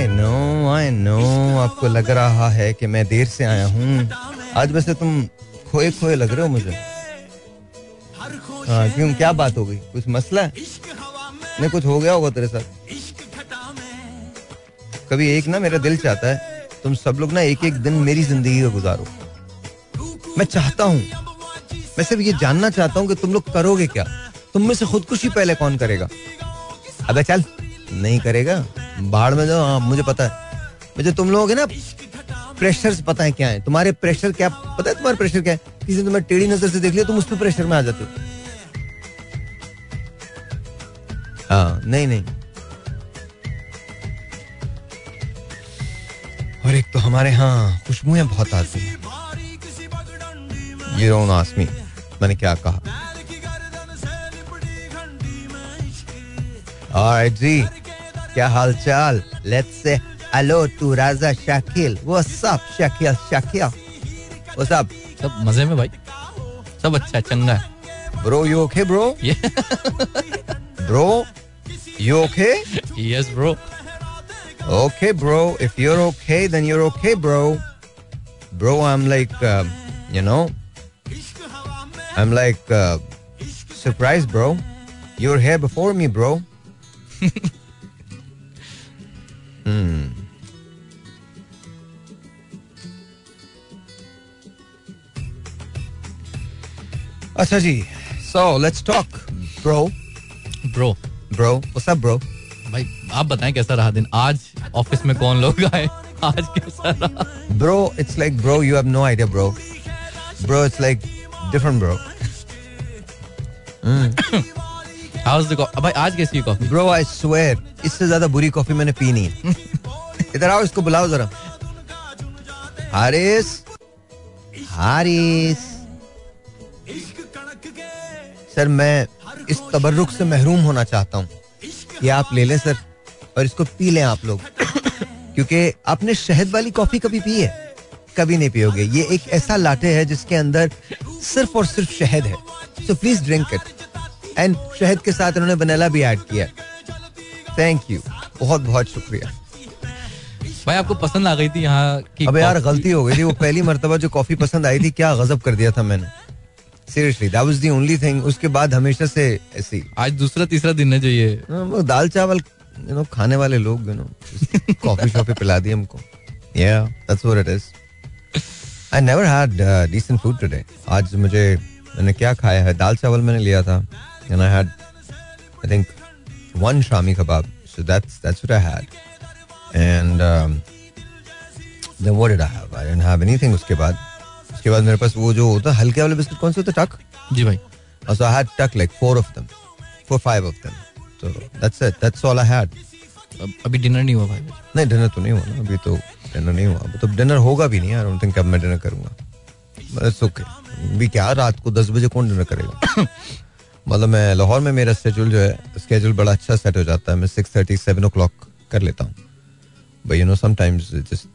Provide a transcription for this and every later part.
I know I know आपको लग रहा है कि मैं देर से आया हूँ। आज वैसे तुम खोए खोए लग रहे हो मुझे। हाँ क्यों? क्या बात हो गई? कुछ मसला है? नहीं, कुछ हो गया होगा तेरे साथ। कभी एक ना मेरा दिल चाहता है, तुम सब लोग ना एक एक दिन मेरी ज़िंदगी का गुजारो। मैं चाहता हूँ, मैं सिर्फ़ ये जानना चाहता हूँ कि तुम लोग करोगे क्या? तुम में से खुदकुशी पहले कौन करेगा? अबे चल। नहीं करेगा। बाढ़ में जाओ हाँ मुझे पता है। मुझे तुम लोग है ना प्रेशर पता है क्या है? तुम्हारे प्रेशर क्या, पता है तुम्हारे प्रेशर क्या है? किसी ने तुम्हें टेढ़ी नज़र से देख लिया, तुम उस पर प्रेशर में आ जाते हो। हाँ नहीं नहीं। और एक तो हमारे यहाँ खुशबुएँ बहुत आती ये डोंट आस्क मी मैंने क्या कहा? जी। क्या हाल चाल let's say hello to Raja Shakil what's up Shakil Shakil what's up सब मज़े में भाई सब अच्छा है चंगा है bro you okay bro yeah bro you okay yes bro Okay, bro. If you're okay, then you're okay, bro. Bro, I'm like, um, you know, I'm like uh, surprised, bro. You're here before me, bro. Hmm. अच्छा जी so let's talk bro bro bro what's up bro भाई आप बताएँ कैसा रहा दिन आज office में कौन लोग आए आज कैसा रहा Bro, it's like, bro, you have no idea, bro. Bro, it's like different, bro. How's the भाई आज कैसी कॉफ़ी Bro, I swear, इससे ज़्यादा बुरी कॉफ़ी मैंने पी नहीं है। इधर आओ इसको बुलाओ जरा। हारिस हारिस। सर मैं इस तबर्रुक से महरूम होना चाहता हूँ। ये आप ले लें सर और इसको पी लें आप लोग। क्योंकि आपने शहद वाली कॉफ़ी कभी पी है? कभी नहीं पियोगे। ये एक ऐसा लाटे है जिसके अंदर सिर्फ़ और सिर्फ़ शहद है। So please drink it and शहद के साथ इन्होंने वनीला भी ऐड किया थैंक यू बहुत बहुत शुक्रिया। भाई आपको पसंद आ गई थी यहाँ की अबे यार गलती हो गई थी। वो पहली मर्तबा जो कॉफ़ी पसंद आई थी क्या गजब कर दिया था मैंने। Seriously that was the only thing उसके बाद हमेशा से ऐसी आज दूसरा तीसरा दिन है जो ये। हाँ, दाल चावल यू नो खाने वाले लोग यू नो कॉफ़ी शॉपी पिला दी हमको। Yeah that's what it is I never had decent food today आज मुझे मैंने क्या खाया है? दाल चावल मैंने लिया था। And I had I think one shami kebab so that's that's what I had and then what did I have I didn't have anything उसके बाद उसके बाद मेरे पास वो जो होता है हल्के वाले बिस्किट कौन से होते टक जी भाई So I had tuck like four of them, four five of them. So that's it. That's all I had. अब अभी डिनर नहीं हुआ भाई नहीं डिनर तो नहीं हुआ ना। अभी तो डिनर नहीं हुआ। अभी तो डिनर होगा भी नहीं आई डोंट थिंक अब मैं डिनर करूँगा। बस ओके भी क्या? रात को दस बजे कौन डिनर करेगा? मतलब मैं लाहौर में मेरा स्केड्यूल जो है स्केड्यूल बड़ा अच्छा सेट हो जाता है। मैं six thirty seven o'clock कर लेता हूँ। But you know sometimes just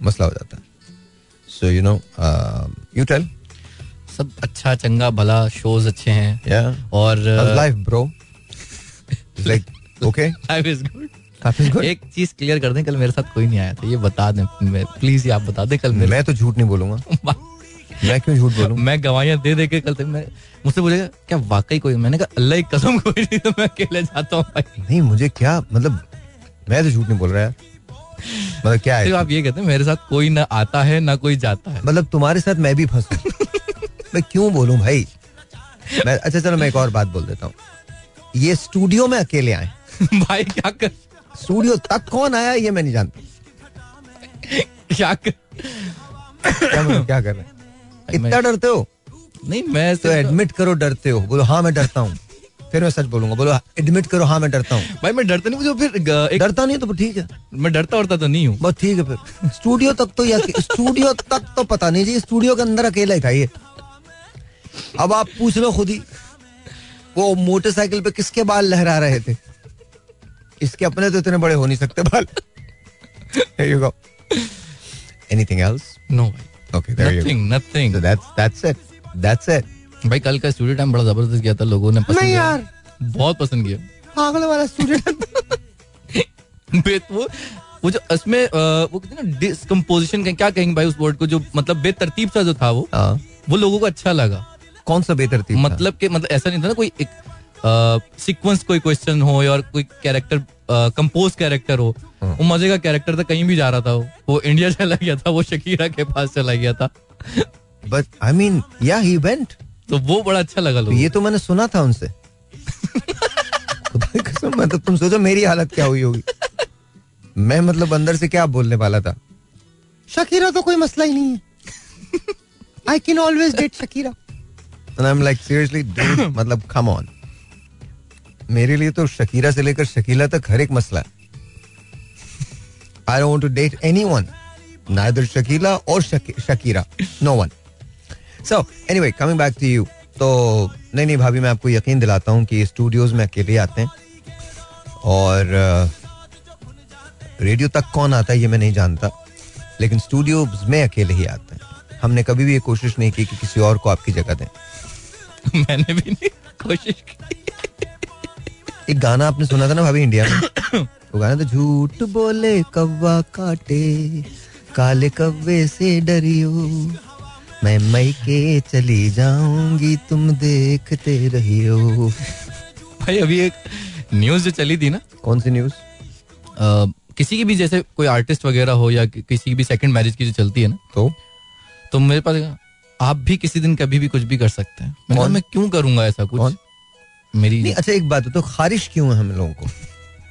मसला हो जाता है। So you know you tell सब अच्छा चंगा भला शोज़ अच्छे हैं। या और life bro like okay life is good काफ़ी गुड एक चीज़ क्लियर कर दें कल मेरे साथ कोई नहीं आया था। ये बता दें प्लीज़ ये आप बता दें कल मैं तो झूठ नहीं बोलूँगा। मैं क्यों झूठ बोलूँ? मैं गवाहियाँ दे दे के कल तक मैं मुझसे बोलेगा क्या वाकई कोई मैंने कहा अल्लाह की कसम कोई नहीं तो मैं अकेले जाता हूँ भाई। नहीं मुझे क्या मतलब मैं तो झूठ नहीं बोल रहा यार। मतलब क्या है आप ये कहते हैं मेरे साथ कोई ना आता है ना कोई जाता है। मतलब तुम्हारे साथ मैं भी फंसू। मैं क्यों बोलूँ भाई? मैं अच्छा चलो मैं एक और बात बोल देता हूँ। ये स्टूडियो में अकेले आए। भाई क्या कर स्टूडियो तक कौन आया ये मैं नहीं जानता। क्या कर क्या क्या कर रहे हैं? इतना डरते हो? नहीं मैं तो एडमिट करो डरते हो। बोलो हाँ मैं डरता हूँ। फिर मैं सच बोलूँगा बोलो एडमिट करो हाँ मैं डरता हूँ। भाई मैं डरता नहीं मुझे फिर एक डरता नहीं तो ठीक है। मैं डरता उड़ता तो नहीं हूँ। बस ठीक है फिर। स्टूडियो तक तो या स्टूडियो तक तो पता नहीं जी स्टूडियो के अंदर अकेला ही था ये। अब आप पूछ लो खुद ही वो मोटरसाइकिल पे किसके बाल लहरा रहे थे? इसके अपने तो इतने बड़े हो नहीं सकते बाल. Anything else? नो भाई। You nothing nothing So that's that's it. That's it. भाई कल का स्टूडियो टाइम बड़ा ज़बरदस्त गया था लोगों ने पसंद नहीं यार। बहुत पसंद किया पागल वाला स्टूडियो वो वो जो इसमें वो कहते ना डिस्कम्पोजिशन क्या कहेंगे भाई उस वर्ड को जो मतलब बेतरतीब सा जो था वो हाँ वो लोगों को अच्छा लगा कौन सा बेतरतीब मतलब कि मतलब ऐसा नहीं था ना कोई एक सीक्वेंस कोई क्वेश्चन हो या कोई कैरेक्टर कंपोज कैरेक्टर हाँ। वो मज़े का कैरेक्टर था कहीं भी जा रहा था वो। वो इंडिया चला गया था वो शकीरा के पास चला गया था। बट आई मीन या ही वेंट तो वो बड़ा अच्छा लगा लोगों ये तो मैंने सुना था उनसे। खुदा कसम मैं तो तुम सोचो मेरी हालत क्या हुई होगी। मैं मतलब अंदर से क्या बोलने वाला था? शकीरा तो कोई मसला ही नहीं है। I can always date Shakira and I am like seriously मतलब कम ऑन मेरे लिए तो शकीरा से लेकर शकीला तक हर एक मसला है। I don't to date anyone neither Shakeela और Shakira no one so anyway coming back to you तो नहीं नहीं भाभी मैं आपको यकीन दिलाता हूँ कि स्टूडियोज में अकेले आते हैं। और रेडियो तक कौन आता है ये मैं नहीं जानता। लेकिन स्टूडियोज में अकेले ही आते हैं। हमने कभी भी ये कोशिश नहीं की कि किसी और को आपकी जगह दें। मैंने भी नहीं कोशिश की। एक गाना आपने सुना था ना भाभी इंडिया में? वो गाना था झूठ बोले कव्वा काटे काले कव्वे से डरियो। मैं मई के चली जाऊँगी तुम देखते रहियो। भाई अभी एक न्यूज़ जो चली थी ना? कौन सी न्यूज़ किसी की भी जैसे कोई आर्टिस्ट वगैरह हो या किसी की भी सेकंड मैरिज की जो चलती है ना तो? तो मेरे पास आप भी किसी दिन कभी भी कुछ भी कर सकते हैं। मैं क्यों करूँगा ऐसा कुछ? कौन? मेरी नहीं अच्छा एक बात है तो खारिश क्यों है हम लोगों को?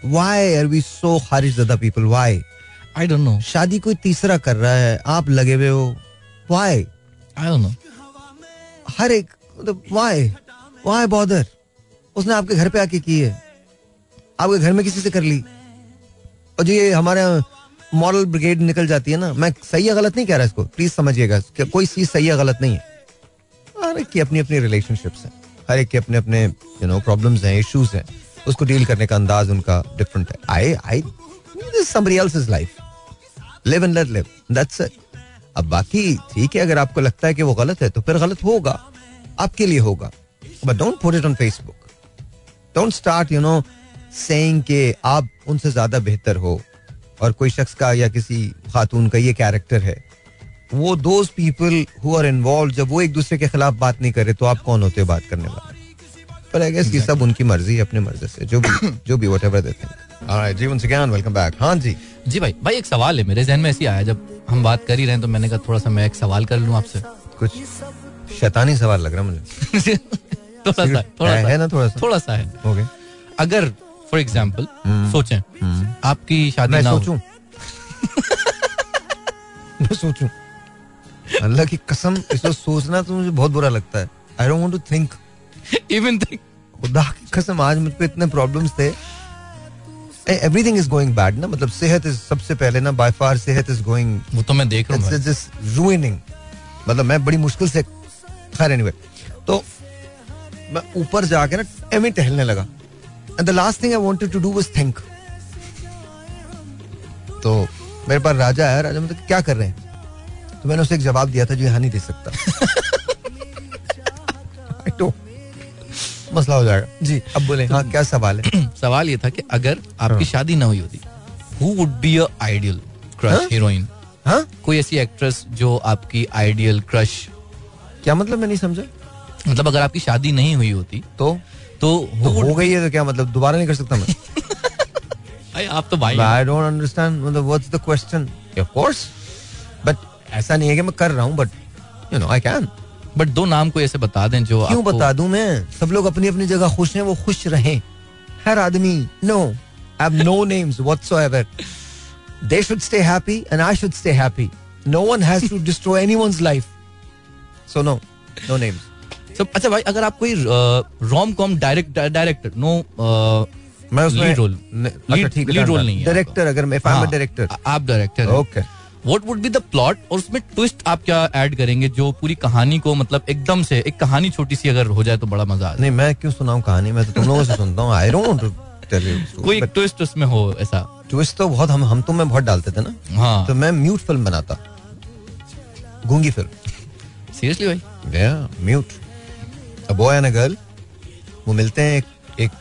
वाई आर वी सो खारिश ज़्यादा people why I don't know शादी कोई तीसरा कर रहा है आप लगे हुए हो। वाई आई डोंट नो हर एक मतलब वाई वाई बॉदर उसने आपके घर पे आके की है आपके घर में किसी से कर ली। और जो ये हमारे मॉरल ब्रिगेड निकल जाती है ना मैं सही या गलत नहीं कह रहा इसको। प्लीज़ समझिएगा कोई चीज़ सही या गलत नहीं है। हर एक की अपनी अपनी रिलेशनशिप्स हैं। हर एक के अपने अपने यू नो प्रॉब्लम्स हैं इश्यूज़ हैं। उसको डील करने का अंदाज उनका डिफरेंट है। I I somebody else life live and let live that's it अब बाकी ठीक है, अगर आपको लगता है कि वो गलत है तो फिर गलत होगा। आपके लिए होगा। But don't put it on Facebook don't start you know saying कि आप उनसे ज़्यादा बेहतर हो और कोई शख्स का या किसी खातून का ये कैरेक्टर है। वो those people who are involve जब वो एक दूसरे के खिलाफ बात नहीं करे तो आप कौन होते हो बात करने वाले? पर आई गेस ये सब उनकी मर्ज़ी है अपने मर्ज़ी से जो भी जो भी व्हाटएवर दे थिंक ऑलराइट जी once again वेलकम बैक हाँ जी. जी भाई भाई एक सवाल है मेरे जहन में ऐसी आया जब हम बात कर ही रहे हैं तो मैंने कहा थोड़ा सा मैं एक सवाल कर लूँ आपसे। कुछ शैतानी सवाल लग रहा मुझे। थोड़ा सा थोड़ा सा। है ना थोड़ा सा? थोड़ा सा है। ओके अगर फॉर एग्ज़ाम्पल सोचें आपकी शादी ना सोचूं? मैं सोचूं? अल्लाह की कसम इसको सोचना तो मुझे बहुत बुरा लगता है। I don't want to think even think खुदा की कसम आज मुझ पे इतने प्रॉब्लम्स थे। एवरीथिंग इज़ गोइंग बैड ना? मतलब सेहत इज़ सबसे पहले ना बाय फार सेहत इज़ गोइंग वो तो मैं देख रहा हूँ। जस्ट रूइनिंग मतलब मैं बड़ी मुश्किल से खैर एनीवे तो मैं ऊपर जाके ना एम टहलने लगा। And the last thing I wanted to do was think तो मेरे पास राजा है राजा मतलब क्या कर रहे हैं? तो मैंने उसे एक जवाब दिया था जो यहाँ नहीं दे सकता। तो मसला हो जाएगा। जी। अब बोले हाँ क्या सवाल है? सवाल ये था कि अगर आपकी हाँ। शादी ना हुई होती who would be ideal crush? Heroine हाँ? कोई ऐसी एक्ट्रेस जो आपकी आइडियल क्रश क्या मतलब मैं नहीं समझा? मतलब अगर आपकी शादी नहीं हुई होती तो? तो तो हो गई है तो क्या मतलब? दोबारा नहीं कर सकता मैं? भाई, आप तो भाई आई डोंट अंडरस्टैंड मतलब what's the question of course but ऐसा नहीं है कि मैं कर रहा हूँ but you know I can but दो नाम को ऐसे बता दें जो क्यों बता दूँ मैं? सब लोग अपनी अपनी जगह खुश हैं वो खुश रहें। हर आदमी no I have no names whatsoever they should stay happy and I should stay happy no one has to destroy anyone's life so no no names So, अच्छा भाई अगर आप कोई rom com direct director no मैं उसमें lead role है lead role नहीं है डायरेक्टर अगर मैं हाँ, डायरेक्टर आप director okay what would be the plot और उसमें ट्विस्ट आप क्या ऐड करेंगे? जो पूरी कहानी को मतलब एकदम से एक कहानी छोटी सी अगर हो जाए तो बड़ा मज़ा आ नहीं मैं क्यों सुनाऊं कहानी? मैं तो तुम लोगों से सुनता हूँ। आई डोंट कोई ट्विस्ट उसमें हो ऐसा। ट्विस्ट तो बहुत हम हम तुम में बहुत डालते थे ना। हाँ। तो मैं म्यूट फ़िल्म बनाता। गूँगी फ़िल्म सीरियसली भाई? या mute a boy and a girl वो मिलते हैं एक एक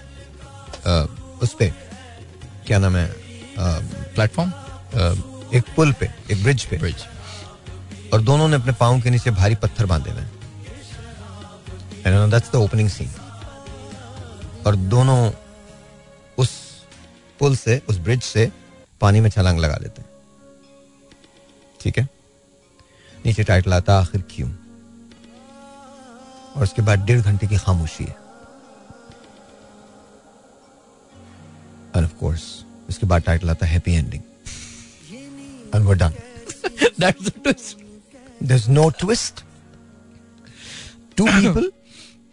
अ, उस पे। क्या नाम है? प्लेटफॉर्म एक पुल पे एक ब्रिज पे। ब्रिज। और दोनों ने अपने पाओ के नीचे भारी पत्थर बांधे हुए। हैं दैट्स द ओपनिंग सीन और दोनों उस पुल से उस ब्रिज से पानी में छलांग लगा लेते हैं। ठीक है? नीचे टाइटल आता आखिर क्यों? और उसके बाद डेढ़ घंटे की खामोशी है। और ऑफ़ कोर्स उसके बाद टाइटल आता happy ending and were done that's the twist There's no twist. Two people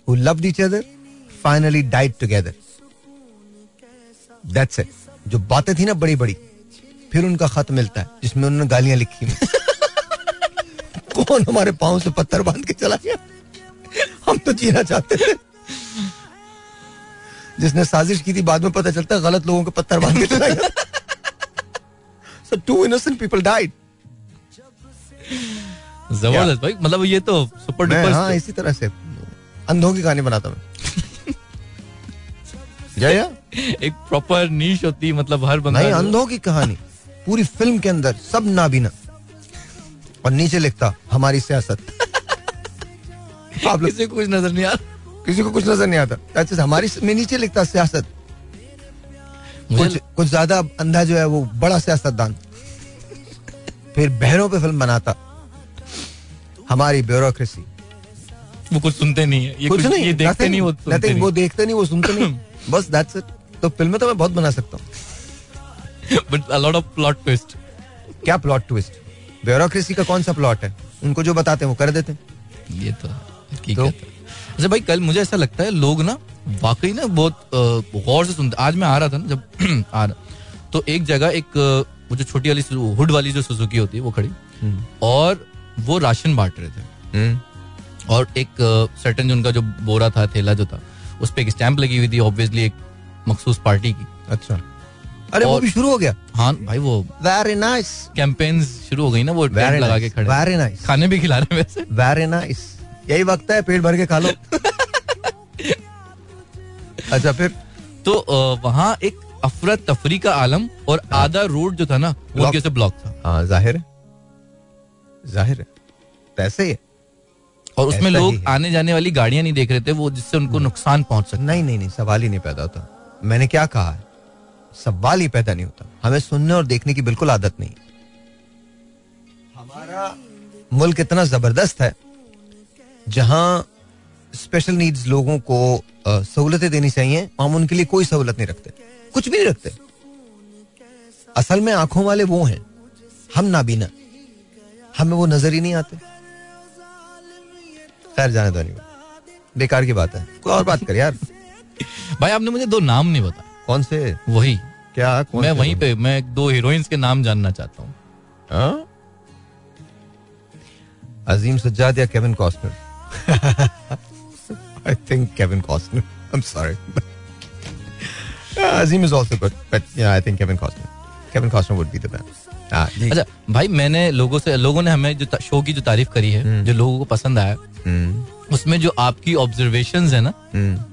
who loved each other finally died together. That's it. जो बातें थी ना बड़ी बड़ी फिर उनका खत मिलता है जिसमें उन्होंने गालियाँ लिखी कौन हमारे पाँव से पत्थर बाँध के चला गया हम तो जीना चाहते थे जिसने साजिश की थी बाद में पता चलता है गलत लोगों के पत्थर बाँध के चला गया two innocent people died. ज़बरदस्त भाई मतलब ये तो सुपर मैं हाँ इसी तरह से अंधों की कहानी बनाता मैं या या। एक प्रॉपर नीश होती मतलब हर बंदा नहीं अंधों की कहानी पूरी फ़िल्म के अंदर सब नाबीना। और नीचे लिखता हमारी सियासत। आप किसी को कुछ नज़र नहीं आता। किसी को कुछ नज़र नहीं आता। It, हमारी में नीचे लिखता सियासत। कुछ कुछ ज़्यादा अंधा जो है वो बड़ा सियासतदान। फिर बहनों पे फ़िल्म बनाता। हमारी ब्यूरोक्रेसी। वो कुछ सुनते नहीं है। ये कुछ कुछ नहीं ये देखते nothing, नहीं वो नहीं। वो देखते नहीं वो सुनते नहीं। बस दैट्स इट तो फ़िल्में तो मैं बहुत बना सकता हूँ। But a lot of plot twist क्या प्लॉट ट्विस्ट ब्यूरोक्रेसी का कौन सा प्लॉट है? उनको जो बताते हैं वो कर देते हैं। ये तो हकीकत तो? है। अच्छा भाई कल मुझे ऐसा लगता है लोग ना वाकई ना बहुत गौर से सुनते आज मैं आ रहा था ना जब आ रहा। तो एक जगह एक वो जो छोटी वाली हुड वाली जो सुजुकी होती है वो खड़ी। और वो राशन बांट रहे थे। और एक सर्टन जो उनका जो बोरा था थैला जो था उस पर एक स्टैंप लगी हुई थी ऑब्वियसली एक मखसूस पार्टी की। अच्छा। अरे वो भी शुरू हो गया? हाँ भाई वो वेरी नाइस कैंपेन्स शुरू हो गई ना वो वेरी लगा के खड़े। वेरी नाइस खाने भी खिला रहे वैसे। वेरी नाइस यही वक्त है पेट भर के खा लो। अच्छा फिर? तो वहाँ एक अफरा तफरी का आलम और आधा रोड जो था ना वो Block. उनके से ब्लॉक था। हाँ ज़ाहिर ज़ाहिर है। ही है। और उसमें लोग आने जाने वाली गाड़ियाँ नहीं देख रहे थे वो जिससे उनको नुकसान पहुँच सकता नहीं नहीं नहीं सवाल ही नहीं पैदा होता। मैंने क्या कहा सवाल ही पैदा नहीं होता। हमें सुनने और देखने की बिल्कुल आदत नहीं। हमारा मुल्क इतना ज़बरदस्त है जहाँ स्पेशल नीड्स लोगों को सहूलतें देनी चाहिए हम उनके लिए कोई सहूलत नहीं रखते। कुछ भी नहीं रखते। असल में आँखों वाले वो हैं। हम नाबीना। हमें वो नज़र ही नहीं आते। खैर जाने दो नहीं बेकार की बात है। कोई और बात कर यार। भाई आपने मुझे दो नाम नहीं बताया कौन से? वही। क्या? कौन मैं वहीं पे मैं दो हीरोइंस के नाम जानना चाहता हूँ। हाँ? अजीम सज्जाद या Kevin Costner I think Kevin Costner I am sorry Azeem is also good but yeah I think Kevin Costner Kevin Costner would be the best हाँ अच्छा भाई मैंने लोगों से लोगों ने हमें जो शो की जो तारीफ़ करी है जो लोगों को पसंद आया हम्म, उसमें जो आपकी ऑब्जर्वेशन है ना हम्म।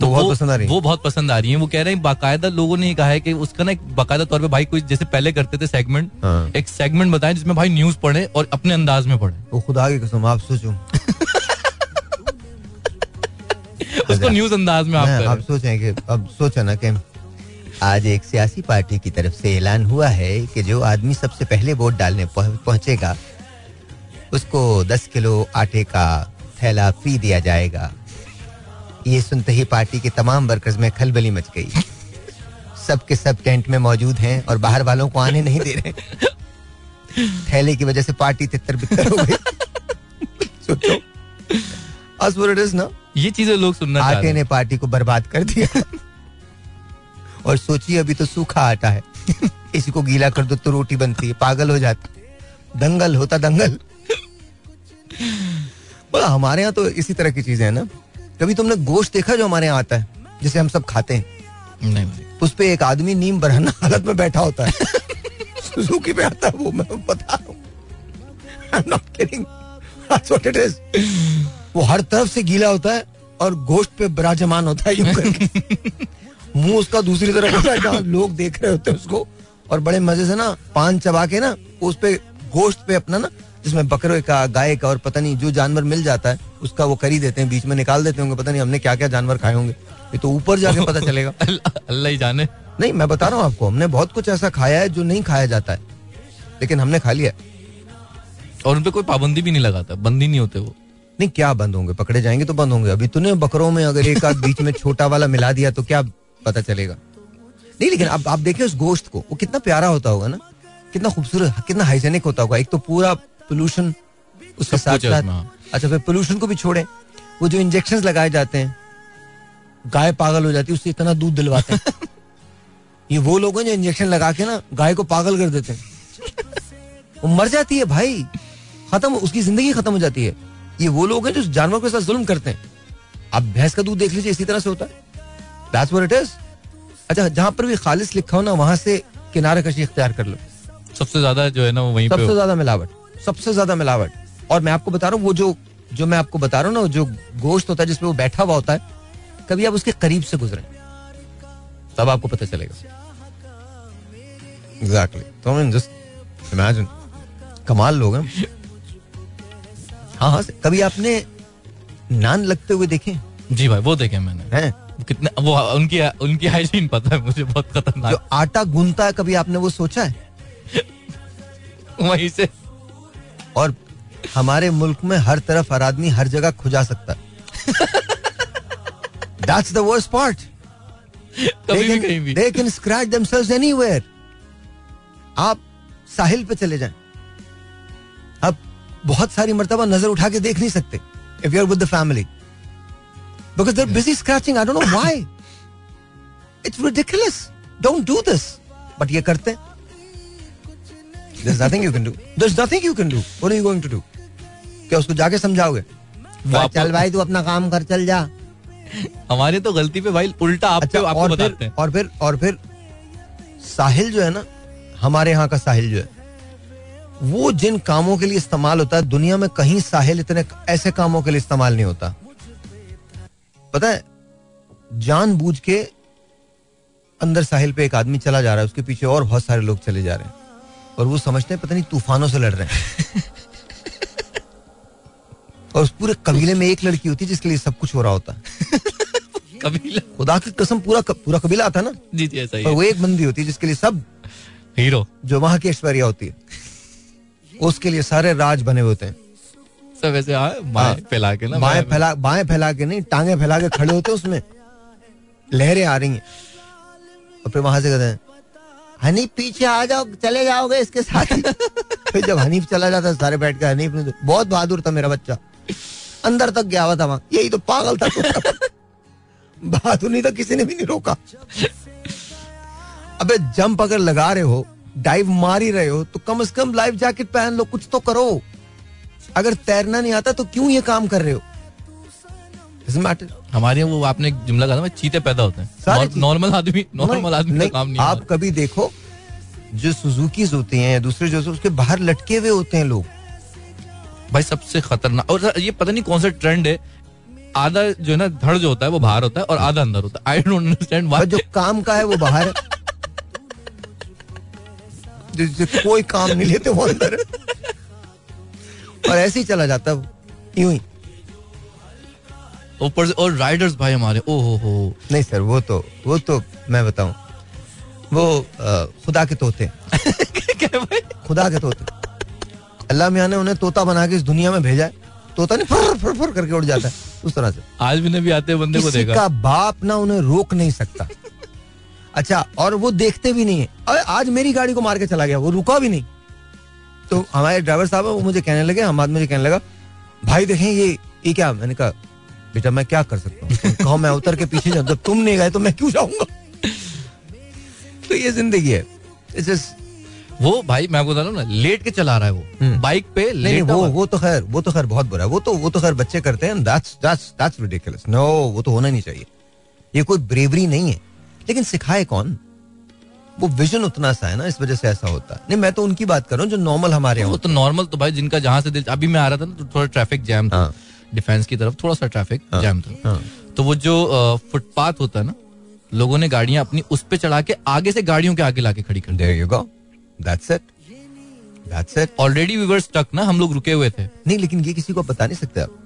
तो वो बहुत पसंद आ रही है। वो बहुत पसंद आ रही है। वो कह रहे हैं बाकायदा लोगों ने कहा है कि उसका ना एक बाकायदा तौर पे भाई कोई जैसे पहले करते थे सेगमेंट हाँ। एक सेगमेंट बताएँ जिसमें भाई न्यूज़ पढ़े और अपने अंदाज में पढ़े। वो खुदा की कसम आप सोचो। उसको न्यूज़ अंदाज में आप आप सोचें कि अब सोचे ना कि आज एक सियासी पार्टी की तरफ़ से ऐलान हुआ है कि जो आदमी सबसे पहले वोट डालने पहुंचेगा उसको दस किलो आटे का थैला फ्री दिया जाएगा। ये सुनते ही पार्टी के तमाम वर्कर्स में खलबली मच गई। सब के सब टेंट में मौजूद हैं और बाहर वालों को आने नहीं दे रहे। थैले की वजह से पार्टी तितर बितर हो गई। सोचो। ना। ये चीज़ें लोग सुनना आटे ने पार्टी को बर्बाद कर दिया। और सोचिए अभी तो सूखा आटा है। इसी को गीला कर दो तो रोटी बनती है पागल हो जाती। दंगल होता दंगल। बोला हमारे यहाँ तो इसी तरह की चीज़ें हैं ना। कभी तुमने गोश्त देखा जो हमारे यहाँ आता है जिसे हम सब खाते हैं? नहीं उस पर एक आदमी नीम बरहना हालत में बैठा होता है। सुजुकी पे आता है वो मैं बता रहा हूँ वो हर तरफ़ से गीला होता है और गोश्त पे बराजमान होता है मुँह उसका दूसरी तरफ़ होता है जहाँ लोग देख रहे होते हैं उसको। और बड़े मज़े से ना पान चबा के ना उस पे गोश्त पे अपना ना जिसमें बकरे का गाय का और पता नहीं जो जानवर मिल जाता है उसका वो करी देते हैं बीच में निकाल देते होंगे पता नहीं हमने क्या क्या जानवर खाए होंगे। ये तो ऊपर जाके पता चलेगा। अल्लाह ही जाने। नहीं मैं बता रहा हूँ आपको हमने बहुत कुछ ऐसा खाया है जो नहीं खाया जाता है लेकिन हमने खा लिया और उनपे कोई पाबंदी भी नहीं लगाता बंदी नहीं होते वो। नहीं क्या बंद होंगे? पकड़े जाएँगे तो बंद होंगे। अभी तूने बकरों में अगर एक आध बीच में छोटा वाला मिला दिया तो क्या पता चलेगा? नहीं लेकिन अब आप देखें उस गोश्त को। वो कितना प्यारा होता होगा ना? कितना खूबसूरत कितना हाइजेनिक होता होगा। एक तो पूरा पोल्यूशन उसके साथ साथ। अच्छा फिर पोल्यूशन को भी छोड़े। वो जो इंजेक्शन लगाए जाते हैं गाय पागल हो जाती है उससे इतना दूध दिलवाते हैं। ये वो लोग हैं जो इंजेक्शन लगा के ना गाय को पागल कर देते हैं। वो मर जाती है भाई। खत्म उसकी ज़िंदगी खत्म हो जाती है। ये वो लोग हैं जो जानवर के साथ जुल्म करते हैं। आप भैंस का दूध देख लीजिए इसी तरह से होता है। That's what it is. अच्छा जहाँ पर भी खालिश लिखा हो ना वहाँ से किनारे कशी इख्तियार कर लो। सबसे ज़्यादा जो है ना वो वहीं सबसे ज़्यादा मिलावट सबसे ज़्यादा मिलावट। और मैं आपको बता रहा हूँ वो जो जो मैं आपको बता रहा हूँ ना जो गोश्त होता है जिसमें वो बैठा हुआ होता है कभी आप उसके करीब से गुजरे। तब आपको पता चलेगा। एग्जैक्टली तो जस्ट इमेजिन कमाल लोग हैं। हाँ हाँ कभी आपने नान लगते हुए देखे? जी भाई वो देखे मैंने। हैं? कितने वो उनकी उनकी हाइजीन पता है मुझे बहुत खतरनाक। जो आटा गूंदता है कभी आपने वो सोचा है? वहीं से। और हमारे मुल्क में हर तरफ़ हर आदमी हर जगह खुजा सकता है। That's the worst part they can scratch themselves anywhere आप साहिल पे चले जाएँ। बहुत सारी मरतबा नज़र उठा के देख नहीं सकते if you are with the family because they're busy scratching I don't know why it's ridiculous don't do this but ये करते हैं। There's nothing you can do. There's nothing you can do. What are you going to do? क्या उसको जाके समझाओगे? चल भाई तू अपना काम कर चल जा। हमारे तो गलती पे भाई उल्टा आप अच्छा, आपको और बताते हैं। और फिर और फिर साहिल जो है ना हमारे यहाँ का साहिल जो है वो जिन कामों के लिए इस्तेमाल होता है दुनिया में कहीं साहिल इतने ऐसे कामों के लिए इस्तेमाल नहीं होता। पता है जानबूझ के अंदर साहिल पे एक आदमी चला जा रहा है उसके पीछे और बहुत सारे लोग चले जा रहे हैं। और वो समझते हैं पता नहीं तूफानों से लड़ रहे हैं। और उस पूरे कबीले में एक लड़की होती है जिसके लिए सब कुछ हो रहा होता है। कबीला। खुदा की कसम पूरा पूरा कबीला आता है ना? जी जी ऐसा ही और वो एक बंदी होती है जिसके लिए सब हीरो। जो वहाँ की ऐश्वर्या होती है। उसके लिए सारे राज बने होते हैं। सब ऐसे बाएँ हाँ। फैला के ना बाएँ फैला बाएँ फैला के नहीं टांगे फैला के खड़े होते हैं उसमें। लहरें आ रही हैं। और फिर वहाँ से कहते हैं हनीफ पीछे आ जाओ चले जाओगे इसके साथ फिर जब हनीफ चला जाता सारे बैठ के हनीफ ने बहुत बहादुर था मेरा बच्चा। अंदर तक गया हुआ था वहाँ। यही तो पागल था बहादुर नहीं था किसी ने भी नहीं रोका। अबे जंप अगर लगा रहे हो डाइव मार ही रहे हो तो कम से कम लाइफ जैकेट पहन लो कुछ तो करो। अगर तैरना नहीं आता तो क्यों ये काम कर रहे हो? हमारे वो आपने जुमला कहा चीते पैदा होते हैं। नॉर्मल आदमी नॉर्मल आदमी का काम नहीं आप कभी देखो जो सुजुकी होती हैं दूसरे जो उसके बाहर लटके हुए होते हैं लोग। भाई सबसे खतरनाक और ये पता नहीं कौन सा ट्रेंड है। आधा जो है ना धड़ जो होता है वो बाहर होता है और आधा अंदर होता है। आई डोंट अंडरस्टैंड जो काम का है वो बाहर है कोई काम नहीं लेते वो अंदर और ऐसे ही चला जाता यूँ ही। ऊपर और राइडर्स भाई हमारे ओ हो। हो नहीं सर वो तो वो तो मैं बताऊँ। वो आ, खुदा के तोते खुदा के तोते। अल्लाह मियाँ ने उन्हें तोता बना के इस दुनिया में भेजा है। तोता नहीं फर फर फर करके उड़ जाता है उस तरह से। आज भी भी आते बंदे को देखा। का बाप ना उन्हें रोक नहीं सकता। अच्छा और वो देखते भी नहीं है। अरे आज मेरी गाड़ी को मार के चला गया वो रुका भी नहीं। तो हमारे ड्राइवर साहब वो मुझे कहने लगे हम मुझे कहने लगा भाई देखें ये ये क्या? मैंने कहा बेटा मैं क्या कर सकता हूँ? कहो मैं उतर के पीछे जाऊँ जब तुम नहीं गए तो मैं क्यों जाऊँगा? तो ये ज़िंदगी है। वो भाई मैं बता रहा हूँ ना लेट के चला रहा है वो। बाइक हम्म। पे नहीं वो वो तो खैर वो तो खैर बहुत बुरा है। वो तो वो तो खैर बच्चे करते हैं that's that's that's ridiculous no वो तो होना नहीं चाहिए। ये कोई ब्रेवरी नहीं है। लेकिन सिखाए कौन? वो विजन उतना सा है ना इस वजह से ऐसा होता है। नहीं मैं तो उनकी बात कर रहा हूँ जो नॉर्मल हमारे वो तो नॉर्मल तो भाई जिनका जहाँ से दिल अभी मैं आ रहा था ना तो थोड़ा ट्रैफ़िक जैम था। डिफेंस हाँ। की तरफ़ थोड़ा सा ट्रैफ़िक जैम हाँ, था। हाँ। तो वो जो फुटपाथ होता है ना लोगों ने गाड़ियाँ अपनी उस पे चढ़ा के आगे से गाड़ियों के आगे लाके खड़ी कर दी। You go that's it that's it already we were stuck ना हम लोग रुके हुए थे। नहीं लेकिन ये किसी को बता नहीं सकते आप।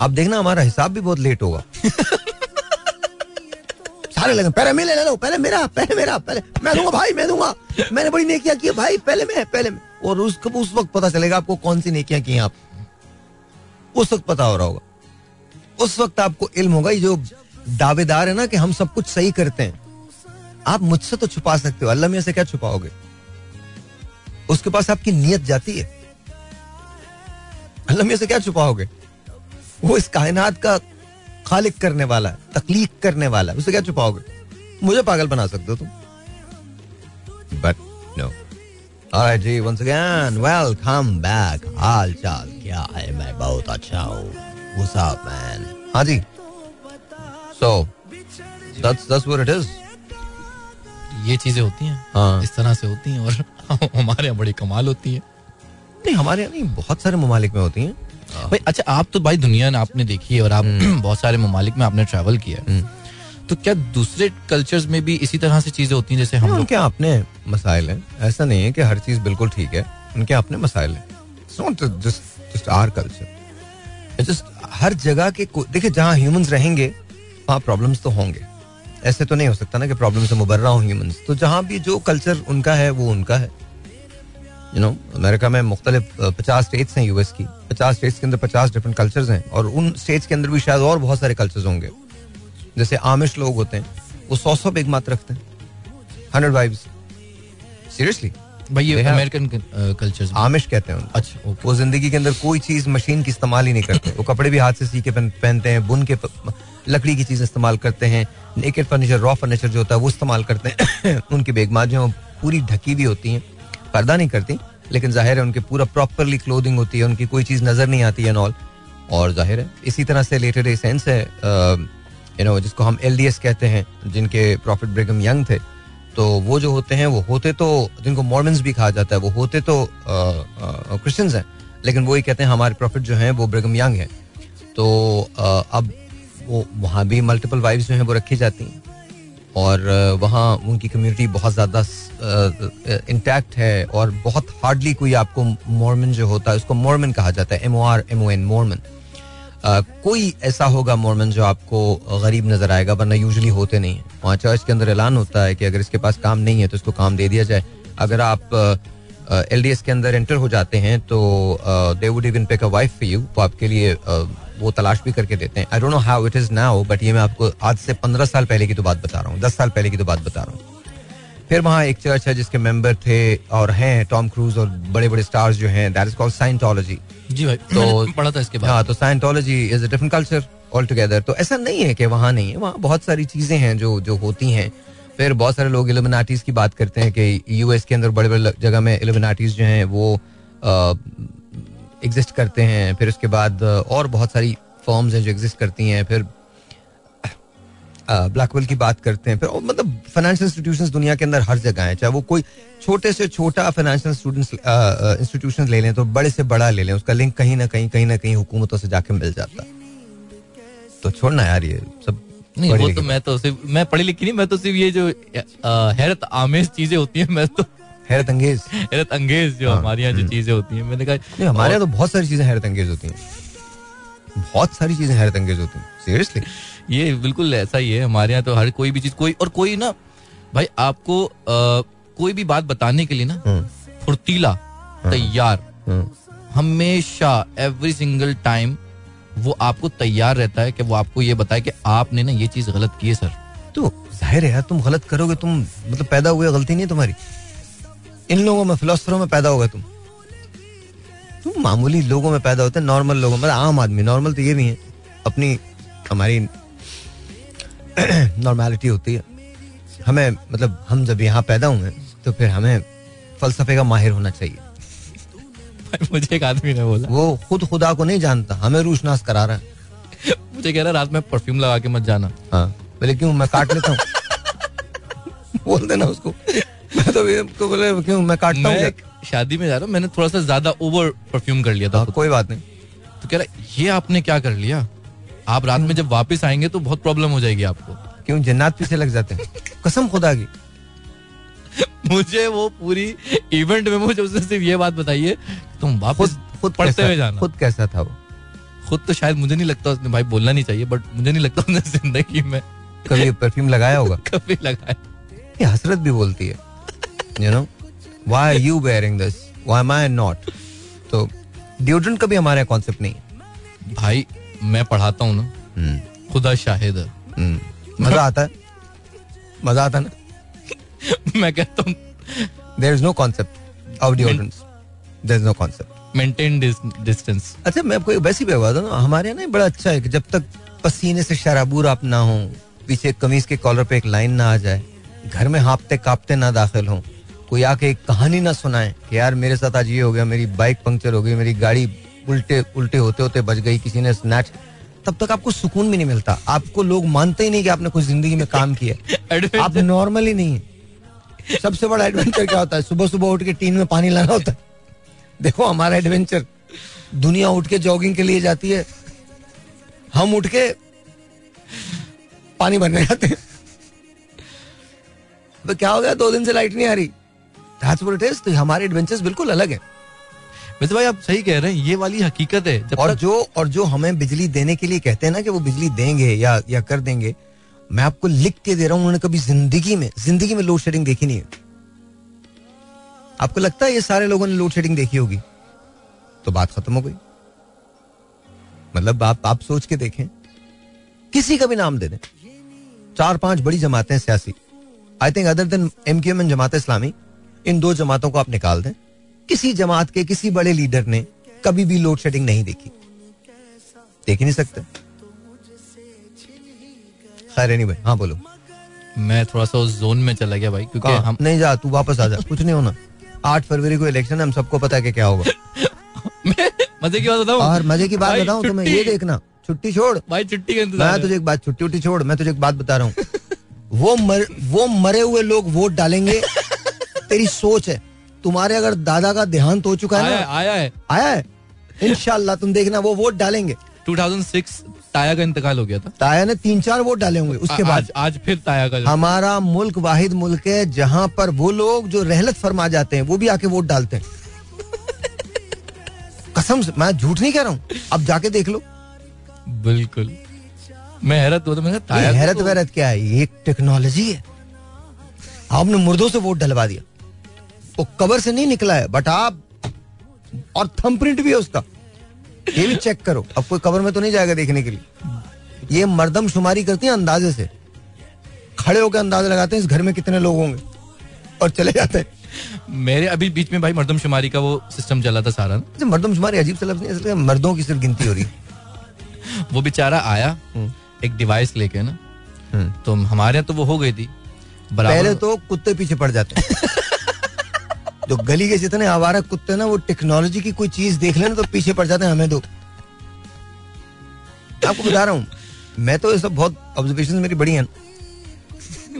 आप देखना हमारा हिसाब भी बहुत लेट होगा। सारे लगे, पहले मैं ले लो, पहले मेरा पहले मेरा, पहले, मैं दूँगा भाई, मैं दूँगा। मैंने बड़ी नेकियाँ की भाई, पहले मैं पहले मैं। और उस उस वक्त पता चलेगा आपको कौन सी नेकियाँ की आप। उस वक्त पता हो रहा होगा। उस वक्त आपको इल्म होगा, ये जो दावेदार है ना कि हम सब कुछ सही करते हैं। आप मुझसे तो छुपा सकते हो, अल्लाह मियाँ से क्या छुपाओगे? उसके पास आपकी नीयत जाती है। अल्लाह मियाँ से क्या छुपाओगे? वो इस कायनात का खालिक करने वाला है तकलीक करने वाला है उसे क्या छुपाओगे? मुझे पागल बना सकते हो तुम। बट नो Alright जी once again welcome back. हाल चाल क्या है? मैं बहुत अच्छा हूँ। What's up man? हाँ जी। So that's that's what it is. ये चीज़ें होती हैं। हाँ। इस तरह से होती हैं और हमारे यहाँ बड़ी कमाल होती है। नहीं हमारे यहाँ नहीं बहुत सारे ममालिक में होती हैं। भाई अच्छा आप तो भाई दुनिया ने आपने देखी है और आप बहुत सारे ममालिक में आपने ट्रैवल किया है। तो क्या दूसरे कल्चर्स में भी इसी तरह से चीज़ें होती हैं जैसे हम उनके अपने मसाइल हैं। ऐसा नहीं है कि हर चीज़ बिल्कुल ठीक है। उनके अपने मसाइल हैं। Not just just our culture just हर जगह के देखिए जहाँ ह्यूमंस रहेंगे वहाँ प्रॉब्लम्स तो होंगे। ऐसे तो नहीं हो सकता ना कि प्रॉब्लम से मुबर्रा हो ह्यूमंस तो जहाँ भी जो कल्चर उनका है वो उनका है। यू नो अमेरिका में मुख्तलिफ़ पचास स्टेट्स हैं यूएस की। पचास स्टेट्स के अंदर पचास डिफरेंट कल्चर्स हैं और उन स्टेट्स के अंदर भी शायद और बहुत सारे कल्चर्स होंगे। जैसे आमिश लोग होते हैं वो सौ सौ बेग मात रखते हैं। हंड्रेड वाइब्स सीरियसली भाई ये अमेरिकन कल्चर्स आमिश कहते हैं अच्छा वो ज़िंदगी के अंदर कोई चीज़ मशीन की इस्तेमाल ही नहीं करते। वो कपड़े भी हाथ से सी के पहनते हैं बुन के लकड़ी की चीज़ इस्तेमाल करते हैं नेकेड फर्नीचर रॉ फर्नीचर जो होता है वो इस्तेमाल करते हैं। उनकी बेगमात जो हैं, वो पूरी ढकी भी होती हैं। पर्दा नहीं करती लेकिन ज़ाहिर है उनके पूरा प्रॉपरली क्लोदिंग होती है उनकी कोई चीज़ नज़र नहीं आती है ऑल और ज़ाहिर है इसी तरह से रिलेटेड सेंस है यू नो जिसको हम एलडीएस कहते हैं जिनके प्रॉफिट ब्रिगम यंग थे तो वो जो होते हैं वो होते तो जिनको मॉर्मन्स भी कहा जाता है वो होते तो क्रिश्चियंस हैं लेकिन वो ही कहते हैं हमारे प्रॉफिट जो हैं वो ब्रिगम यंग है। तो अ, अब वो वहाँ भी मल्टीपल वाइफ्स जो हैं वो रखी जाती हैं। और वहाँ उनकी कम्युनिटी बहुत ज़्यादा इंटैक्ट है और बहुत हार्डली कोई आपको मॉर्मन जो होता है, उसको मॉर्मन कहा जाता है M O R M O N Mormon कोई ऐसा होगा मोरमन जो आपको गरीब नज़र आएगा, वरना यूजली होते नहीं है। वहाँ चर्च के अंदर ऐलान होता है कि अगर इसके पास काम नहीं है तो इसको काम दे दिया जाए। अगर आप एल डी एस के अंदर एंटर हो जाते हैं तो they would even pick a wife for you वो आपके लिए वो तलाश भी करके देते हैं। I don't know how it is now but ये मैं आपको आज से पंद्रह साल पहले की तो बात बता रहा हूँ। दस साल पहले की तो बात बता रहा हूँ। फिर वहाँ एक चर्च है जिसके मेंबर थे और हैं टॉम क्रूज और बड़े बड़े स्टार्स जो हैं दैट इज़ कॉल्ड साइंटोलॉजी जी भाई तो- पढ़ा था इसके बाद। हाँ तो Scientology is a different culture all together तो ऐसा नहीं है कि वहाँ नहीं है वहाँ बहुत सारी चीज़ें हैं जो जो होती हैं। फिर बहुत सारे लोग इल्यूमिनाटीज की बात करते हैं कि यूएस के अंदर बड़े बड़े जगह में इल्यूमिनाटीज जो हैं वो एग्जिस्ट करते हैं फिर उसके बाद और बहुत सारी फॉर्म्स हैं जो एग्जिस्ट करती हैं फिर ब्लैकवेल की बात करते हैं फिर मतलब फाइनेंशियल इंस्टीट्यूशंस दुनिया के अंदर हर जगह हैं चाहे वो कोई छोटे से छोटा फाइनेंशियल स्टूडेंट्स इंस्टीट्यूशन ले लें तो बड़े से बड़ा ले लें उसका लिंक कहीं ना कहीं कहीं ना कहीं हुकूमतों से जाके मिल जाता। है तो छोड़ना यार ये सब नहीं वो तो मैं तो सिर्फ़ मैं पढ़ी लिखी नहीं मैं तो सिर्फ़ ये जो हैरत आमेज चीज़ें होती हैं मैं तो हैरत अंगेज। हैरत अंगेज जो हाँ, हमारे यहाँ जो हम्म। चीज़ें होती हैं। मैंने कहा हमारे यहाँ तो बहुत सारी चीज़ें हैरत अंगेज होती हैं। बहुत सारी चीज़ें हैरत अंगेज होती हैं। सीरियसली ये बिल्कुल ऐसा ही है। हमारे यहाँ तो हर कोई भी चीज़ कोई और कोई ना भाई आपको अ, कोई भी बात बताने के लिए ना फुर्तीला तैयार। हमेशा एवरी सिंगल टाइम वो आपको तैयार रहता है कि वो आपको ये बताए कि आपने ना ये चीज़ गलत की है सर तो ज़ाहिर है यार तुम गलत करोगे तुम मतलब पैदा हुए गलती नहीं है तुम्हारी। इन लोगों में फिलोसफरों में पैदा होगा तुम। तुम मामूली लोगों में पैदा होते हैं नॉर्मल लोगों में मतलब आम आदमी नॉर्मल तो ये भी है। अपनी हमारी नॉर्मेलिटी होती है। हमें मतलब हम जब यहाँ पैदा हुए तो फिर हमें फलसफे का माहिर होना चाहिए। मुझे एक आदमी ने बोला। वो खुद खुदा को नहीं जानता हमें रूशनास करा रहा है। मुझे कह रहा रात में परफ्यूम लगा के मत जाना। हाँ बोले क्यों? मैं काट लेता हूँ। बोल देना उसको। मैं तो तो बोले क्यों मैं काटता हूँ शादी में जा रहा हूँ मैंने थोड़ा सा ज़्यादा ओवर परफ्यूम कर लिया था हाँ, कोई बात नहीं। तो कह रहा ये आपने क्या कर लिया? आप रात में जब वापस आएँगे तो बहुत प्रॉब्लम हो जाएगी आपको। क्यों? जन्नात पीछे लग जाते हैं। कसम खुदा की। मुझे वो पूरी इवेंट में मुझे उसने सिर्फ़ ये बात बताई है तुम वापस खुद पढ़ते हुए जाना। खुद कैसा था वो? खुद तो शायद मुझे नहीं लगता उसने भाई बोलना नहीं चाहिए बट मुझे नहीं लगता उसने ज़िंदगी में कभी परफ्यूम लगाया होगा? कभी लगाया। ये हसरत भी बोलती है। You know why are you wearing this why am I not तो डिओड्रेंट का भी हमारे कॉन्सेप्ट नहीं है। भाई मैं पढ़ाता हूँ ना। हम्म, खुदा शाहिद है। हम्म। मज़ा आता है। मज़ा आता ना? मैं कहता हूँ। There is no concept of deodorants there is no concept maintain distance अच्छा मैं आपको वैसी भी बता दूँ हमारे यहाँ ना बड़ा अच्छा है कि जब तक पसीने से शराबूर आप ना हो पीछे कमीज के कॉलर पे एक लाइन ना आ जाए घर में हाँपते कांपते ना दाखिल हो कोई आके एक कहानी ना सुनाए कि यार मेरे साथ आज ये हो गया मेरी बाइक पंक्चर हो गई मेरी गाड़ी उल्टे उल्टे होते होते बच गई किसी ने स्नैच तब तक आपको सुकून भी नहीं मिलता। आपको लोग मानते ही नहीं कि आपने कुछ ज़िंदगी में काम किया आप नॉर्मल ही नहीं है। सबसे बड़ा एडवेंचर क्या होता है? सुबह सुबह उठ के टीन में पानी लाना होता है। देखो हमारा एडवेंचर दुनिया उठ के जॉगिंग के लिए जाती है। हम उठ के पानी भरने जाते हैं। तो क्या हो गया? दो दिन से लाइट नहीं आ रही। That's what it is. तो हमारे एडवेंचर्स बिल्कुल अलग है। वैसे भाई आप सही कह रहे हैं ये वाली हकीकत है जब और तक जो और जो हमें बिजली देने के लिए कहते हैं ना कि वो बिजली देंगे या या कर देंगे मैं आपको लिख के दे रहा हूँ उन्होंने कभी ज़िंदगी में ज़िंदगी में लोड शेडिंग देखी नहीं है। आपको लगता है ये सारे लोगों ने लोड शेडिंग देखी होगी? तो बात खत्म हो गई। मतलब आप आप सोच के देखें। किसी का भी नाम दे दें। चार पाँच बड़ी जमातें सियासी। I think other than M Q M Jamaat Islami इन दो जमातों को आप निकाल दें। किसी जमात के किसी बड़े लीडर ने कभी भी लोड शेडिंग नहीं देखी। देख ही नहीं सकते। खैर नहीं भाई हाँ बोलो। मैं थोड़ा सा उस जोन में चला गया भाई क्योंकि हम नहीं जा तू वापस आ जा कुछ नहीं होना। आठ फरवरी को इलेक्शन है हम सबको पता है कि क्या होगा। मज़े की बात बताऊँ? और मज़े की बात बताऊँ तुम्हें ये देखना छुट्टी छोड़। भाई छुट्टी का इंतज़ार मैं तुझे एक बात छुट्टी उट्टी छोड़ मैं तुझे एक बात बता रहा हूँ। वो मर, वो मरे हुए लोग वोट डालेंगे तेरी सोच है। तुम्हारे अगर दादा का देहांत हो चुका है आया है आया है। इनशाला तुम देखना वो वोट डालेंगे। 2006 ताया का इंतकाल हो गया था। ताया ने तीन चार वोट डाले होंगे उसके बाद। आज आज फिर ताया का हमारा मुल्क वाहिद मुल्क है जहाँ पर वो लोग जो रहलत फरमा जाते हैं वो भी आके वोट डालते हैं। कसम से मैं झूठ नहीं कह रहा हूँ अब जाके देख लो। बिल्कुल। मैं हैरत था मैंने ताया हैरत वैरत क्या है? ये टेक्नोलॉजी है। आपने मुर्दों से वोट डलवा दिया। वो कबर से नहीं निकला है बट आप और थंबप्रिंट भी है उसका। ये भी चेक करो। अब कोई कबर में तो नहीं जाएगा देखने के लिए। ये मर्दम शुमारी करती है अंदाजे से। खड़े होकर अंदाज़ा लगाते हैं इस घर में कितने लोग होंगे और चले जाते हैं। मेरे अभी बीच में भाई मर्दमशुमारी का वो सिस्टम चला था सारा। ना। अच्छा, मर्दम शुमारी अजीब सा लफ्ज नहीं है, मर्दों की सिर्फ़ गिनती हो रही वो बेचारा आया हम्म। एक डिवाइस लेके ना हम्म। तो हमारे यहाँ तो वो हो गई थी। पहले तो कुत्ते पीछे पड़ जाते जो गली के जितने आवारा कुत्ते ना वो टेक्नोलॉजी की कोई चीज़ देख लेना तो पीछे पड़ जाते हैं हमें दो। आपको बता रहा हूँ मैं तो ये सब बहुत ऑब्जर्वेशन मेरी बड़ी हैं।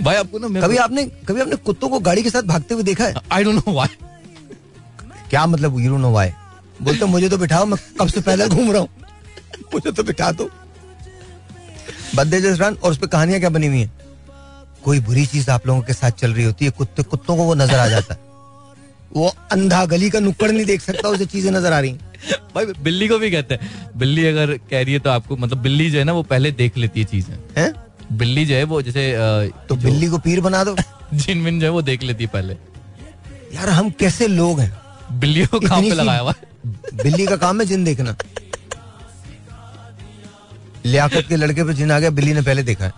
भाई आपको ना कभी आपने कभी आपने कुत्तों को गाड़ी के साथ भागते हुए देखा है? आई डोंट नो व्हाई क्या मतलब यू नो वाई बोलते मुझे तो बिठाओ मैं कब से पैदल घूम रहा हूँ। मुझे तो बिठा दो। बद्दे जसरान और उस पर कहानियाँ क्या बनी हुई है? कोई बुरी चीज़ आप लोगों के साथ चल रही होती है कुत्ते कुत्तों को वो नज़र आ जाता है। वो अंधा गली का नुक्कड़ नहीं देख सकता उसे चीज़ें नज़र आ रही भाई बिल्ली को भी कहते हैं। बिल्ली अगर कह रही है तो आपको मतलब बिल्ली जो है ना वो पहले देख लेती है चीज़ें। हैं? बिल्ली जो है वो जैसे तो बिल्ली को पीर बना दो। जिन विन जो है वो देख लेती है पहले। यार हम कैसे लोग हैं? बिल्ली को काम पे लगाया हुआ बिल्ली का काम है जिन देखना। लियाकत के लड़के पे जिन आ गया बिल्ली ने पहले देखा है।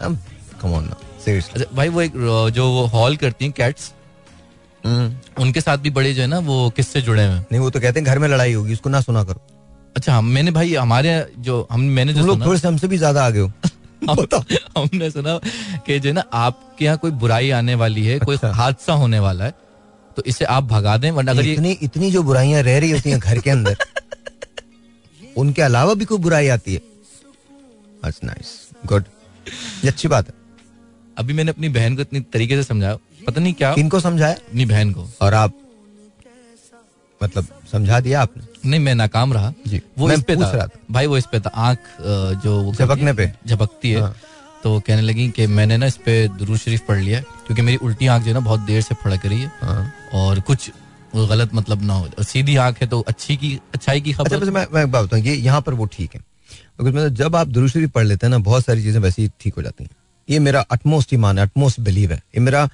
कम ऑन ना सीरियसली भाई वो एक जो वो हॉल करती हैं कैट्स उनके साथ भी बड़े जो है ना वो किससे जुड़े हुए हैं? नहीं वो तो कहते हैं घर में लड़ाई होगी उसको ना सुना करो। अच्छा हम मैंने भाई हमारे जो हम मैंने जो लोग थोड़े से हमसे भी ज़्यादा आगे हो। हमने सुना कि जो है ना आपके यहाँ कोई बुराई आने वाली है कोई अच्छा। हादसा होने वाला है तो इसे आप भगा दें वरना अगर इतनी इतनी जो बुराइयाँ रह रही होती हैं घर के अंदर उनके अलावा भी कोई बुराई आती है? नाइस गुड अच्छी बात है। अभी मैंने अपनी बहन को इतनी तरीके से समझाया। पता नहीं क्या किनको समझाया? अपनी बहन को। और आप मतलब समझा दिया आपने? नहीं मैं नाकाम रहा। जी, वो इस पे था। था। भाई वो इस पे था। आँख जो झपकने पे? झपकती है। हाँ। तो वो कहने लगी कि मैंने ना इस पे दुरूद शरीफ पढ़ लिया क्योंकि मेरी उल्टी आँख जो है ना बहुत देर से फड़क रही है। हाँ। और कुछ गलत मतलब ना हो। और सीधी आँख है तो अच्छी की अच्छाई की अच्छा खबर। बस मैं मैं बात बताऊँ ये यहाँ पर वो ठीक है। मतलब जब आप दुरुस्त शरीफ पढ़ लेते हैं ना बहुत सारी चीज़ें वैसे ही ठीक हो जाती हैं। ये मेरा अटमोस्ट ईमान है अटमोस्ट बिलीव है। ये मेरा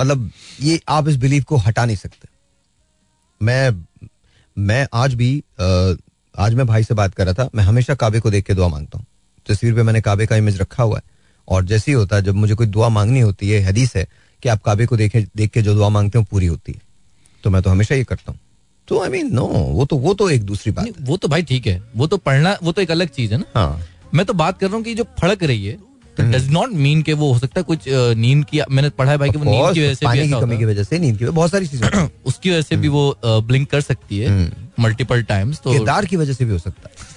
मतलब ये आप इस बिलीव को हटा नहीं सकते। मैं मैं आज भी आज मैं भाई से बात कर रहा था मैं हमेशा काबे को देख के दुआ माँगता हूँ। तस्वीर पे मैंने काबे का इमेज रखा हुआ है। और जैसे ही होता है जब मुझे कोई दुआ मांगनी होती है हदीस है कि आप काबे को देखे देख के जो दुआ मांगते हो पूरी होती है। तो मैं तो हमेशा ये करता हूँ। तो आई मीन नो वो तो वो तो एक दूसरी बात वो तो भाई ठीक है। वो तो पढ़ना वो तो एक अलग चीज़ है ना। हाँ। मैं तो बात कर रहा हूँ कि जो फड़क रही है तो हम्म। डज नॉट मीन के वो हो सकता है कुछ नींद की मैंने पढ़ा है भाई कि वो नींद की वजह से भी पानी की कमी की वजह से नींद की बहुत सारी चीज़ें उसकी वजह से भी वो ब्लिंक कर सकती है हम्म। मल्टीपल टाइम्स तो किरदार की वजह से भी हो सकता है।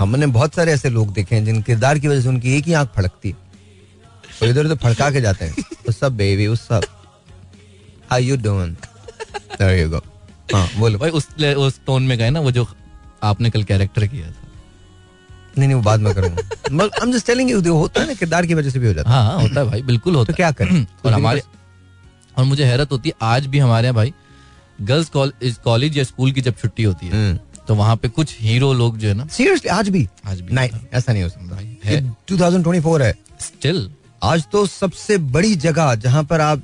हमने बहुत सारे ऐसे लोग देखे हैं जिन किरदार की वजह से उनकी एक ही आँख फड़कती है। और इधर उधर फड़का के जाते हैं। उस सब बेबी उस सब। How you doing there you go हाँ बोलो। भाई उस उस टोन में गए ना वो जो आपने कल कैरेक्टर किया था। नहीं नहीं वो बाद में करूँगा। I am just telling you होता है ना किरदार की वजह से भी हो जाता है। हाँ हाँ होता है भाई बिल्कुल होता तो क्या करें? और हमारे और मुझे हैरत होती है आज भी हमारे यहाँ भाई गर्ल्स कॉलेज या स्कूल की जब छुट्टी होती है हम्म। तो वहाँ पे कुछ हीरो लोग जो है ना सीरियसली आज भी? आज भी। नहीं ऐसा नहीं हो सकता। भाई है। ये 2024 है। स्टिल आज तो सबसे बड़ी जगह जहाँ पर आप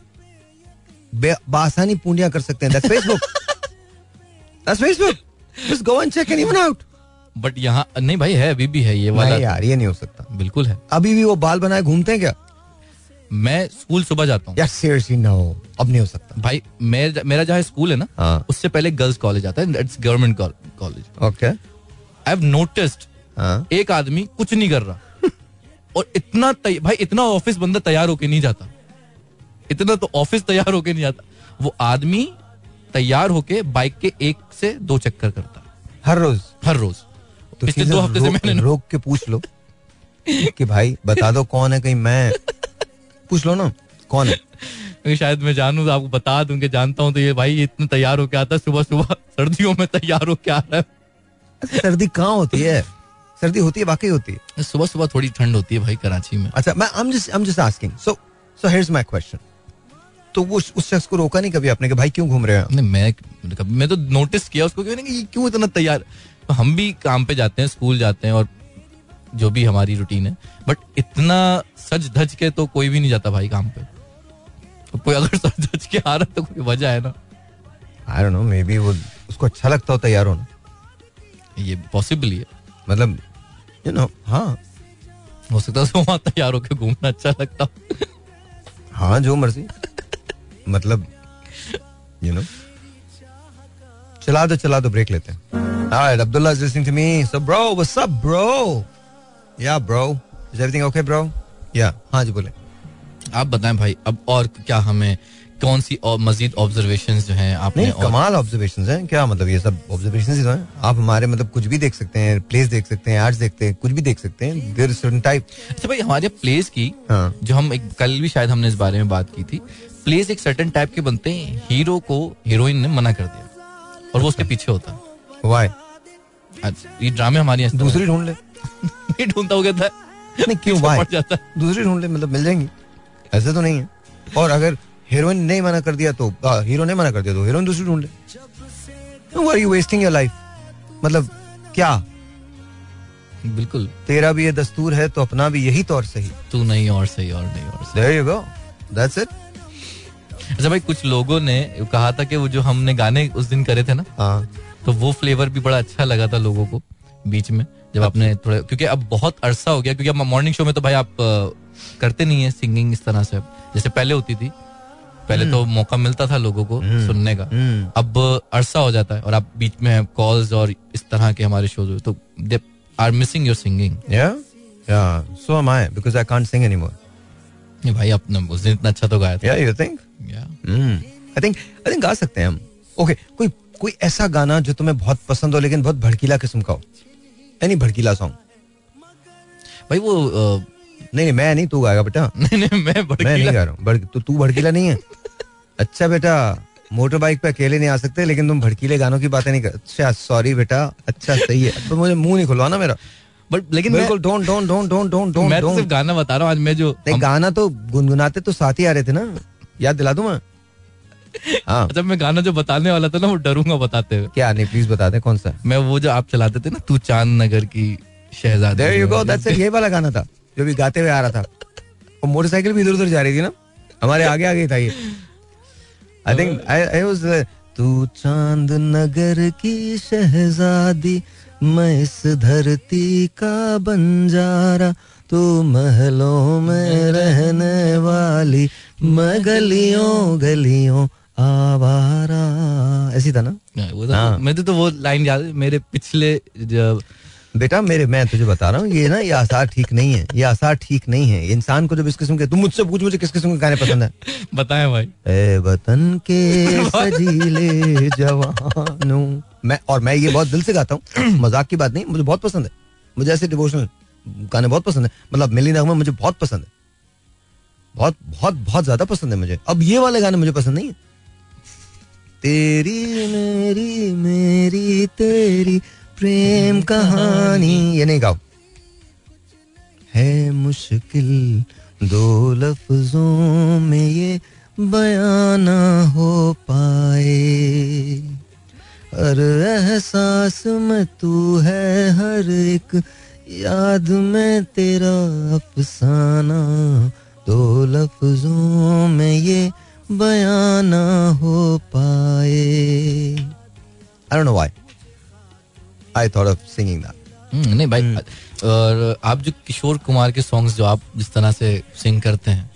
बासानी पूंडियाँ कर सकते हैं। That's Facebook that's Facebook just go and check anyone out but यहाँ नहीं भाई है अभी भी है ये वाला नहीं यार ये नहीं हो सकता। बिल्कुल है। अभी भी वो बाल बनाए घूमते हैं क्या? मैं स्कूल सुबह जाता हूँ। सीरियसली नो अब नहीं हो सकता। भाई मेरा मेरा जहाँ स्कूल है ना हाँ। उससे पहले गर्ल्स कॉलेज आता है it's government college okay I have noticed एक आदमी कुछ नहीं कर रहा। और इतना भाई इतना ऑफ़िस बंदा तैयार होके नहीं जाता। इतना तो ऑफ़िस तैयार होके नहीं जाता। वो आदमी तैयार होके बाइक के एक से दो चक्कर करता है। हर रोज? हर रोज। तो पिछले दो हफ़्ते से मैंने रोक के पूछ लो कि भाई बता दो कौन है कहीं मैं? पूछ लो ना कौन है? शायद मैं जानूं तो आपको बता दूँ कि जानता हूँ तो ये भाई इतना तैयार होके आता है सुबह सुबह सर्दियों में तैयार होके आ रहा अच्छा, सर्दी कहाँ होती है? सर्दी होती है वाकई होती है? है सुबह सुबह थोड़ी ठंड होती है भाई कराची में। अच्छा मैं I'm just I'm just asking. So so here's my question. तो वो उस शख्स को रोका नहीं कभी आपने कि भाई क्यों घूम रहे हो नहीं मैं कभी मैं तो नोटिस किया उसको कि क्यों इतना तैयार? तो हम भी काम पे जाते हैं स्कूल जाते हैं और जो भी हमारी रूटीन है। बट इतना सज धज के तो कोई भी नहीं जाता भाई काम पे। तो कोई अगर सज धज के आ रहा तो कोई वजह है ना। I don't know maybe वो उसको अच्छा लगता हो तैयार होना। ये पॉसिबल ही है। मतलब यू नो हाँ। हो सकता है वहाँ तैयार होकर घूमना अच्छा लगता हाँ। जो मर्ज़ी। मतलब यू नो चला दो चला दो ब्रेक लेते हैं Alright, Abdullah is listening to me. So bro, what's up, bro? Yeah, bro. Is everything okay, bro? Yeah. हाँ जी बोले. आप बताएँ भाई अब और क्या हमें कौन सी और मजीद ऑब्जर्वेशन जो हैं आपने नहीं और कमाल ऑब्जर्वेशन हैं क्या मतलब ये सब ऑब्जर्वेशन ही तो हैं आप हमारे मतलब कुछ भी देख सकते हैं प्लेस देख सकते हैं आर्ट्स देखते हैं कुछ भी देख सकते हैं देर सर्टन टाइप अच्छा भाई हमारे प्लेस की हाँ जो हम एक कल भी शायद हमने इस बारे में बात की थी प्लेस एक सर्टन टाइप के बनते हैं हीरो को हीरोइन ने मना कर दिया और वो उसके पीछे होता। है वाई ये ड्रामे हमारे दूसरी ढूंढ ले। नहीं ढूंढता वो कहता है। नहीं क्यों? वाई जाता है। दूसरी ढूंढ ले मतलब मिल जाएँगी। ऐसे तो नहीं है। और अगर हीरोइन नहीं मना कर दिया तो हीरो ने मना कर दिया तो हीरोइन दूसरी ढूंढ ले। Are you wasting your life मतलब क्या? बिल्कुल। तेरा भी ये दस्तूर है तो अपना भी यही तौर सही। तू नहीं और सही और नहीं और सही। अच्छा भाई कुछ लोगों ने कहा था कि वो जो हमने गाने उस दिन करे थे ना हाँ। तो वो फ्लेवर भी बड़ा अच्छा लगा था लोगों को बीच में जब आपने थोड़ा क्योंकि अब बहुत अरसा हो गया क्योंकि अब मॉर्निंग शो में तो भाई आप करते नहीं है सिंगिंग इस तरह से। अब जैसे पहले होती थी पहले तो मौका मिलता था लोगों को सुनने का। हम्म। अब अरसा हो जाता है और आप बीच में कॉल्स और इस तरह के हमारे शोज़ तो they are missing your singing Yeah? Yeah. So am I because I can't sing anymore. भाई आपने उस दिन इतना अच्छा तो गाया था you think? Yeah. Hmm. I think I think गा सकते हैं हम. Okay, कोई कोई ऐसा गाना जो तुम्हें बहुत पसंद हो लेकिन बहुत भड़कीला किस्म का हो. Any भड़कीला सॉन्ग. भाई वो अ, नहीं नहीं मैं नहीं तू गाएगा बेटा. नहीं नहीं मैं भड़कीला मैं नहीं गा रहा हूँ. तो तू भड़कीला नहीं है. अच्छा बेटा मोटर बाइक पे अकेले नहीं आ सकते लेकिन तुम भड़कीले गानों की बातें नहीं कर अच्छा सॉरी बेटा अच्छा सही है तो मुझे मुँह नहीं खुलवाना मेरा बट लेकिन बिल्कुल don't don't don't don't don't don't मैं तो सिर्फ़ गाना बता रहा हूँ आज मैं जो गाना तो गुनगुनाते तो साथ ही आ रहे थे ना। याद दिला दूँ मैं? हाँ। जब मैं गाना जो बताने वाला था ना वो डरूँगा बताते हुए। क्या? नहीं प्लीज़ बता दे कौन सा? मैं वो जो आप चलाते थे ना तू चाँद नगर की शहजादी यू गो दैट्स ये वाला। गाना था जो भी गाते हुए आ रहा था। और मोटरसाइकिल भी इधर उधर जा रही थी ना हमारे आगे आगे था ये। आई थिंक आई आई वाज तू चाँद नगर की शहजादी मैं इस धरती का बंजारा तू महलों में रहने वाली मैं गलियों गलियों आवारा। ऐसी था ना? वो तो हाँ। मैं तो वो लाइन याद मेरे पिछले जब बेटा मेरे मैं तुझे बता रहा हूँ ये ना ये आसार ठीक नहीं है ये आसार ठीक नहीं है। इंसान को जब इस किस्म के तुम मुझसे पूछ मुझे किस किस्म के गाने पसंद है? बताएँ भाई। ए वतन के सजीले जवानों मैं और मैं ये बहुत दिल से गाता हूँ। मज़ाक की बात नहीं, मुझे बहुत पसंद है। मुझे ऐसे डिवोशनल गाने बहुत पसंद है। मतलब मिली नगमा मुझे बहुत पसंद है। बहुत बहुत बहुत ज़्यादा पसंद है मुझे। अब ये वाले गाने मुझे पसंद नहीं है। तेरी मेरी मेरी, तेरी प्रेम कहानी। ये नहीं गाओ। है मुश्किल दो लफ्जों में ये बयाना हो पाए। हर एहसास में तू है हर एक। याद में तेरा अफसाना। दो लफ्जों में ये बयाना हो पाए। I don't know why I thought of singing that hmm, नहीं भाई और आप जो किशोर कुमार के सॉन्ग्स जो आप जिस तरह से सिंग करते हैं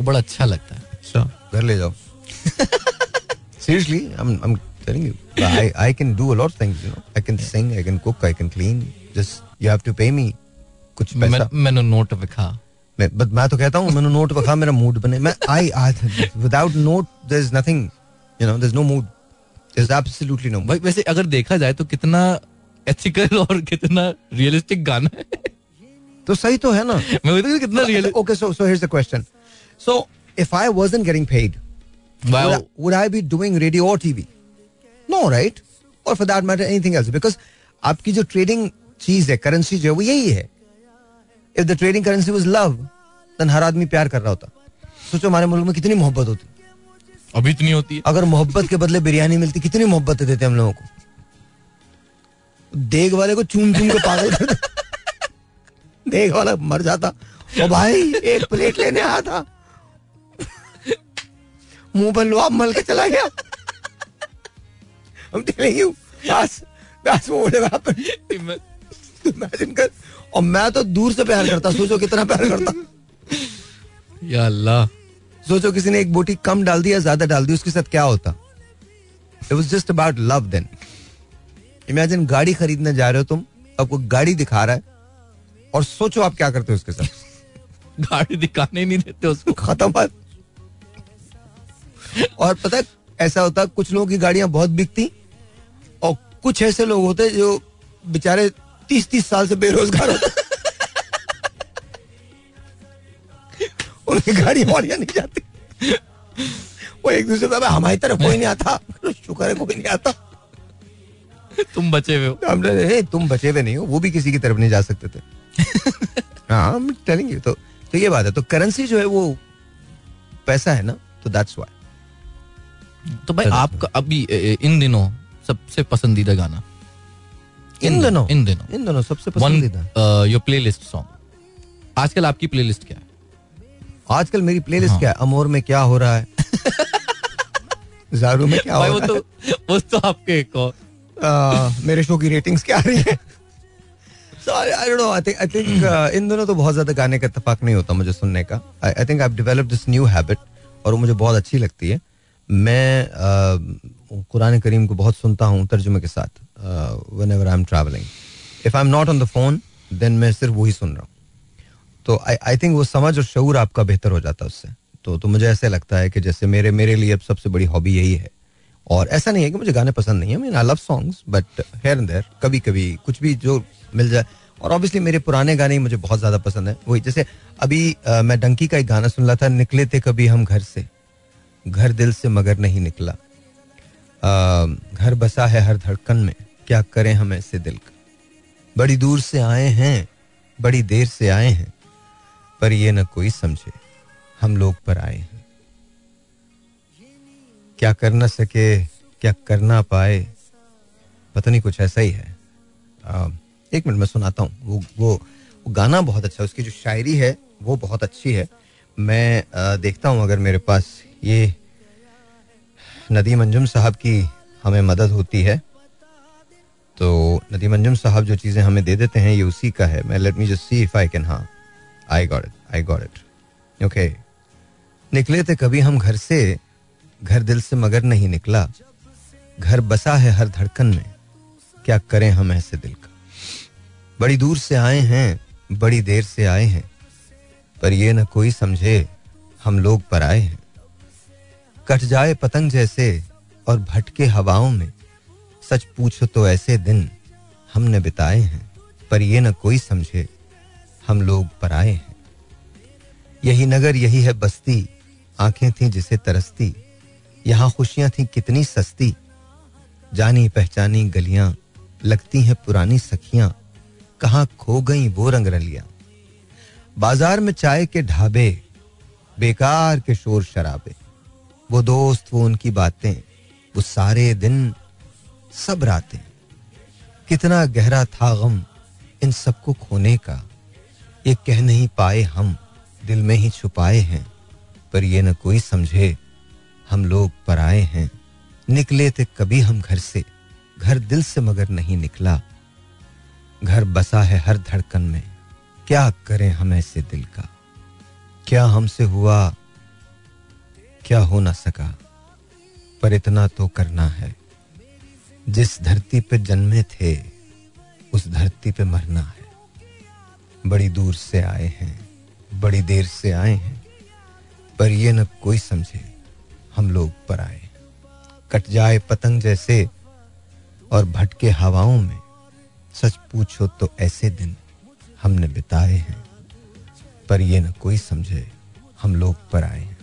वो बड़ा अच्छा लगता है। अच्छा घर ले जाओ। Seriously i'm i'm telling you i i can do a lot of things you know i can sing i can cook i can clean just you have to pay me कुछ पैसा मैंने नोट विखा मैं but मैं तो कहता हूँ मैंने note रखा मेरा मूड बने मैं I I without note there is nothing you know there is no mood there is absolutely no भाई वैसे अगर देखा जाए तो कितना एथिकल और कितना रियलिस्टिक गाना है तो सही तो है ना मैं हूँ कितना real okay so so here's the question so if i wasn't getting paid would, I, would I be doing radio or TV? No, right? Or for that matter, anything else. Because आपकी जो trading चीज़ है currency जो है वो यही है। If the trading currency was love then हर आदमी प्यार कर रहा होता। सोचो हमारे मुल्क में कितनी मोहब्बत होती। अभी इतनी होती है। अगर मोहब्बत के बदले बिरयानी मिलती कितनी मोहब्बत देते हम लोगों को। देग वाले को चूम चूम के पागल कर। देग वाला मर जाता। ओ भाई एक प्लेट लेने आया था। मुँह पर लुआब मल के चला गया। हम telling you that's that's what would have happened. Imagine कर और मैं तो दूर से प्यार करता सोचो कितना प्यार करता। या अल्लाह। सोचो किसी ने एक बोटी कम डाल दी या ज़्यादा डाल दी उसके साथ क्या होता? It was just about love then imagine गाड़ी खरीदने जा रहे हो तुम आपको गाड़ी दिखा रहा है और सोचो आप क्या करते हो उसके साथ। गाड़ी दिखाने नहीं देते उसको। खत्म बात। और पता है ऐसा होता कुछ लोगों की गाड़ियाँ बहुत बिकती कुछ ऐसे लोग होते हैं जो बेचारे तीस तीस साल से बेरोजगार होते उनकी गाड़ी वाड़ियाँ नहीं जाती। वो एक दूसरे पे हमारी तरफ़ कोई नहीं आता। शुक्र है कोई नहीं आता। तुम बचे हुए हो। हमने तुम बचे हुए नहीं हो। वो भी किसी की तरफ़ नहीं जा सकते थे। हाँ टेलिंग यू तो तो ये बात है। तो करेंसी जो है वो पैसा है ना? तो दैट्स व्हाई तो भाई आपका अभी इन दिनों सबसे पसंदीदा गाना? इन दिनों? इन दिनों। इन दोनों सबसे पसंदीदा? योर प्लेलिस्ट सॉन्ग आजकल आपकी प्लेलिस्ट क्या है? आजकल मेरी प्लेलिस्ट हाँ। क्या है? अमोर में क्या हो रहा है? जारू में क्या हो वो रहा तो वो तो आपके एक आ, मेरे शो की रेटिंग्स क्या आ रही है? So I, I know. I think I think uh, इन दोनों तो बहुत ज़्यादा गाने का इत्तेफाक नहीं होता मुझे सुनने का। I think I develop this new habit और वो मुझे बहुत अच्छी लगती है। मैं uh, कुरान करीम को बहुत सुनता हूँ तर्जुमे के साथ whenever I am travelling if I am not on the phone then मैं सिर्फ़ वही सुन रहा हूँ। तो आई आई थिंक वो समझ और शऊर आपका बेहतर हो जाता है उससे। तो तो मुझे ऐसे लगता है कि जैसे मेरे मेरे लिए अब सबसे बड़ी हॉबी यही है। और ऐसा नहीं है कि मुझे गाने पसंद नहीं है। Mean I love songs but here and there कभी कभी कुछ भी जो मिल जाए। और ऑब्वियसली मेरे पुराने गाने ही मुझे बहुत ज़्यादा पसंद है। वही जैसे अभी अ, मैं डंकी का एक गाना सुन रहा था निकले थे कभी हम घर से। घर दिल से मगर नहीं निकला। घर बसा है हर धड़कन में। क्या करें हम ऐसे दिल का? बड़ी दूर से आए हैं बड़ी देर से आए हैं पर ये न कोई समझे हम लोग पर आए हैं। क्या कर ना सके क्या करना पाए पता नहीं कुछ ऐसा ही है। आ, एक मिनट मैं सुनाता हूँ। वो वो वो गाना बहुत अच्छा है उसकी जो शायरी है वो बहुत अच्छी है। मैं आ, देखता हूँ अगर मेरे पास ये नदीम अंजुम साहब की हमें मदद होती है। तो नदीम अंजुम साहब जो चीज़ें हमें दे देते हैं, ये उसी का है। मैं let me just see if I can हाँ I got it I got it okay निकले थे कभी हम घर से, घर दिल से मगर नहीं निकला। घर बसा है हर धड़कन में। क्या करें हम ऐसे दिल का? बड़ी दूर से आए हैं, बड़ी देर से आए हैं। पर ये न कोई समझे, हम लोग पर आए हैं। कट जाए पतंग जैसे और भटके हवाओं में। सच पूछो तो ऐसे दिन हमने बिताए हैं, पर ये न कोई समझे हम लोग पर आए हैं। यही नगर, यही है बस्ती, आँखें थी जिसे तरसती, यहाँ खुशियाँ थी कितनी सस्ती। जानी पहचानी गलियाँ, लगती हैं पुरानी सखियाँ, कहा खो गई वो रंग रलियाँ बाज़ार में चाय के ढाबे, बेकार के शोर शराबे। वो दोस्त, वो उनकी बातें, वो सारे दिन सब रातें। कितना गहरा था गम इन सबको खोने का। ये कह नहीं पाए हम, दिल में ही छुपाए हैं, पर ये न कोई समझे हम लोग पर आए हैं। निकले थे कभी हम घर से, घर दिल से मगर नहीं निकला। घर बसा है हर धड़कन में, क्या करें हम ऐसे दिल का? क्या हमसे हुआ क्या हो ना सका, पर इतना तो करना है। जिस धरती पे जन्मे थे, उस धरती पे मरना है। बड़ी दूर से आए हैं, बड़ी देर से आए हैं, पर ये न कोई समझे, हम लोग पर आए। कट जाए पतंग जैसे और भटके हवाओं में, सच पूछो तो ऐसे दिन हमने बिताए हैं, पर ये न कोई समझे, हम लोग पर आए हैं।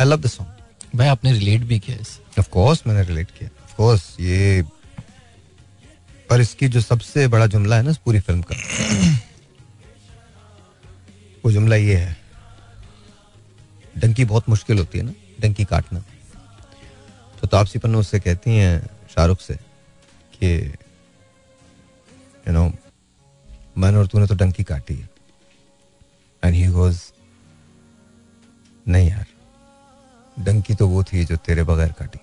आई लव द सॉन्ग भाई आपने रिलेट भी किया इसे। ऑफ़ कोर्स मैंने रिलेट किया। ऑफ़ कोर्स ये पर इसकी जो सबसे बड़ा जुमला है ना इस पूरी फ़िल्म का वो जुमला ये है। डंकी बहुत मुश्किल होती है ना डंकी काटना। तो तापसी पन्नू उससे कहती हैं शाहरुख से कि यू नो मैंने और तूने तो डंकी काटी है। एंड ही गोज नहीं यार डंकी तो वो थी जो तेरे बगैर काटी।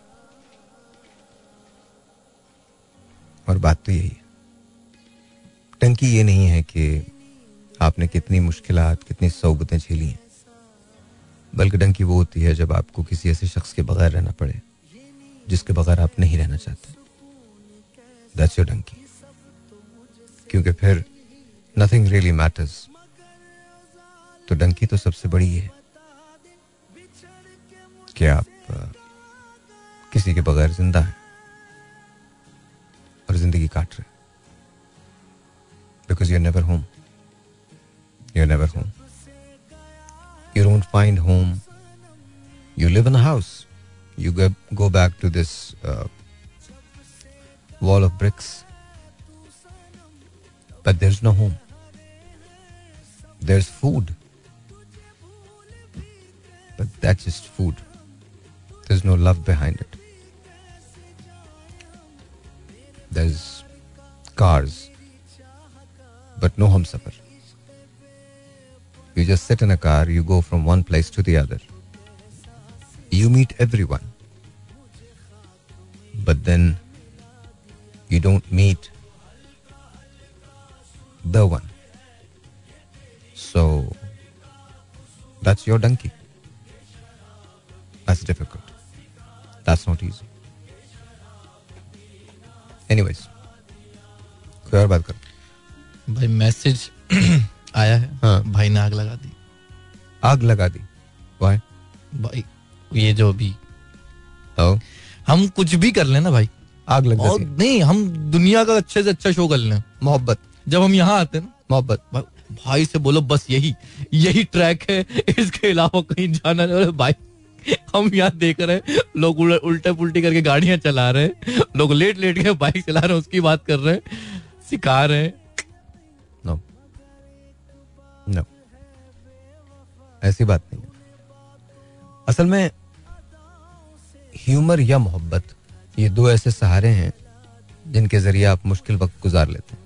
और बात तो यही है। टंकी ये नहीं है कि आपने कितनी मुश्किलात, कितनी सोबतें झेली हैं, बल्कि डंकी वो होती है जब आपको किसी ऐसे शख्स के बगैर रहना पड़े, जिसके बगैर आप नहीं रहना चाहते। That's your Dunki. क्योंकि फिर नथिंग रियली मैटर्स तो डंकी तो सबसे बड़ी है। कि आप किसी के बगैर ज़िंदा हैं और ज़िंदगी काट रहे because you never home you never home you don't find home you live in house you go back to this wall of bricks but there is no home there is food but But that's just food. There's no love behind it. There's cars, but no home supper. You just sit in a car, you go from one place to the other. You meet everyone. But then you don't meet the one. So that's your donkey. That's difficult. That's not easy. Anyways, कोई और बात करो भाई message आया है। हाँ। भाई ने आग लगा दी। आग लगा दी? Why? भाई ये जो अभी Oh, हम कुछ भी कर लेना भाई। आग लग और। नहीं हम दुनिया का अच्छे से अच्छा शो कर लें। मोहब्बत। जब हम यहाँ आते हैं ना। मोहब्बत। भाई से बोलो बस यही यही ट्रैक है। इसके अलावा कहीं जाना नहीं। भाई हम यहाँ देख रहे हैं, लोग उल्टे पुलटी करके गाड़ियाँ चला रहे हैं, लोग लेट लेट के बाइक चला रहे हैं, उसकी बात कर रहे हैं सिखा रहे हैं नो ऐसी बात नहीं असल में, ह्यूमर या मोहब्बत, ये दो ऐसे सहारे हैं, जिनके ज़रिए आप मुश्किल वक्त गुजार लेते हैं।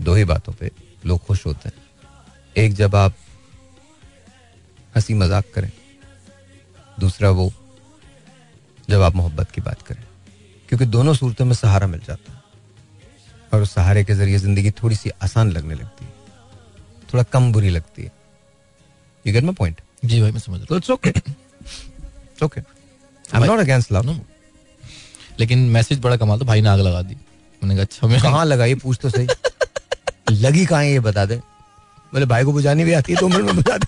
दो ही बातों पे लोग खुश होते हैं। एक जब आप हँसी मज़ाक करें दूसरा वो जब आप मोहब्बत की बात करें क्योंकि दोनों सूरतों में सहारा मिल जाता है। और उस सहारे के ज़रिए ज़िंदगी थोड़ी सी आसान लगने लगती है थोड़ा कम बुरी लगती है। यू गेट माई पॉइंट जी भाई मैं समझ रहा it's okay it's okay I am not against love लेकिन मैसेज बड़ा कमाल था भाई ने आग लगा दी। मैंने कहा अच्छा मैं कहाँ लगाई? पूछ तो सही। लगी कहाँ है ये बता दे। बोले भाई को बुझानी भी आती है तो मिनट में बुझा दे।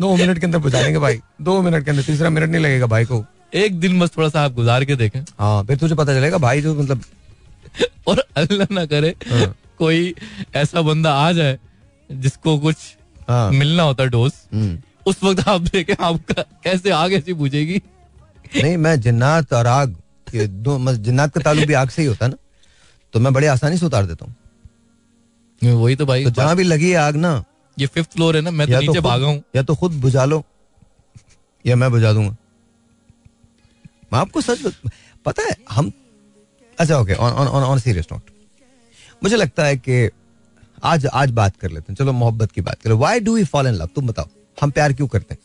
दो मिनट के अंदर देंगे भाई। दो मिनट के अंदर तीसरा मिनट नहीं लगेगा भाई को। एक दिन बस थोड़ा सा आप गुजार के देखें। हाँ फिर तुझे पता चलेगा भाई जो मतलब और अल्लाह ना करे हाँ। कोई ऐसा बंदा आ जाए जिसको कुछ हाँ। मिलना होता डोज। हम्म। उस वक्त आप देखें आपका कैसे आग ऐसी पूछेगी नहीं मैं जिन्नात और आग ये दो जिन्नात का ताल्लुक भी आग से ही होता है ना तो मैं बड़े आसानी से उतार देता हूँ। वही तो भाई तो जहाँ भी लगी आग ना ये फिफ्थ फ्लोर है ना मैं तो नीचे खुद- भागा हूँ। या तो खुद बुझा लो या मैं बुझा दूँगा। मैं आपको सच पता है हम अच्छा okay on on on serious note मुझे लगता है कि आज आज बात कर लेते हैं। चलो मोहब्बत की बात करें। Why do we fall in love तुम बताओ हम प्यार क्यों करते हैं?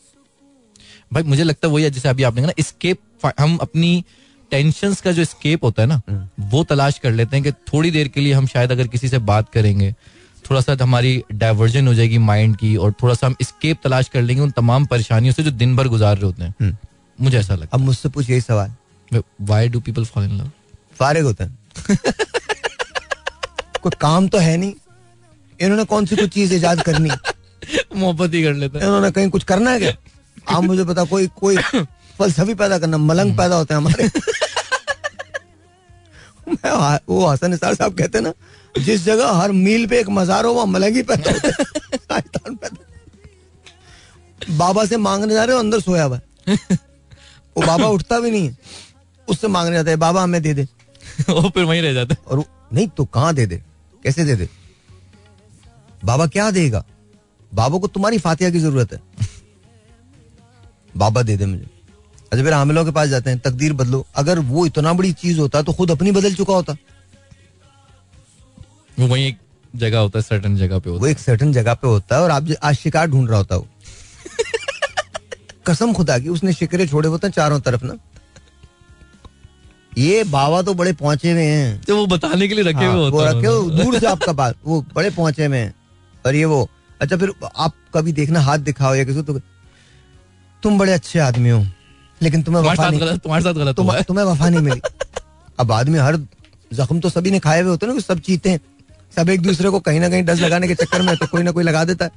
भाई मुझे लगता है वही है जैसे अभी आपने कहा ना स्केप हम अपनी टेंशन का जो स्केप होता है ना हम्म। वो तलाश कर लेते हैं कि थोड़ी देर के लिए हम शायद अगर किसी से बात करेंगे थोड़ा सा हमारी डाइवर्जन हो जाएगी माइंड की और थोड़ा सा हम स्केप तलाश कर लेंगे उन तमाम परेशानियों से जो दिन भर गुजार रहे होते हैं। हम्म। मुझे ऐसा लगता अब मुझसे पूछ यही सवाल। Why do people fall in love फारिग होते हैं। कोई काम तो है नहीं। इन्होंने कौन सी कुछ चीज़ ईजाद करनी? मोहब्बत ही कर लेते हैं। इन्होंने कहीं कुछ करना है क्या? आप मुझे पता कोई कोई फलसफी पैदा करना मलंग पैदा होते हैं हमारे। वो हसन निसार साहब कहते ना जिस जगह हर मील पे एक मजार हो वहाँ मलंग पैदा बाबा से मांगने जा रहे हो अंदर सोया हुआ वो बाबा उठता भी नहीं है। उससे मांगने जाता है बाबा हमें दे दे। वो फिर वहीं रह जाता है। और नहीं तो कहाँ दे दे? कैसे दे दे? बाबा क्या देगा? बाबा को तुम्हारी फातिहा की ज़रूरत है। बाबा दे दे मुझे। अच्छा फिर हामिलों के पास जाते हैं तकदीर बदलो। अगर वो इतना बड़ी चीज़ होता तो खुद अपनी बदल चुका होता। वो वहीं एक जगह होता है सर्टन जगह पे होता। वो एक सर्टन जगह पे होता है और आप आज शिकार ढूंढ रहा होता वो। कसम खुदा की उसने शिकरे छोड़े होते हैं चारों तरफ़ ना। ये बाबा तो बड़े पहुँचे हुए हैं। तो वो बताने के लिए रखे हाँ, हुए वो रखे हो दूर से आपका बात वो बड़े पहुँचे में हैं। और ये वो अच्छा फिर आप कभी देखना हाथ दिखाओ या किसी तो तुम बड़े अच्छे आदमी हो। लेकिन तुम्हें वफा नहीं गलत तुम्हारे साथ गलत तुम, तुम्हें वफा नहीं मिली। अब आदमी हर जख्म तो सभी ने खाए हुए होते ना सब चीते हैं। सब एक दूसरे को कहीं ना कहीं डस लगाने के चक्कर में तो कोई ना कोई लगा देता है।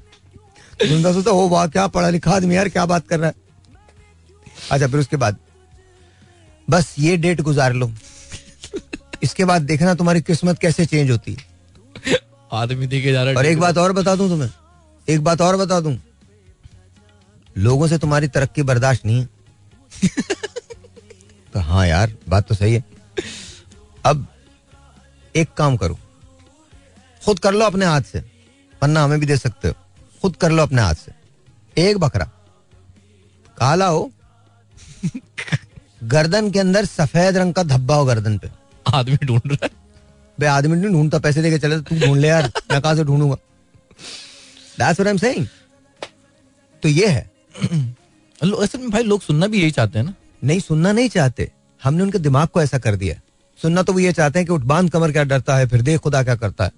तो उनका सोचता हो वाह क्या पढ़ा लिखा आदमी यार क्या बात कर रहा है? अच्छा फिर उसके बाद बस ये डेट गुजार लो। इसके बाद देखना तुम्हारी किस्मत कैसे चेंज होती है। आदमी देखे जा रहा है और एक बात और बता दूँ तुम्हें? एक बात और बता दूँ? लोगों से तुम्हारी तरक्की बर्दाश्त नहीं है। तो हाँ यार बात तो सही है। अब एक काम करो। खुद कर लो अपने हाथ से। वरना हमें भी दे सकते हो। खुद कर लो अपने हाथ से। एक बकरा। काला हो। गर्दन के अंदर सफ़ेद रंग का धब्बा हो गर्दन पे। आदमी ढूंढ रहा है। बे आदमी नहीं ढूंढता पैसे देके चले तू ढूंढ ले यार। मैं कहाँ से ढूंढूँगा. तो ये है। असल में भाई लोग सुनना भी यही चाहते हैं ना। नहीं, सुनना नहीं चाहते। हमने उनके दिमाग को ऐसा कर दिया। सुनना तो वो ये चाहते हैं कि उठ, बाँध कमर क्या डरता है, फिर देख खुदा क्या करता है।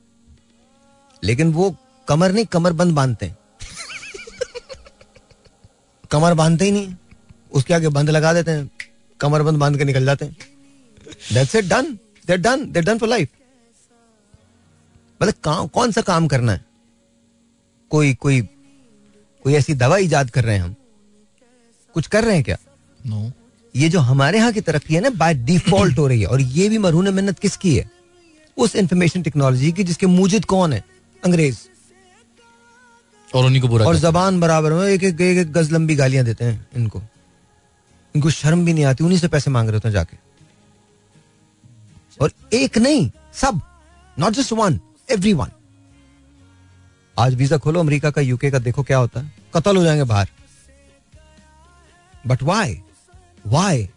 लेकिन वो कमर नहीं, कमर बंद बांधते कमर बांधते ही नहीं उसके आगे बंद लगा देते हैं। कमर बंद बाँध के निकल जाते हैं। Done. They're done. They're done for life. मतलब काम कौन सा काम करना है? कोई कोई कोई ऐसी दवा ईजाद कर रहे हैं हम। कुछ कर रहे हैं क्या? No no. ये जो हमारे यहाँ की तरक्की है ना बाय डिफ़ॉल्ट हो रही है। और ये भी मरहून मेहनत किसकी है? उस इंफॉर्मेशन टेक्नोलॉजी की जिसके मूजिद कौन है? अंग्रेज़। और उन्हीं को बुरा और जबान बराबर में एक एक, एक, एक गज लंबी गालियाँ देते हैं इनको। इनको शर्म भी नहीं आती उन्हीं से पैसे मांग रहे होते हैं जाके। और एक नहीं सब not just one everyone आज वीज़ा खोलो अमेरिका का यूके का देखो क्या होता है। कत्ल हो जाएँगे बाहर। बट वाई वाई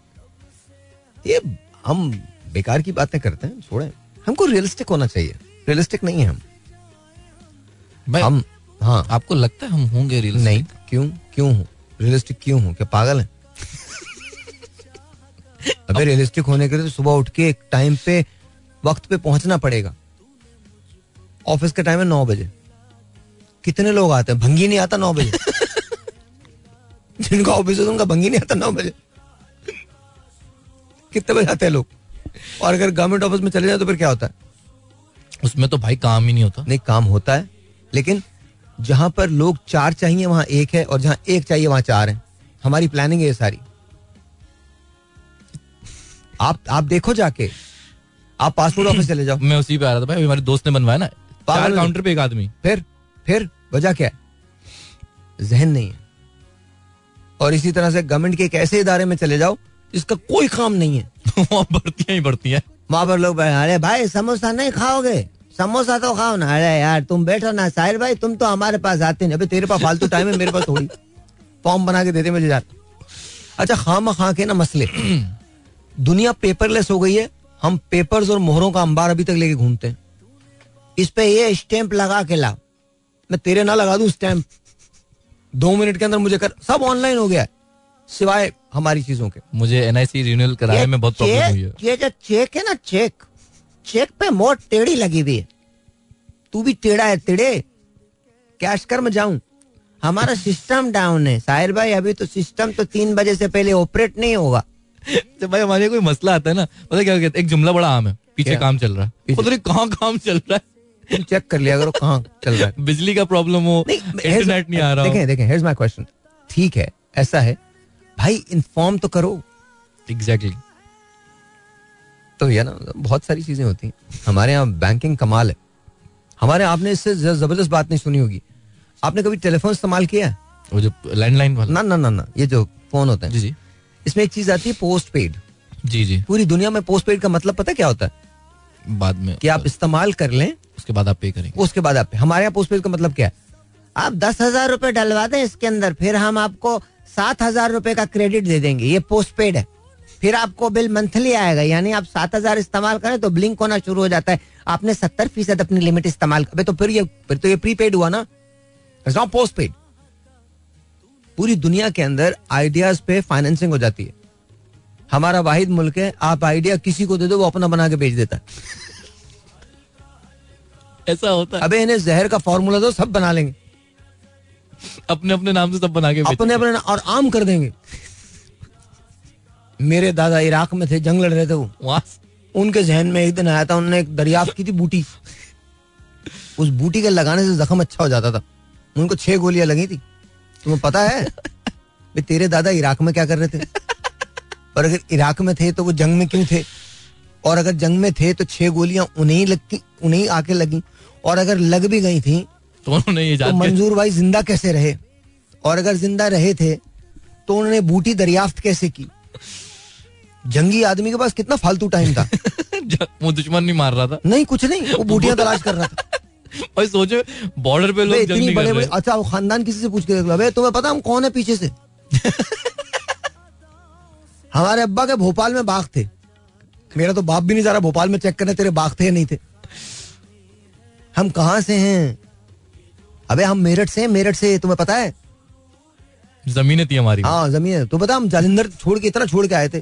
ये हम बेकार की बातें करते हैं छोड़े। हमको रियलिस्टिक होना चाहिए। रियलिस्टिक नहीं है हम। भाई हम हाँ। आपको लगता है हम होंगे रियल नहीं क्यों? क्यों हूँ? रियलिस्टिक क्यों हूँ? क्या पागल है? अबे रियलिस्टिक होने के लिए तो सुबह उठ के एक टाइम पे वक्त पे पहुँचना पड़ेगा। ऑफ़िस का टाइम है नौ बजे। कितने लोग आते हैं? भंगी नहीं आता नौ बजे। जिनका ऑफ़िस है उनका भंगी नहीं आता नौ बजे। कितने बजे आते हैं लोग? और अगर गवर्नमेंट ऑफ़िस में चले जाए तो फिर क्या होता है? उसमें तो भाई काम ही नहीं होता। नहीं काम होता है लेकिन जहाँ पर लोग चार चाहिए वहाँ एक है और जहाँ एक चाहिए वहाँ चार है। हमारी प्लानिंग है ये सारी। आप आप देखो जाके। आप पासपोर्ट ऑफ़िस चले जाओ। मैं उसी पे आ रहा था भाई हमारे दोस्त ने बनवाया ना। काउंटर पे एक आदमी। फिर फिर वजह क्या है? जहन नहीं है। और इसी तरह से गवर्नमेंट के एक ऐसे इदारे में चले जाओ जिसका कोई काम नहीं है। वहाँ बढ़तियाँ ही बढ़ती हैं। वहाँ पर लोग अरे भाई समोसा नहीं खाओगे? समोसा तो खाओ ना। अरे यार तुम बैठो ना साहिर भाई तुम तो हमारे पास आते नहीं। अबे तेरे पास फालतू टाइम है मेरे पास थोड़ी। फॉर्म बना के देते मुझे यार। अच्छा खाम खा के ना मसले। दुनिया पेपरलेस हो गई है। हम पेपर्स और मोहरों का अंबार अभी तक लेके घूमते हैं। इस पे ये स्टैंप लगा के लाओ मैं तेरे ना लगा दू स्टैंप दो मिनट के अंदर मुझे कर सब ऑनलाइन हो गया है सिवाय हमारी चीज़ों के। मुझे एनआईसी रिन्यूअल कराने में बहुत प्रॉब्लम हुई है। ये जो चेक है ना चेक चेक पे मोट टेढ़ी लगी हुई है। तू भी टेढ़ा है टेढ़े। कैश कर मैं जाऊँ। हमारा सिस्टम डाउन है। साहिर भाई अभी तो सिस्टम तो तीन बजे से पहले ऑपरेट नहीं होगा। जब भाई हमारे कोई मसला आता है ना? पता क्या कहते? एक जुमला बड़ा आम है। पीछे क्या? काम चल रहा है। पता नहीं कहाँ काम चल रहा है। तुम चेक कर लिया करो कहाँ चल रहा है। बिजली का प्रॉब्लम हो इंटरनेट नहीं आ रहा देखें देखें हेयर्स माय क्वेश्चन ठीक है ऐसा है। भाई इन्फॉर्म तो करो। एग्जैक्टली तो ये ना बहुत सारी चीज़ें होती हैं। हमारे यहाँ बैंकिंग कमाल है। हमारे आपने इससे ज़बरदस्त बात नहीं सुनी होगी। आपने कभी टेलीफोन इस्तेमाल किया है? वो जो लैंडलाइन वाला। ना ना ना ना ये जो फ़ोन होते हैं। जी जी। इसमें एक चीज़ आती है पोस्ट पेड जी जी। पूरी दुनिया में पोस्ट पेड का मतलब पता क्या होता है? बाद में कि आप इस्तेमाल कर लें उसके बाद आप पे करेंगे। उसके बाद आप हमारे यहाँ पोस्ट का मतलब क्या है? आप दस हज़ार रुपए डलवा दें इसके अंदर, फिर हम आपको सात हज़ार रुपए का क्रेडिट दे देंगे। ये पोस्ट पेड है। फिर आपको बिल मंथली आएगा, यानी आप सात हज़ार इस्तेमाल करें तो ब्लिंक होना शुरू हो जाता है। आपने सत्तर फ़ीसद अपनी लिमिट इस्तेमाल अबे तो फिर ये फिर तो ये प्रीपेड हुआ ना। नॉट पोस्ट पेड पूरी दुनिया के अंदर आइडियाज़ पे फाइनेंसिंग हो जाती है। हमारा वाहिद मुल्क है, आप आइडिया किसी को दे दो, वो अपना बना के बेच देता है। ऐसा होता है। अबे इन्हें जहर का फॉर्मूला दो सब बना लेंगे। अपने अपने नाम से सब बना के अपने अपने और आम कर देंगे। मेरे दादा इराक में थे जंग लड़ रहे थे वो। वहाँ। उनके जहन में एक दिन आया था उन्होंने एक दरियाफ्त की थी बूटी। उस बूटी के लगाने से जख्म अच्छा हो जाता था। उनको छह गोलियाँ लगी थी। तुम्हें पता है? तेरे दादा इराक में क्या कर रहे थे? और अगर इराक में थे तो वो जंग में क्यों थे? और अगर जंग में थे तो छह गोलियाँ उन्हें लगी उन्हें आके लगी। और अगर लग भी गई थी तो उन्होंने ये तो मंजूर भाई ज़िंदा कैसे रहे? और अगर ज़िंदा रहे थे तो उन्होंने बूटी दरियाफ्त कैसे की? जंगी आदमी के पास कितना फालतू टाइम था। वो दुश्मन नहीं मार रहा था। नहीं कुछ नहीं वो बूटियाँ तलाश कर रहा था। भाई सोचो बॉर्डर पे लोग जंग इतनी नहीं बड़े बड़े अच्छा वो खानदान किसी से पूछ के देख लो। तुम्हें पता हम कौन है पीछे से? हमारे अब्बा के भोपाल में बाग थे। मेरा तो बाप भी नहीं जा रहा भोपाल में चेक करने तेरे बाग थे या नहीं थे। हम कहाँ से हैं? अबे हम मेरठ से हैं मेरठ से तुम्हें पता है? ज़मीन थी हमारी। हाँ ज़मीन है। तो बता हम जालिंदर छोड़ के इतना छोड़ के आए थे।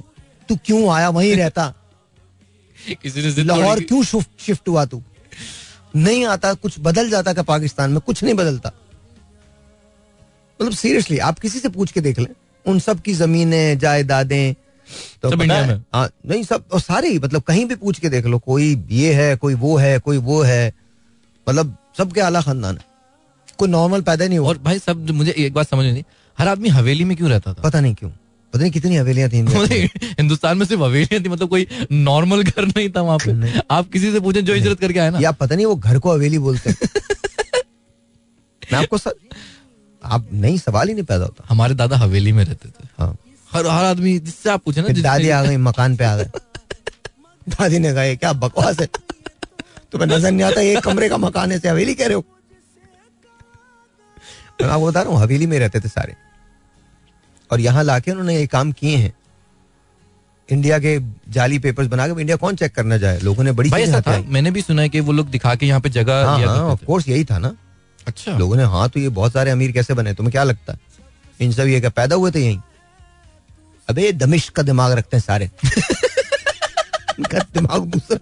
तू क्यों आया वहीं रहता? किसी ने लाहौर क्यों शिफ्ट हुआ तू? नहीं आता कुछ बदल जाता का पाकिस्तान में? कुछ नहीं बदलता। मतलब सीरियसली आप किसी से पूछ के देख लें। उन सब की जमीनें जायदादें तो सब इंडिया में? हाँ नहीं सब और सारे ही मतलब कहीं भी पूछ के देख लो कोई ये है कोई वो है कोई वो है। मतलब सबके आला खानदान है। कोई नॉर्मल पैदा नहीं हुआ। और भाई सब मुझे एक बात समझ नहीं। हर आदमी हवेली में क्यों रहता था? पता नहीं क्यों। पता नहीं कितनी हवेलियाँ थी हिंदुस्तान में सिर्फ़ हवेलियाँ थी मतलब कोई नॉर्मल घर नहीं था वहाँ पे। आप किसी से पूछे जो हिजरत करके आए ना। या पता नहीं वो घर को हवेली बोलते हैं। मैं आपको सर आप नहीं सवाल ही नहीं पैदा होता। हमारे दादा हवेली में रहते थे। हाँ। हर हर आदमी जिससे आप पूछे ना दादी आ गई मकान पे आ गए। दादी ने कहा क्या बकवास है? तुम्हें नज़र नहीं आता एक कमरे का मकान है हवेली कह रहे हो? मैं आपको बता रहा हूँ हवेली में रहते थे सारे। और यहाँ लाके उन्होंने ये काम किए हैं। इंडिया के जाली पेपर्स बना के इंडिया कौन चेक करना जाए? लोगों ने बड़ी ऐसा था? मैंने भी सुना है कि वो लोग दिखा के यहाँ पे जगह हाँ हाँ ऑफ़ कोर्स यही था ना। अच्छा। लोगों ने हाँ तो ये बहुत सारे अमीर कैसे बने? तुम्हें क्या लगता है? इन सब ये क्या पैदा हुए थे यहीं? अबे दमिश का दिमाग रखते हैं सारे। दिमाग दूसरा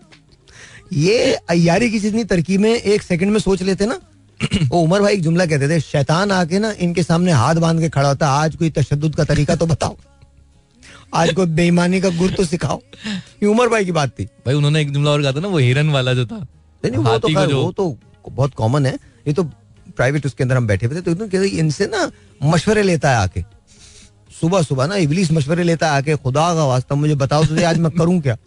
ये अयारी की जितनी तरकीबें एक सेकंड में सोच लेते ना वो उमर भाई एक जुमला कहते थे शैतान आके ना इनके सामने हाथ बाँध के खड़ा होता आज कोई तशद का तरीका तो बताओ आज कोई बेईमानी का गुर तो सिखाओ। ये उमर भाई की बात थी। भाई उन्होंने एक जुमला और कहा था ना वो हिरन वाला जो था नहीं वो तो वो तो बहुत कॉमन है ये तो प्राइवेट उसके अंदर हम बैठे हुए थे तो इन्होंने कहा, इनसे ना मशवरे लेता है आके। सुबह सुबह ना इबलीस मशवरे लेता है आके खुदा का वास्ता मुझे बताओ तो आज मैं करूँ क्या?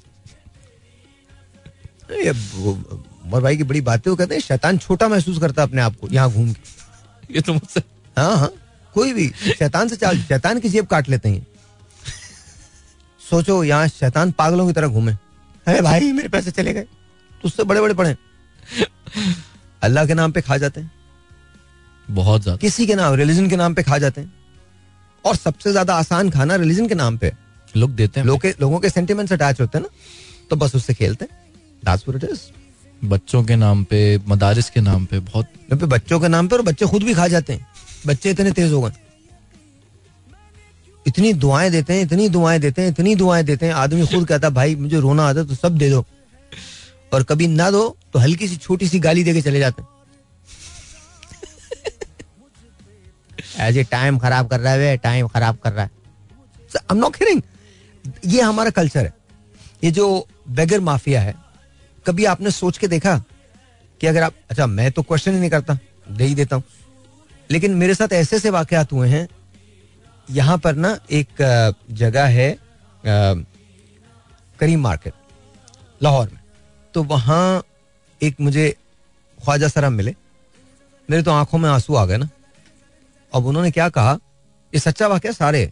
उमर भाई की बड़ी बातें वो कहते हैं शैतान छोटा महसूस करता है अपने आप को यहाँ घूम के। ये तो मुझसे हाँ हाँ कोई भी शैतान से चाल शैतान की जेब काट लेते हैं। सोचो यहाँ शैतान पागलों की तरह घूमे। अरे भाई मेरे पैसे चले गए। तो उससे बड़े बड़े पड़े अल्लाह के नाम पे खा जाते हैं। बहुत ज़्यादा। किसी के नाम रिलीजन के नाम पे खा जाते हैं। और सबसे ज़्यादा आसान खाना रिलीजन के नाम पे। लोग देते हैं। लोग लोगों के सेंटिमेंट्स अटैच होते हैं ना तो बस उससे खेलते हैं। That's what it is. बच्चों के नाम पे, मदारिस के नाम पे बहुत पे बच्चों के नाम पे और बच्चे खुद भी खा जाते हैं। बच्चे इतने तेज हो गए। इतनी दुआएँ देते हैं, इतनी दुआएँ देते हैं, इतनी दुआएँ देते हैं। आदमी खुद कहता है भाई, मुझे रोना आता तो सब दे दो। और कभी ना दो तो हल्की सी, छोटी सी गाली दे के चले जाते हैं। ऐसे टाइम खराब कर रहा है टाइम खराब कर रहा है। आई एम नॉट ये हमारा कल्चर है। ये जो बेगर माफिया है कभी आपने सोच के देखा कि अगर आप अच्छा मैं तो क्वेश्चन ही नहीं करता, दे ही देता हूँ। लेकिन मेरे साथ ऐसे ऐसे वाकयात हुए हैं, यहाँ पर ना एक जगह है करीम मार्केट, लाहौर में। तो वहाँ एक मुझे ख्वाजा सरा मिले। मेरे तो आँखों में आँसू आ गए ना। अब उन्होंने क्या कहा, ये सच्चा वाक्य सारे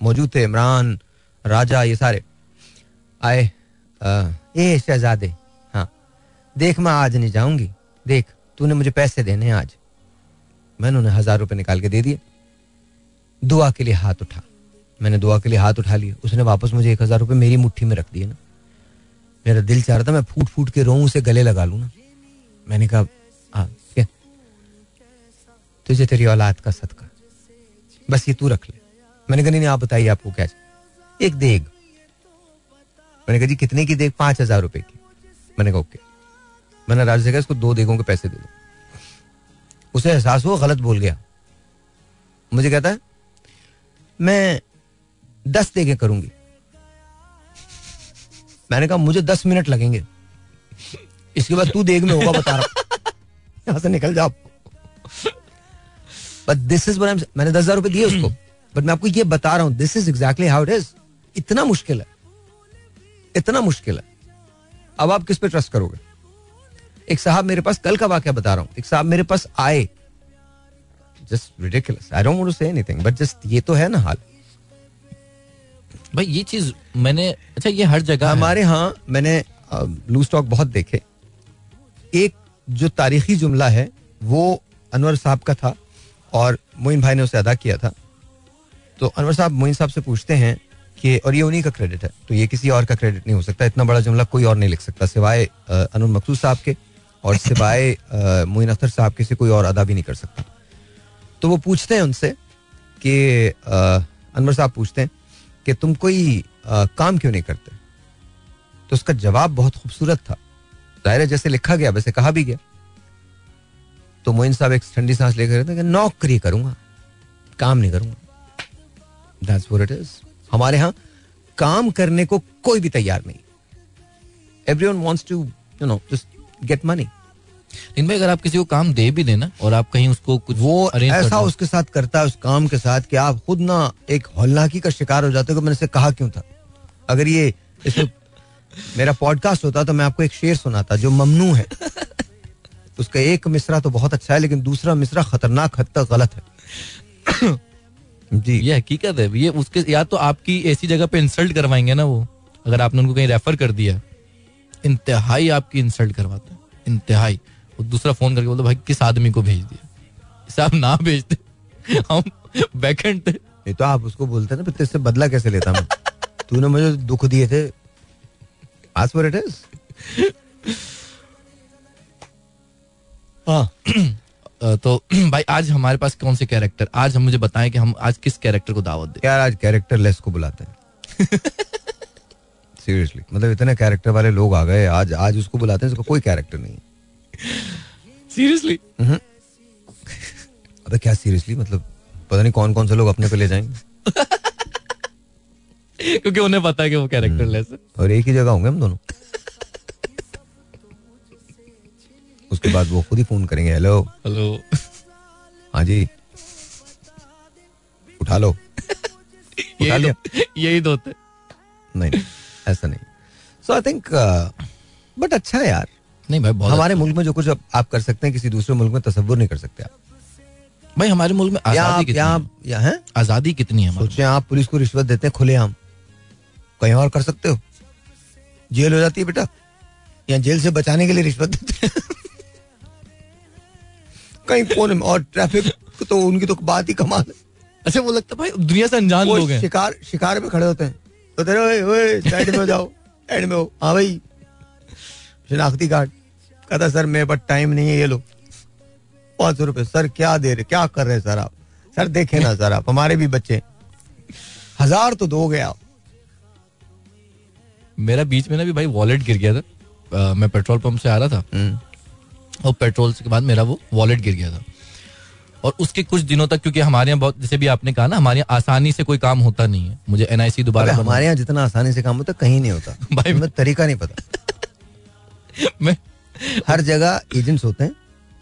मौजूद थे, इमरान, राजा, ये सारे। आए ये शहजादे देख, मैं आज नहीं जाऊँगी। देख, तूने मुझे पैसे देने आज। मैंने उन्हें हज़ार रुपए निकाल के दे दिए। दुआ के लिए हाथ उठा। मैंने दुआ के लिए हाथ उठा लिया उसने वापस मुझे एक हज़ार रुपये मेरी मुट्ठी में रख दिए ना। मेरा दिल चाह रहा था मैं फूट फूट के रोऊं, उसे गले लगा लूँ ना। मैंने कहा हाँ क्या? तुझे तेरी औलाद का सदका। बस ये तू रख ले। मैंने कहा, नहीं आप बताइए, आपको क्या एक देग। मैंने कहा, जी, कितने की देग? पाँच हज़ार रुपए की। मैंने कहा, ओके। मैंने राजू कहा, इसको दो देगों के पैसे दे दो। उसे एहसास हुआ, गलत बोल गया। मुझे कहता है, मैं दस देगे करूँगी। मैंने कहा, मुझे दस मिनट लगेंगे। इसके बाद तू देग में होगा, बता रहा यहाँ से निकल जाओ बट दिस इज़ मैंने दस हज़ार रुपए दिए उसको। बट मैं आपको ये बता रहा हूँ this is exactly how it is इतना मुश्किल है। इतना मुश्किल है। अब आप किस पे ट्रस्ट करोगे? एक साहब मेरे पास कल का वाक्य बता रहा हूँ। एक साहब मेरे पास आए। Just ridiculous I don't want to say anything but just ये तो है ना हाल। भाई ये चीज़ मैंने अच्छा ये हर जगह हमारे यहाँ मैंने लू स्टॉक बहुत देखे। एक जो तारीखी जुमला है वो अनवर साहब का था और मोइन भाई ने उसे अदा किया था। तो अनवर साहब मोइन साहब से पूछते हैं कि और ये उन्हीं का क्रेडिट है। तो ये किसी और का क्रेडिट नहीं हो सकता। इतना बड़ा जुमला कोई और नहीं लिख सकता सिवाय अ, अनवर मकसूद साहब के। और सिवाय मोइन अख्तर साहब के से कोई और अदा भी नहीं कर सकता। तो वो पूछते हैं उनसे कि अनवर साहब पूछते हैं कि तुम कोई अ, काम क्यों नहीं करते? तो उसका जवाब बहुत खूबसूरत था। ज़ाहिर जैसे लिखा गया वैसे कहा भी गया। तो मोइन साहब एक ठंडी सांस लेकर कहते नौकरी करूँगा काम नहीं करूँगा। What it is. हमारे यहाँ काम करने को कोई भी तैयार नहीं। Everyone wants to you know just get money लेकिन भाई अगर आप किसी को काम दे भी देना और आप कहीं उसको कुछ वो ऐसा उसके साथ करता है उस काम के साथ कि आप खुद ना एक हौलनाकी का शिकार हो जाते हो कि मैंने इसे कहा क्यों था। अगर ये इसमें मेरा पॉडकास्ट होता तो मैं आपको एक शेर सुनाता जो ममनू है। उसका एक मिसरा तो बहुत अच्छा है लेकिन दूसरा मिसरा खतरनाक हद तक गलत है। जी। ये हकीकत है। ये उसके या तो आपकी ऐसी जगह पे इंसल्ट करवाएँगे ना वो अगर आपने उनको कहीं रेफर कर दिया। इंतहाई आपकी इंसल्ट करवाते हैं। इंतहाई। वो दूसरा फ़ोन करके बोलते भाई किस आदमी को भेज दिया? इसे आप ना भेजते। हम बैकेंड थे नहीं तो आप उसको बोलते ना तेरे से बदला कैसे लेता मैं? तूने मुझे दुख दिए थे। आज पर इट इज़ हाँ। तो भाई आज हमारे पास कौन से कैरेक्टर आज हम मुझे बताएँ कि हम आज किस कैरेक्टर को दावत दें। यार आज कैरेक्टर लेस को बुलाते हैं। सीरियसली मतलब इतने कैरेक्टर वाले लोग आ गए आज आज उसको बुलाते हैं इसका कोई कैरेक्टर नहीं सीरियसली अबे क्या सीरियसली मतलब पता नहीं कौन कौन से लोग अपने पे ले जाएँगे। क्योंकि उन्हें पता है कि वो कैरेक्टर लेस है। और एक ही जगह होंगे हम दोनों। उसके बाद वो खुद ही फ़ोन करेंगे हेलो हेलो हाँ जी। उठा लो। उठा यही लिया। यही दो नहीं नहीं, ऐसा नहीं। सो आई थिंक बट अच्छा है यार। नहीं भाई बहुत हमारे मुल्क में जो कुछ आप- आप कर सकते हैं किसी दूसरे मुल्क में तस्वुर नहीं कर सकते आप। अच्छा। भाई हमारे मुल्क में आज़ादी कितनी या है? हैं? आज़ादी कितनी है सोचे आप पुलिस को रिश्वत देते हैं खुलेआम। कहीं और कर सकते हो? जेल हो जाती है बेटा। या जेल से बचाने के लिए रिश्वत देते हैं। कहीं कोने में और ट्रैफ़िक तो उनकी तो बात ही कमाल है। अच्छा वो लगता है भाई दुनिया से अनजान लोग हैं। शिकार शिकार पे खड़े होते हैं। तो तेरे ओए ओए साइड में हो जाओ साइड में हो। हाँ भाई। शिनाख्ती कार्ड। कहता सर मेरे पास टाइम नहीं है ये लो। पाँच सौ रुपए सर क्या दे रहे क्या कर रहे हैं सर आप? सर देखे ना सर आप हमारे भी बच्चे हज़ार तो दोगे आप। मेरा बीच में ना भी भाई वॉलेट गिर गया था। अ, मैं पेट्रोल पंप से आ रहा था। हम्म, और पेट्रोल के बाद मेरा वो वॉलेट गिर गया था। और उसके कुछ दिनों तक क्योंकि हमारे यहाँ बहुत जैसे भी आपने कहा ना हमारे यहाँ आसानी से कोई काम होता नहीं है। मुझे एनआईसी दोबारा हमारे यहाँ जितना आसानी से काम होता कहीं नहीं होता। भाई- हमें तरीका नहीं पता। मैं हर जगह एजेंट्स होते हैं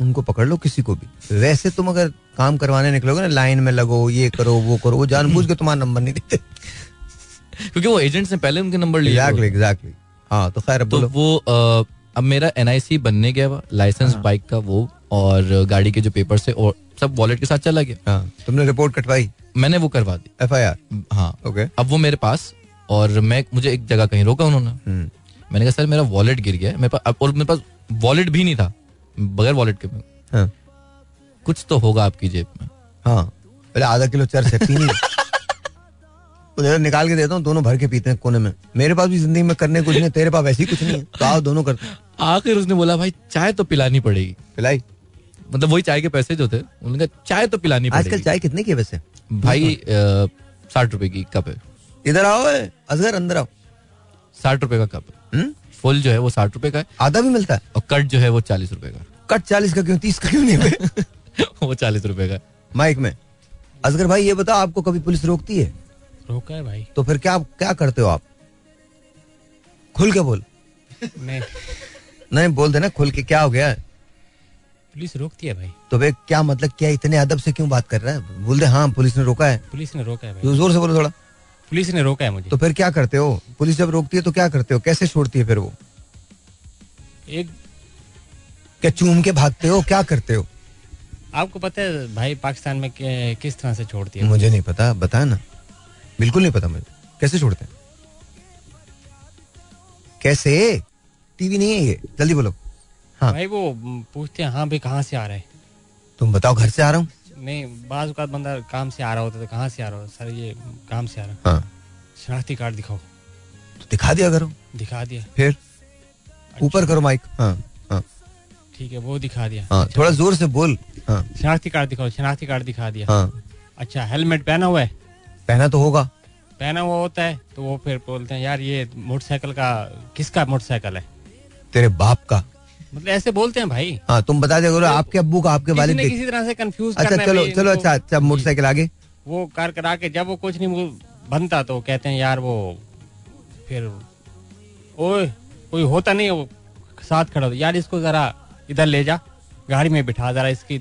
उनको पकड़ लो किसी को भी। वैसे तुम अगर काम करवाने निकलोगे ना लाइन में लगो ये करो वो करो वो जानबूझ के तुम्हारा नंबर नहीं देते। क्योंकि वो एजेंट्स ने पहले उनके नंबर लिए एग्जैक्टली एग्जैक्टली हाँ तो खैर अब तो वो अब मेरा एनआईसी बनने गया लाइसेंस हाँ। बाइक का वो और गाड़ी के जो पेपर से और सब वॉलेट के साथ चला गया। हाँ तुमने रिपोर्ट कटवाई? मैंने वो करवा दी। एफ़ आई आर हाँ। ओके अब वो मेरे पास और मैं मुझे एक जगह कहीं रोका उन्होंने। मैंने कहा सर मेरा वॉलेट गिर गया है। मेरे पास और मेरे पास वॉलेट भी नहीं था बगैर वॉलेट के हाँ। कुछ तो होगा आपकी जेब में। हाँ। पहले आधा किलो चर्च है पीनी। तो निकाल के देता हूँ दोनों भर के पीते हैं कोने में। मेरे पास भी ज़िंदगी में करने कुछ नहीं तेरे पास वैसे ही कुछ नहीं तो आओ दोनों करते आखिर उसने बोला भाई चाय तो पिलानी पड़ेगी। पिलाई? मतलब वही चाय के पैसे जो थे उन्होंने कहा चाय तो पिलानी आजकल चाय कितने की है वैसे? भाई साठ रुपए की कप है। इधर आओ असगर अंदर आओ। साठ रुपए का कप हम्म? फुल जो है वो साठ रुपए का है। आधा भी मिलता है? और कट जो है वो चालीस रुपए का। कट चालीस का क्यों? तीस का क्यों नहीं है? वो चालीस रुपए का माइक में। असगर भाई ये बताओ आपको कभी पुलिस रोकती है? रोका है भाई। तो फिर क्या क्या करते हो आप? खुल के बोल। नहीं। नहीं बोल देना खुल के क्या हो गया? है पुलिस रोकती है भाई। तो भाई क्या मतलब क्या इतने अदब से क्यों बात कर रहा है? बोल दे हाँ पुलिस ने रोका है। पुलिस ने रोका है भाई। ज़ोर से बोलो थोड़ा। पुलिस ने रोका है मुझे। तो फिर क्या करते हो? पुलिस जब रोकती है तो क्या करते हो? कैसे छोड़ती है फिर वो? एक क्या चूम के भागते हो? क्या करते हो? आपको पता है भाई पाकिस्तान में किस तरह से छोड़ती है? मुझे नहीं पता बता ना। बिल्कुल नहीं पता मुझे। कैसे छोड़ते हैं? कैसे? टीवी नहीं है ये। जल्दी बोलो। हाँ। भाई वो पूछते हैं हाँ भाई कहाँ से आ रहे तुम बताओ घर से आ रहा हूँ? नहीं बाज का बंदा काम से आ रहा होता है तो कहाँ से आ रहा हो? सर ये काम से आ रहा हूँ। शनाख्ती कार्ड दिखाओ। तो दिखा दिया करो। दिखा दिया। फिर? ऊपर करो माइक। हाँ हाँ। ठीक है वो दिखा दिया। हाँ थोड़ा ज़ोर से बोल। हाँ। शनाख्ती कार्ड दिखाओ शनाख्ती कार्ड दिखा दिया। हाँ। अच्छा हेलमेट पहना हुआ है? पहना तो होगा। पहना हुआ होता है तो वो फिर बोलते हैं यार ये मोटरसाइकिल का किसका मोटरसाइकिल है? तेरे बाप का। मतलब ऐसे बोलते हैं भाई। हाँ तुम बता करो आपके अब्बू का आपके देख किसी तरह से कंफ्यूज अच्छा चलो चलो अच्छा अच्छा मोटरसाइकिल आगे। वो कार करा के जब वो कुछ नहीं बनता तो कहते हैं यार वो फिर ओए कोई होता नहीं वो साथ खड़ा यार इसको जरा इधर ले जा गाड़ी में बिठा जरा इसकी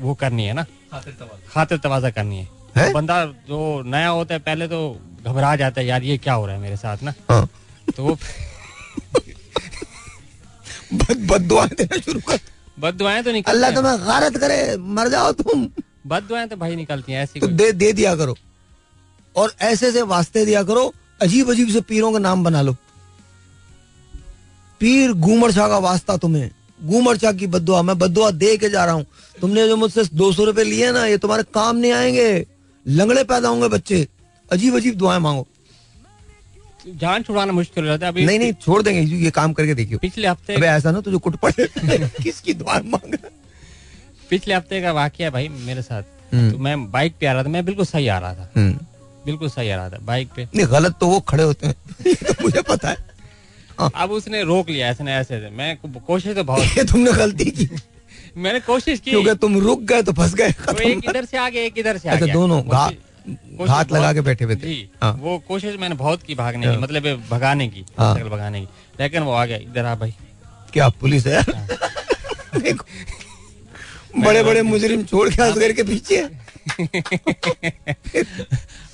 वो करनी है ना। खातिर तवाजा। करनी है। है? तो बंदा जो नया होता है पहले तो घबरा जाता है यार ये क्या हो रहा है मेरे साथ ना? हाँ। तो वो बद देना शुरू कर। बद दुआएँ तो निकलती अल्लाह तुम्हें गारत करे मर जाओ तुम। बद दुआएँ तो भाई निकलती हैं ऐसी तो दे दे दिया करो। और ऐसे से वास्ते दिया करो अजीब अजीब से पीरों का नाम बना लो। पीर घूमर शाह का वास्ता तुम्हें। घूमर चाक की बदुआ मैं बदुआ दे के जा रहा हूँ। तुमने जो मुझसे दो सौ रुपए लिए ना ये तुम्हारे काम नहीं आएँगे। लंगड़े पैदा होंगे बच्चे। अजीब अजीब दुआएँ मांगो। जान छुड़ाना मुश्किल हो जाता है। अभी नहीं नहीं छोड़ देंगे ये काम करके देखियो। पिछले हफ़्ते अबे ऐसा ना तुझे कुट पड़े किसकी दुआएँ मांग पिछले हफ़्ते का वाक्य भाई मेरे साथ। हम्म। तो मैं बाइक पे आ रहा था मैं बिल्कुल सही आ रहा था। हम्म। बिल्कुल सही आ रहा था बाइक पे। नहीं गलत तो वो खड़े होते हैं। तो मुझे पता है। अब उसने रोक लिया ऐसे ऐसे। मैं कोशिश तो बहुत तुमने गलती की। मैंने कोशिश की। क्योंकि तुम रुक गए तो फंस गए एक इधर से आ एक इधर से आ गया दोनों घात लगा के बैठे हुए थे। हाँ। वो कोशिश मैंने बहुत की भागने हाँ। की मतलब भगाने की हाँ। भगाने की। लेकिन वो आ गया इधर आ भाई। क्या पुलिस है हाँ। देखो बड़े बड़े मुजरिम छोड़ के असगर के पीछे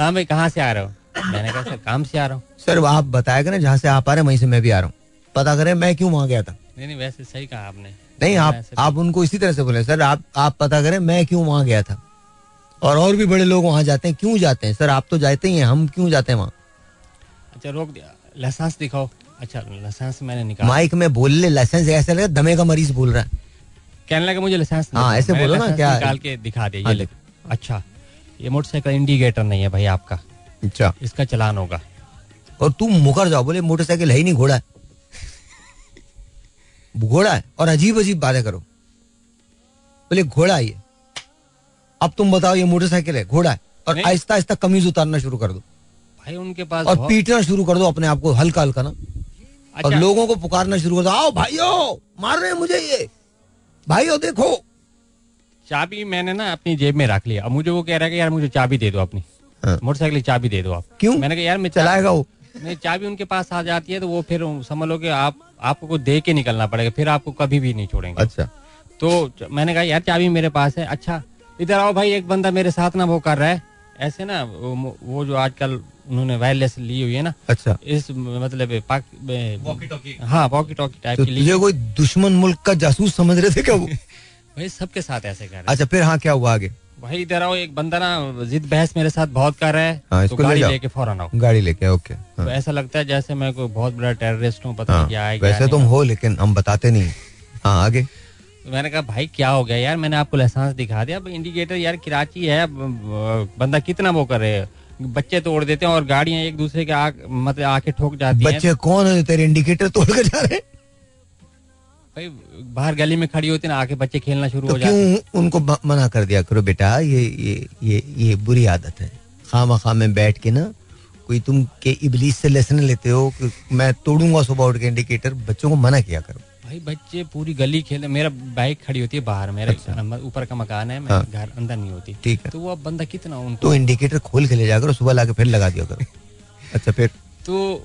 हाँ। भाई कहाँ से आ रहे हो? मैंने कहा सर काम से आ रहा हूँ। सर आप बताएगा ना जहाँ से आप आ रहे हैं वहीं से मैं भी आ रहा हूँ। पता करें मैं क्यों वहाँ गया था? नहीं नहीं वैसे सही कहा आपने। नहीं आप आप उनको इसी तरह से बोले सर आप आप पता करें मैं क्यों वहाँ गया था? और और भी बड़े लोग वहाँ जाते हैं। क्यों जाते हैं? सर आप तो जाते ही हैं हम क्यों जाते हैं वहाँ? अच्छा रोक दिया। लाइसेंस दिखाओ। अच्छा लाइसेंस मैंने निकाला। माइक में बोल ले लाइसेंस ऐसा लगा दमे का मरीज़ बोल रहा है। कहने लगा मुझे लाइसेंस हाँ, है। ऐसे बोलो ना, क्या- निकाल के दिखा हाँ, ये अच्छा ये मोटरसाइकिल इंडिकेटर नहीं है भाई आपका। अच्छा। इसका चलान होगा। और तू मुकर जाओ बोले मोटरसाइकिल है ही नहीं घोड़ा है। घोड़ा है? और अजीब अजीब बातें करो। बोले घोड़ा है ये। अब तुम बताओ ये मोटरसाइकिल है घोड़ा है और आहिस्ता आहिस्ता कमीज उतारना शुरू कर दो। भाई उनके पास और पीटना शुरू कर दो अपने आप को हल्का हल्का ना। अच्छा। और लोगों को पुकारना शुरू कर दो आओ भाइयों मार रहे हैं मुझे ये। भाइयों देखो। चाबी मैंने ना अपनी जेब में रख लिया अब मुझे वो कह रहा है कि यार मुझे चाबी दे दो अपनी। हाँ। मोटरसाइकिल चाबी दे दो आप। क्यों? मैंने कहा यार मैं चलाएगा वो। नहीं चाबी उनके पास आ जाती है तो वो फिर समझ लो कि आप आपको दे के निकलना पड़ेगा फिर आपको कभी भी नहीं छोड़ेंगे। अच्छा। तो मैंने कहा यार चाबी मेरे पास है। अच्छा इधर आओ भाई एक बंदा मेरे साथ ना वो कर रहा है। ऐसे ना वो, वो जो आजकल उन्होंने वायरलेस ली हुई है ना अच्छा। इस मतलब पाक हाँ वॉकी टॉकी टाइप तो की ली कोई दुश्मन मुल्क का जासूस समझ रहे थे क्या वो? भाई सबके साथ ऐसे कर रहे अच्छा फिर हाँ क्या हुआ आगे? भाई इधर आओ एक बंदा ना जिद बहस मेरे साथ बहुत कर रहा है हाँ, तो ले गाड़ी लेके फ़ौरन आओ। गाड़ी लेके ओके हाँ. तो ऐसा लगता है जैसे मैं कोई बहुत बड़ा टेररिस्ट हूँ पता हाँ नहीं क्या है वैसे तुम हो लेकिन हम बताते नहीं। हाँ आगे। मैंने कहा भाई क्या हो गया यार? मैंने आपको लाइसेंस दिखा दिया। अब इंडिकेटर यार कराची है बंदा कितना वो कर रहे हैं? बच्चे तोड़ देते हैं और गाड़ियाँ एक दूसरे के आ, मतलब आके ठोक जाती हैं। बच्चे कौन है? तेरे इंडिकेटर तोड़ के जा रहे भाई बाहर गली में खड़ी होती ना आके बच्चे खेलना शुरू तो हो जाते उनको मना कर दिया करो बेटा? ये ये ये ये बुरी आदत है। खामा खा में बैठ के ना कोई तुम के इबलीस से लेसन लेते हो कि मैं तोड़ूँगा सुबह उठ के इंडिकेटर बच्चों को मना किया करो। भाई बच्चे पूरी गली खेले मेरा बाइक खड़ी होती है बाहर मेरे अच्छा। नंबर- ऊपर का मकान है मैं हाँ। घर अंदर नहीं होती। ठीक है। तो वो अब बंदा कितना उनको तो इंडिकेटर खोल के ले जा करो सुबह लाके फिर लगा दिया करो। अच्छा फिर? तो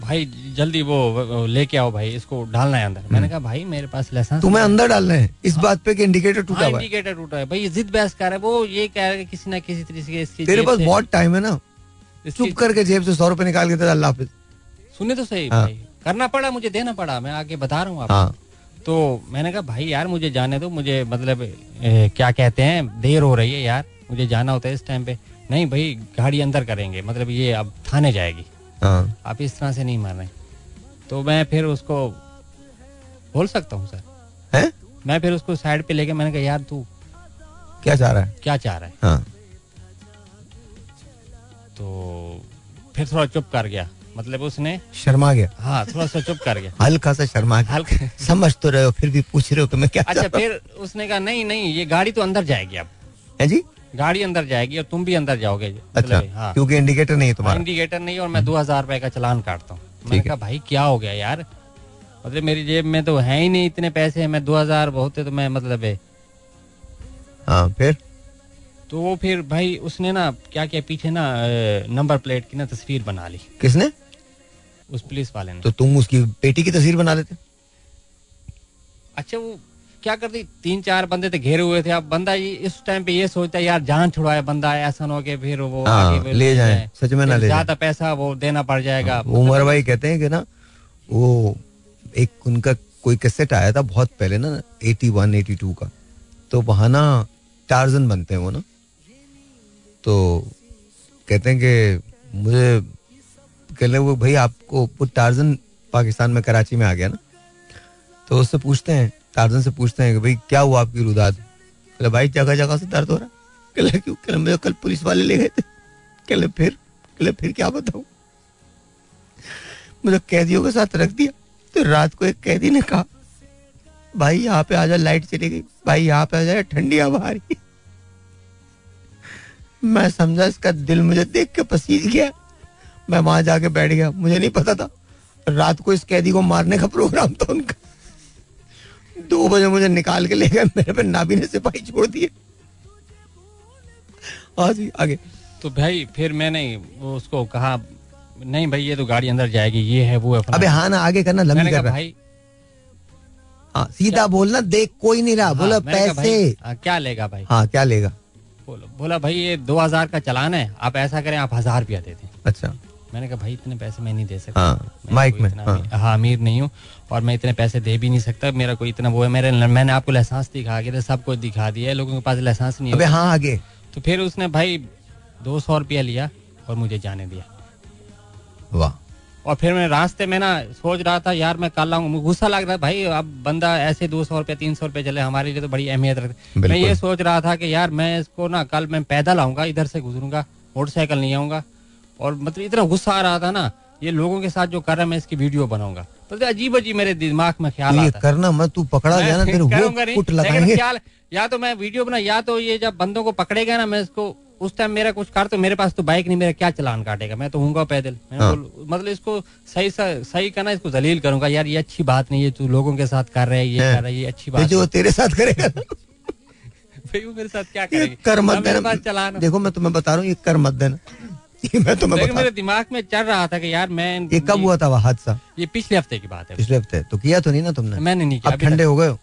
भाई जल्दी वो लेके आओ भाई इसको डालना है अंदर। हम्म। मैंने कहा भाई मेरे पास लाइसेंस तुम्हें अंदर डालना है? इस बात पे कि इंडिकेटर टूटा हाँ। हुआ इंडिकेटर टूटा है। भाई जिद बहस कर रहा है। वो ये कह रहा है किसी ना किसी तरीके से तेरे पास बहुत टाइम है ना। चुप करके जेब से सौ रुपए निकाल के अल्लाह हाफिज। सुने तो सही हाँ। भाई। करना पड़ा मुझे देना पड़ा मैं आगे बता रहा हूँ आपको। हाँ। तो मैंने कहा भाई यार मुझे जाने दो मुझे मतलब ए, क्या कहते हैं देर हो रही है यार मुझे जाना होता है इस टाइम पे। नहीं भाई गाड़ी अंदर करेंगे मतलब ये अब थाने जाएगी। हाँ। आप इस तरह से नहीं मार रहे तो मैं फिर उसको बोल सकता हूँ सर? है? मैं फिर उसको साइड पे लेके मैंने कहा यार तू क्या चाह रहा है? क्या चाह रहा है? हाँ। तो फिर थोड़ा चुप कर गया। मतलब उसने शर्मा गया। हाँ थोड़ा सा चुप कर गया। हल्का सा शर्मा गया। हल्का। समझ तो रहे हो फिर भी पूछ रहे हो कि मैं क्या अच्छा फिर उसने कहा नहीं नहीं ये गाड़ी तो अंदर जाएगी अब। है जी? गाड़ी अंदर जाएगी और तुम भी अंदर जाओगे। अच्छा मतलब, हाँ। क्योंकि इंडिकेटर नहीं है तुम्हारा। इंडिकेटर नहीं और मैं दो हज़ार रुपए का चलान काटता हूँ। मैंने कहा भाई क्या हो गया यार? मतलब मेरी जेब में तो है ही नहीं इतने पैसे मैं दो हज़ार बहुत है तो मैं मतलब है। हाँ फिर? तो वो फिर भाई उसने ना क्या किया पीछे ना नंबर प्लेट की ना तस्वीर बना ली। किसने? उस पुलिस वाले ने। तो तुम उसकी बेटी की तस्वीर बना लेते? अच्छा वो क्या करती? तीन चार बंदे थे घेरे हुए थे। अब बंदा ये इस टाइम पे ये सोचता है यार जान छुड़ाए बंदा ऐसा ना हो कि फिर वो हाँ, आगे ले जाएँ, सच में ना ले ज़्यादा पैसा वो देना पड़ जाएगा। वो उमर भाई कहते हैं कि ना वो एक उनका कोई कैसेट आया था बहुत पहले ना 81 82 का। तो वहाँ ना टार्जन बनते हैं वो ना। तो कहते हैं कि मुझे कहते हैं, वो भाई आपको वो टार्जन पाकिस्तान में कराची में आ गया ना। तो उससे पूछते हैं टार्जन से पूछते हैं कि भाई क्या हुआ आपकी रुदाद? कहले भाई जगह जगह से दर्द हो रहा कहले क्यों? कहले मुझे कल पुलिस वाले ले गए थे। कहले फिर कहले फिर क्या बताऊँ? मुझे कैदियों के साथ रख दिया। तो रात को एक कैदी ने कहा, भाई यहाँ पे आजा, लाइट चली गई। भाई यहाँ पे आ जाए ठंडी हवा आ रही मैं समझा, इसका दिल मुझे देख के पसीज गया। मैं वहाँ जाके बैठ गया। मुझे नहीं पता था। रात को इस कैदी को मारने का प्रोग्राम था उनका। दो बजे मुझे निकाल के ले गए। मेरे पे नाबी ने सिपाही छोड़ दिए। हाँ जी आगे। तो भाई फिर मैंने उसको कहा नहीं भाई ये तो गाड़ी अंदर जाएगी। ये है वो है अबे हाँ ना आगे करना लंबी कर रहा भाई हाँ सीधा बोलना देख कोई नहीं रहा। बोला हाँ, कहा, पैसे। हाँ, क्या लेगा भाई? हाँ क्या लेगा? बोलो बोला भाई ये दो हज़ार का चलान है। आप ऐसा करें आप हज़ार रुपया दे दें। अच्छा। मैंने कहा भाई इतने पैसे मैं नहीं दे सकता। हाँ, माइक में, हाँ। अमीर- हाँ अमीर नहीं हूँ और मैं इतने पैसे दे भी नहीं सकता। मेरा कोई इतना वो है मेरे मैंने आपको लाइसेंस दिखा के सब कुछ दिखा दिया है लोगों के पास लाइसेंस नहीं अबे है आगे। तो फिर उसने भाई दो सौ रुपया लिया और मुझे जाने दिया। वाह। और फिर मैं रास्ते में ना सोच रहा था यार मैं कल आऊँगा। मुझे गुस्सा लग रहा भाई अब बंदा ऐसे दो सौ रुपया तीन सौ रुपया चले हमारे लिए तो बड़ी अहमियत रखती मैं ये सोच रहा था कि यार मैं इसको ना कल मैं पैदल आऊँगा इधर से गुजरूँगा मोटरसाइकिल नहीं आऊँगा और मतलब इतना गुस्सा आ रहा था ना ये लोगों के साथ जो कर रहा है मैं इसकी वीडियो बनाऊँगा। तो अजीब अजीब मेरे दिमाग में ख्याल तो ये आता करना मत तू पकड़ा मैं गया ना तेरे वो कुट लगाएँगे। ख्याल या तो मैं वीडियो बना या तो ये जब बंदों को पकड़ेगा ना मैं इसको उस टाइम मेरा कुछ कर तो मेरे पास तो बाइक नहीं मेरा क्या चलान काटेगा? मैं तो हूँ पैदल। मैं हाँ। मतलब इसको सही सा- सही करना इसको जलील करूँगा। यार ये अच्छी बात नहीं है तू लोगों के साथ कर रहे है ये कर रहा है ये अच्छी बात जो तेरे साथ करेगा भाई वो मेरे साथ क्या करेगी? कर मत देना। देखो मैं तुम्हें बता रहा हूँ ये कर मत देना। मैं तुम्हें लेकिन बता मेरे दिमाग में चल रहा था कि यार मैं ये कब हुआ था हादसा? ये पिछले हफ़्ते की बात है। पिछले हफ़्ते। तो किया तो नहीं ना तुमने? मैंने नहीं किया ठंडे हो गए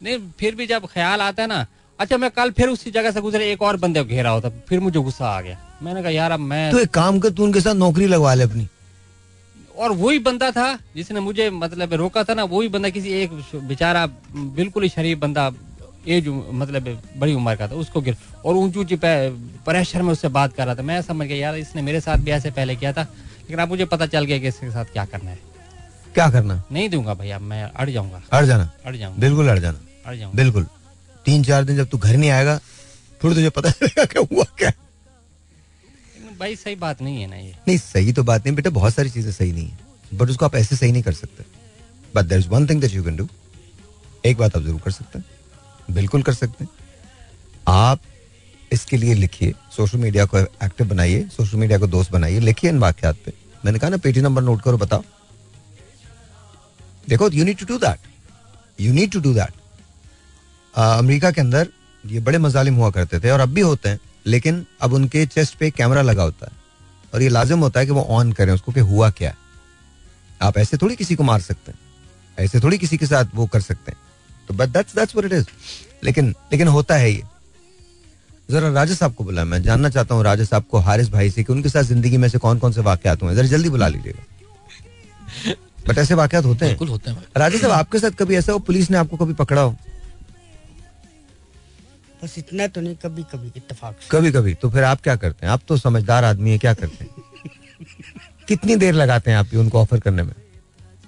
नहीं फिर भी जब ख्याल आता है ना अच्छा मैं कल फिर उसी जगह से गुजरे एक और बंदे को घेरा होता फिर मुझे गुस्सा आ गया। मैंने कहा यार अब मैं तो एक काम कर तू उनके साथ नौकरी लगवा ले अपनी। और वही बंदा था जिसने मुझे मतलब रोका था ना वही बंदा किसी एक बेचारा बिल्कुल ही शरीफ बंदा एज मतलब बड़ी उम्र का था उसको गिर और ऊँची ऊँची प्रेशर में उससे बात कर रहा था। मैं समझ गया यार इसने मेरे साथ भी ऐसे पहले किया था लेकिन अब मुझे पता चल गया कि इसके साथ क्या करना है। क्या करना? नहीं दूँगा भैया मैं अड़ जाऊँगा। अड़ जाना? अड़ जाऊँगा। बिल्कुल अड़ जाना। अड़ जाऊँगा। बिल्कुल। तीन चार दिन जब तू घर नहीं आएगा फिर तुझे पता चलेगा क्या हुआ क्या। भाई सही बात नहीं है ना ये। नहीं सही तो बात नहीं बेटा बहुत सारी चीज़ें सही नहीं है बट उसको आप ऐसे सही नहीं कर सकते। But there is one thing that you can do एक बात आप ज़रूर कर सकते हैं। बिल्कुल कर सकते हैं। आप इसके लिए लिखिए सोशल मीडिया को एक्टिव बनाइए सोशल मीडिया को दोस्त बनाइए, लिखिए इन वाक्यात पे। मैंने कहा ना पेटी नंबर नोट करो, बताओ। देखो you need to do that you need to do that America के अंदर ये बड़े मजालिम हुआ करते थे और अब भी होते हैं, लेकिन अब उनके चेस्ट पे कैमरा लगा होता है। और ये लाजिम होता है कि वो ऑन करें उसको कि हुआ क्या आप ऐसे थोड़ी किसी को मार सकते हैं। ऐसे थोड़ी किसी के साथ वो कर सकते हैं। तो but that's that's what it is लेकिन लेकिन होता है ये। जरा राजा साहब को बुलाया मैं जानना चाहता हूँ राजा साहब को हारिस भाई से कि उनके साथ ज़िंदगी में से कौन कौन से वाकयात हुए जरा जल्दी बुला लीजिएगा। बट ऐसे वाकयात होते हैं। बिल्कुल होते हैं राजा साहब आपके साथ कभी ऐसा हो? पुलिस ने आपको कभी पकड़ा हो? बस इतना तो नहीं कभी कभी इत्तेफाक से। कभी कभी तो फिर आप क्या करते हैं? आप तो समझदार आदमी है क्या करते हैं? कितनी देर लगाते हैं आप ये उनको ऑफ़र करने में?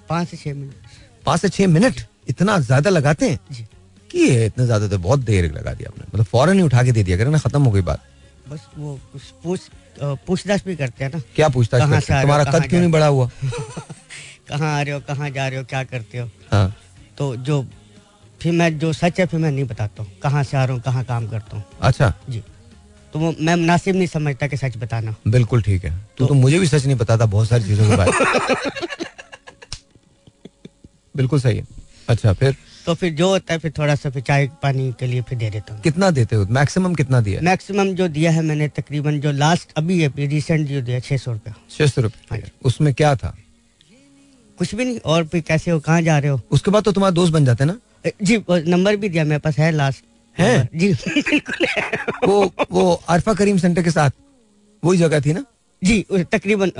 पाँच से छह मिनट। पाँच से छह मिनट? इतना ज़्यादा लगाते हैं कि ये इतना ज़्यादा तो बहुत देर लगा दिया आपने मतलब फ़ौरन ही उठा के दे दिया करें ना खत्म हो गई बात। बस वो कुछ पूछ पूछताछ भी करते हैं ना। क्या पूछता कहाँ है? से आ रहे हो, तुम्हारा कद क्यों नहीं बड़ा हुआ? कहाँ आ रहे हो कहाँ जा रहे हो क्या करते हो? हाँ। तो जो फिर मैं जो सच है फिर मैं नहीं बताता हूँ। कहाँ से आ रहा हूँ कहाँ काम करता हूँ। अच्छा। जी। तो वो मैं मुनासिब नहीं समझता कि सच बताना। बिल्कुल ठीक है। तू तो मुझे भी सच नहीं बताता बहुत सारी चीज़ों के बारे बिल्कुल सही है। अच्छा फिर? तो फिर जो होता है फिर थोड़ा सा फिर चाय पानी के लिए फिर दे देता हूँ। कितना देते हो? मैक्सिमम कितना दिया मैक्सिमम जो दिया है मैंने तकरीबन जो लास्ट अभी है रिसेंट जो दिया छह सौ रुपया। छह सौ रुपये उसमें क्या था? कुछ भी नहीं और फिर कैसे हो कहाँ जा रहे हो? उसके बाद तो तुम्हारे दोस्त बन जाते ना? जी नंबर भी दिया मेरे पास है लास्ट है? जी बिल्कुल वो वो अरफा करीम सेंटर के साथ वही जगह थी ना? जी तकरीबन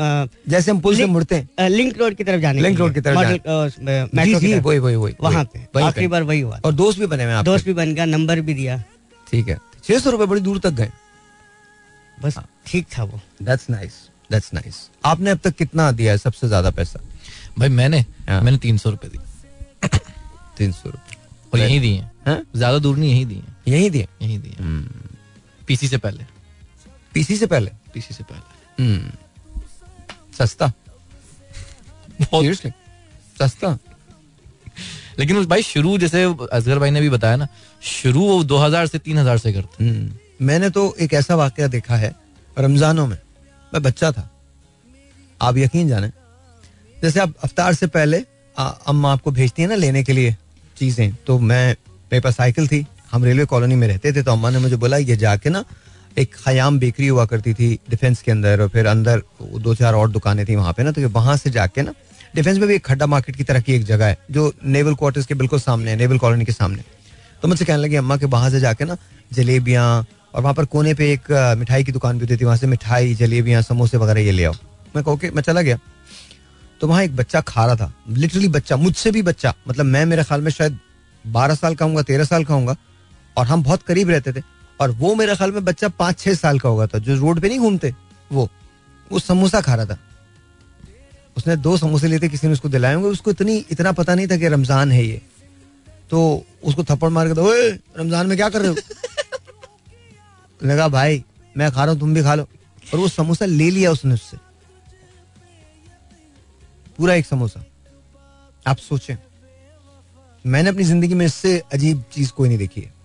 जैसे हम पुल से मुड़ते हैं। लिंक रोड की तरफ़ जाने लिंक रोड की तरफ़ मॉडल जाने- उसमें, जी मेट्रो जी वही वही वही वहाँ पे। आखिरी बार वही हुआ और दोस्त भी बने हुए दोस्त भी बन गया नंबर भी दिया। ठीक है। छह सौ रुपए बड़ी दूर तक गए। बस हाँ। ठीक था वो। दैट्स नाइस दैट्स नाइस आपने अब तक कितना दिया है सबसे ज़्यादा पैसा? भाई मैंने हाँ। मैंने तीन सौ रुपए दी तीन सौ रुपए। और यही दिए। हाँ? ज़्यादा दूर नहीं यही दिए। यही दिए? यही दिए। पीसी से पहले। पीसी से पहले? पीसी से पहले। सस्ता सस्ता लेकिन उस भाई शुरू जैसे असगर भाई ने भी बताया ना शुरू वो 2000 से 3000 से करते हम्म। मैंने तो एक ऐसा वाक्य देखा है रमजानों में। मैं बच्चा था। आप यकीन जाने। जैसे आप अफ्तार से पहले अम्मा आपको भेजती है ना लेने के लिए चीज़ें तो मैं मेरे पास साइकिल थी। हम रेलवे कॉलोनी में रहते थे तो अम्मा ने मुझे बोला ये जाके ना एक खयाम बेकरी हुआ करती थी डिफेंस के अंदर और फिर अंदर दो चार और दुकानें थी वहाँ पे ना तो वहाँ से जाके ना, डिफेंस में भी एक खड्डा मार्केट की तरह की एक जगह है, जो नेवल क्वार्टर्स के बिल्कुल सामने है, नेवल कॉलोनी के सामने। तो मुझसे कहने लगी, अम्मा, के वहाँ से जाके ना जलेबियाँ और वहाँ पर कोने पे एक मिठाई की दुकान भी होती थी, वहाँ से मिठाई, जलेबियाँ, समोसे वगैरह ये ले आओ। मैं कहा, ओके, मैं चला गया। तो वहाँ एक बच्चा खा रहा था, लिटरली बच्चा, मुझसे भी बच्चा मतलब मैं मेरे ख्याल में शायद बारह साल का हूँ तेरह साल का हूँ और हम बहुत करीब रहते थे। और वो मेरे ख्याल में बच्चा पाँच, छह साल का होगा था, जो रोड पे नहीं घूमते, वो वो समोसा खा रहा था। उसने दो समोसे थे, किसी ने उसको दिलाए होंगे, उसको इतनी, इतना पता नहीं था कि रमज़ान है ये। तो उसको थप्पड़ मार के तो ओए, रमज़ान में क्या कर रहे हो? लगा, भाई, मैं खा रहा हूँ, तुम भी खा लो। और वो समोसा ले लिया उसने उससे। पूरा एक समोसा। आप सोचें। मैंने अपनी ज़िंदगी में इससे अजीब चीज़ कोई नहीं देखी है।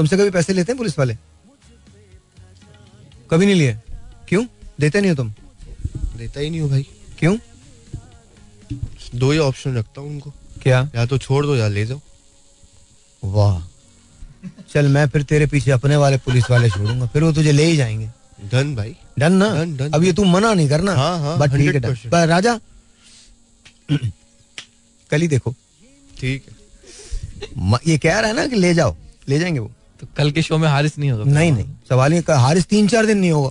तुमसे कभी पैसे लेते हैं पुलिस वाले? कभी नहीं लिए? क्यों? देते नहीं हो तुम? देता ही नहीं हो भाई। क्यों? दो ही ऑप्शन रखता हूँ उनको। क्या? या तो छोड़ दो या ले जाओ। वाह। चल मैं फिर तेरे पीछे अपने वाले पुलिस वाले छोड़ूँगा। फिर वो तुझे ले ही जाएँगे। डन भाई। डन ना? Done, done. अब ये तू मना नहीं करना। हाँ, हाँ, बट ठीक है पर राजा कल ही देखो। ठीक है। ये कह रहा है ना कि ले जाओ। ले जाएँगे वो। तो कल के शो में हारिस नहीं होगा नहीं नहीं। सवाल ये हारिस तीन चार दिन नहीं होगा।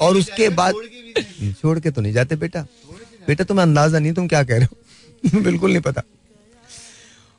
और उसके बाद छोड़ के तो नहीं जाते बेटा। बेटा तुम्हें अंदाज़ा नहीं तुम क्या कह रहे हो? बिल्कुल नहीं पता।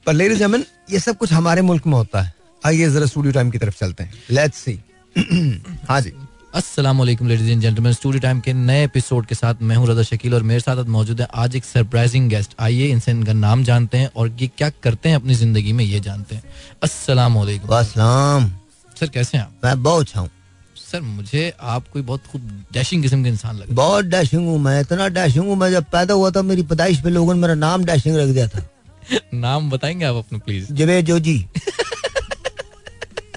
पर लेडीज़ जमन ये सब कुछ हमारे मुल्क में होता है। आइए जरा स्टूडियो टाइम की तरफ़ चलते हैं। लेट्स सी हाँ जी। अस्सलाम वालेकुम ladies and gentleman studio time के नए एपिसोड के साथ मैं हूँ रजा शकील और मेरे साथ मौजूद है आज एक सरप्राइजिंग गेस्ट आइए इनसे इनका नाम जानते हैं और ये क्या करते हैं अपनी ज़िंदगी में ये जानते हैं। अस्सलाम वालेकुम सर कैसे हैं आप? मैं बहुत अच्छा हूँ। सर मुझे आप कोई बहुत खूब डैशिंग किस्म के इंसान लगे बहुत डैशिंग हूँ मैं इतना डैशिंग हूँ मैं जब पैदा हुआ था मेरी पैदाइश पे लोगों ने मेरा नाम डैशिंग रख दिया था। नाम बताएँगे आप अपना प्लीज़ जवेद जोजी।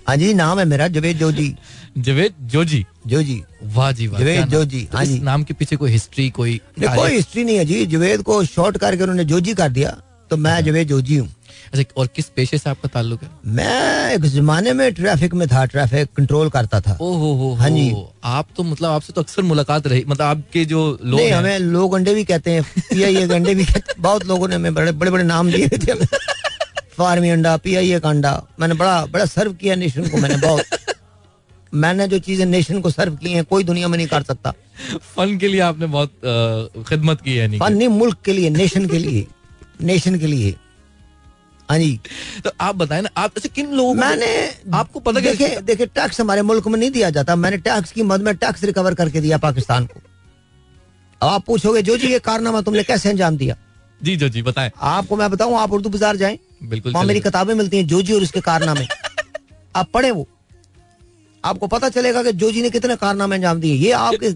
हाँ जी नाम है मेरा जवेद जोजी। जवेद जोजी जोजी वाह जी वाह जवेद जोजी, तो हाँ जी। नाम के पीछे कोई हिस्ट्री कोई कोई हिस्ट्री नहीं है जी। जवेद को शॉर्ट करके उन्होंने जोजी कर दिया तो मैं जवेद जोजी हूँ। अच्छा और किस पेशे से आपका ताल्लुक है? मैं एक जमाने में ट्रैफ़िक में था ट्रैफ़िक कंट्रोल करता था। ओ हो हो हाँ जी। आप तो मतलब आपसे तो अक्सर मुलाकात रही मतलब आपके जो लोग नहीं हमें लोग अंडे भी कहते हैं के अंडे भी कहते बहुत लोगों ने हमें बड़े बड़े बड़े नाम दिए थे। फार्मी अंडा पीआईए का अंडा। मैंने बड़ा बड़ा सर्व किया नेशन को मैंने बहुत। मैंने जो चीज़ें नेशन को सर्व की हैं कोई दुनिया में नहीं कर सकता। फन के लिए आपने बहुत खिदमत की है फन नहीं मुल्क के लिए नेशन के लिए नेशन के लिए। हाँ जी। तो आप बताएँ ना आप ऐसे किन लोगों मैंने आपको पता देखे देखे टैक्स हमारे मुल्क में नहीं दिया जाता। मैंने टैक्स की मद में टैक्स रिकवर करके दिया पाकिस्तान को। अब आप पूछोगे जो जी ये कारनामा तुमने कैसे अंजाम दिया? जी जो जी बताएँ। आपको मैं बताऊँ आप उर्दू बाज़ार जाएँ बिल्कुल वहाँ मेरी किताबें मिलती हैं जो जी और उसके कारनामे। आप पढ़े वो। आपको पता चलेगा कि जोजी ने कितने कारनामे अंजाम दिए। ये आपके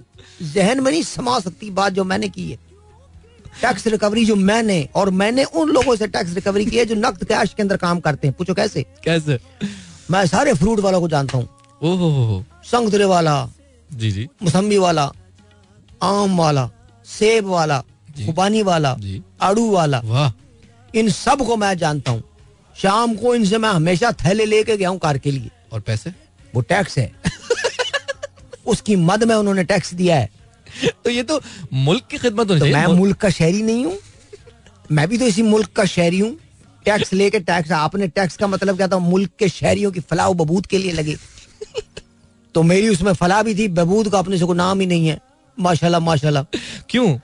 जहन में नहीं समा सकती बात जो मैंने की है। टैक्स रिकवरी जो मैंने और मैंने उन लोगों से टैक्स रिकवरी की है जो नकद कैश के अंदर काम करते हैं। पूछो कैसे? कैसे? मैं सारे फ्रूट वालों को जानता हूँ। संतरे वाला जी जी। मौसम्बी वाला आम वाला सेब वाला खुबानी वाला जी। आड़ू वाला। वाह। इन सबको मैं जानता हूँ। शाम को इनसे मैं हमेशा थैले लेके गया हूँ कार के लिए। और पैसे? वो टैक्स है। उसकी मद में उन्होंने टैक्स दिया है। तो ये तो मुल्क की खिदमत होनी तो मैं मुल्क मुल्क का शहरी नहीं हूँ। मैं भी तो इसी मुल्क का शहरी हूँ। टैक्स लेके टैक्स आपने टैक्स का मतलब क्या था? मुल्क के शहरियों की फलाह बबूद के लिए लगे। तो मेरी उसमें फलाह भी थी बबूद का अपने से कोई नाम ही नहीं है। माशाल्लाह माशाल्लाह। क्यों?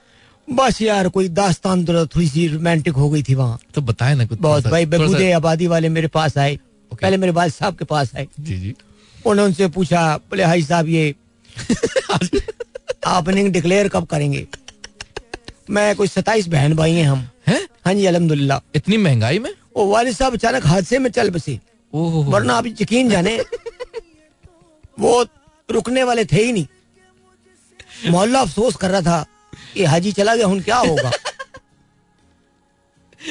बस यार कोई दास्तान तो थोड़ी सी रोमांटिक हो गई थी वहाँ। तो बताएँ ना कुछ बहुत भाई बबूदे आबादी वाले मेरे पास आए. पहले मेरे वाल साहब के पास आए। जी जी। उन्होंने उनसे पूछा बोले हाई साहब ये आप इनिंग डिक्लेयर कब करेंगे? मैं कोई सताइस बहन भाई हैं हम। हैं? हाँ जी अलहमदुल्ला इतनी महँगाई में? वो वालिद साहब अचानक हादसे में चल बसे। वरना आप यकीन जाने वो रुकने वाले थे ही नहीं। मोहल्ला अफसोस कर रहा था कि हाजी चला गया हूँ क्या होगा?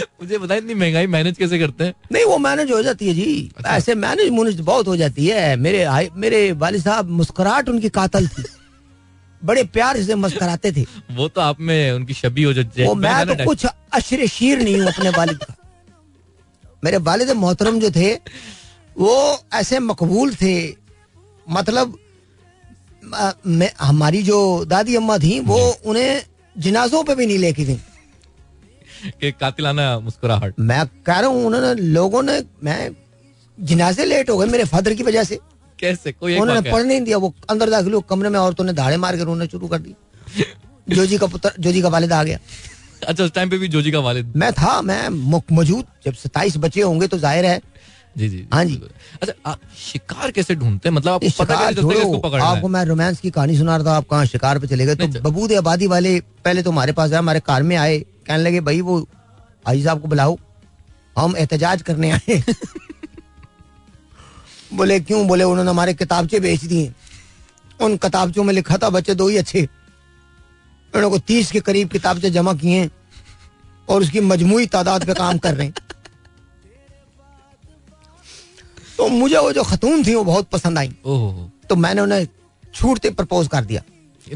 मुझे बताए इतनी महँगाई मैनेज कैसे करते हैं? नहीं वो मैनेज हो जाती है जी। अच्छा। ऐसे मैनेज मुनेज बहुत हो जाती है। मेरे मेरे वालिद साहब मुस्कुराहट उनकी कातल थी। बड़े प्यार से मुस्कुराते थे। वो तो आप में उनकी छवि हो जो जै- वो मैं तो कुछ अशर शीर नहीं हूँ अपने वालिद का। मेरे वालिद मोहतरम जो थे वो ऐसे मकबूल थे। मतलब मैं हमारी जो दादी अम्मा थी वो उन्हें जनाजों पे भी नहीं लेके गई। कि कातिलाना मुस्कुराहट। मैं कह रहा हूँ उन्होंने लोगों ने मैं जिनाजे लेट हो गए मेरे फादर की वजह से। कैसे? कोई उन्होंने? पढ़ने नहीं दिया वो अंदर दाखिल हुए कमरे में औरतों ने धाड़े मार के रोना शुरू कर दी जोजी का पुत्र जोजी का वालिद आ गया। अच्छा उस टाइम पे भी जोजी का वालिद। मैं था मैं मौजूद जब सत्ताईस बच्चे होंगे तो ज़ाहिर है। जी जी हाँ जी। अच्छा आ, शिकार कैसे ढूंढते हैं? मतलब आपको पता शिकार है पकड़ना आपको मैं रोमांस की कहानी सुना रहा था आप कहाँ शिकार पे चले गए? तो नहीं, बबूद आबादी वाले पहले तो हमारे पास आए हमारे कार में आए कहने लगे भाई वो आई साहब को बुलाओ हम एहतजाज करने आए बोले क्यों? बोले उन्होंने हमारे किताबचे बेच दिए। उन किताबचों में लिखा था बच्चे दो ही अच्छे। उन्होंने को तीस के करीब किताबचे जमा किए हैं और उसकी मजमुई तादाद पे काम कर रहे हैं। तो मुझे वो जो खतून थी वो बहुत पसंद आई। तो मैंने उन्हें छूटते प्रपोज कर दिया।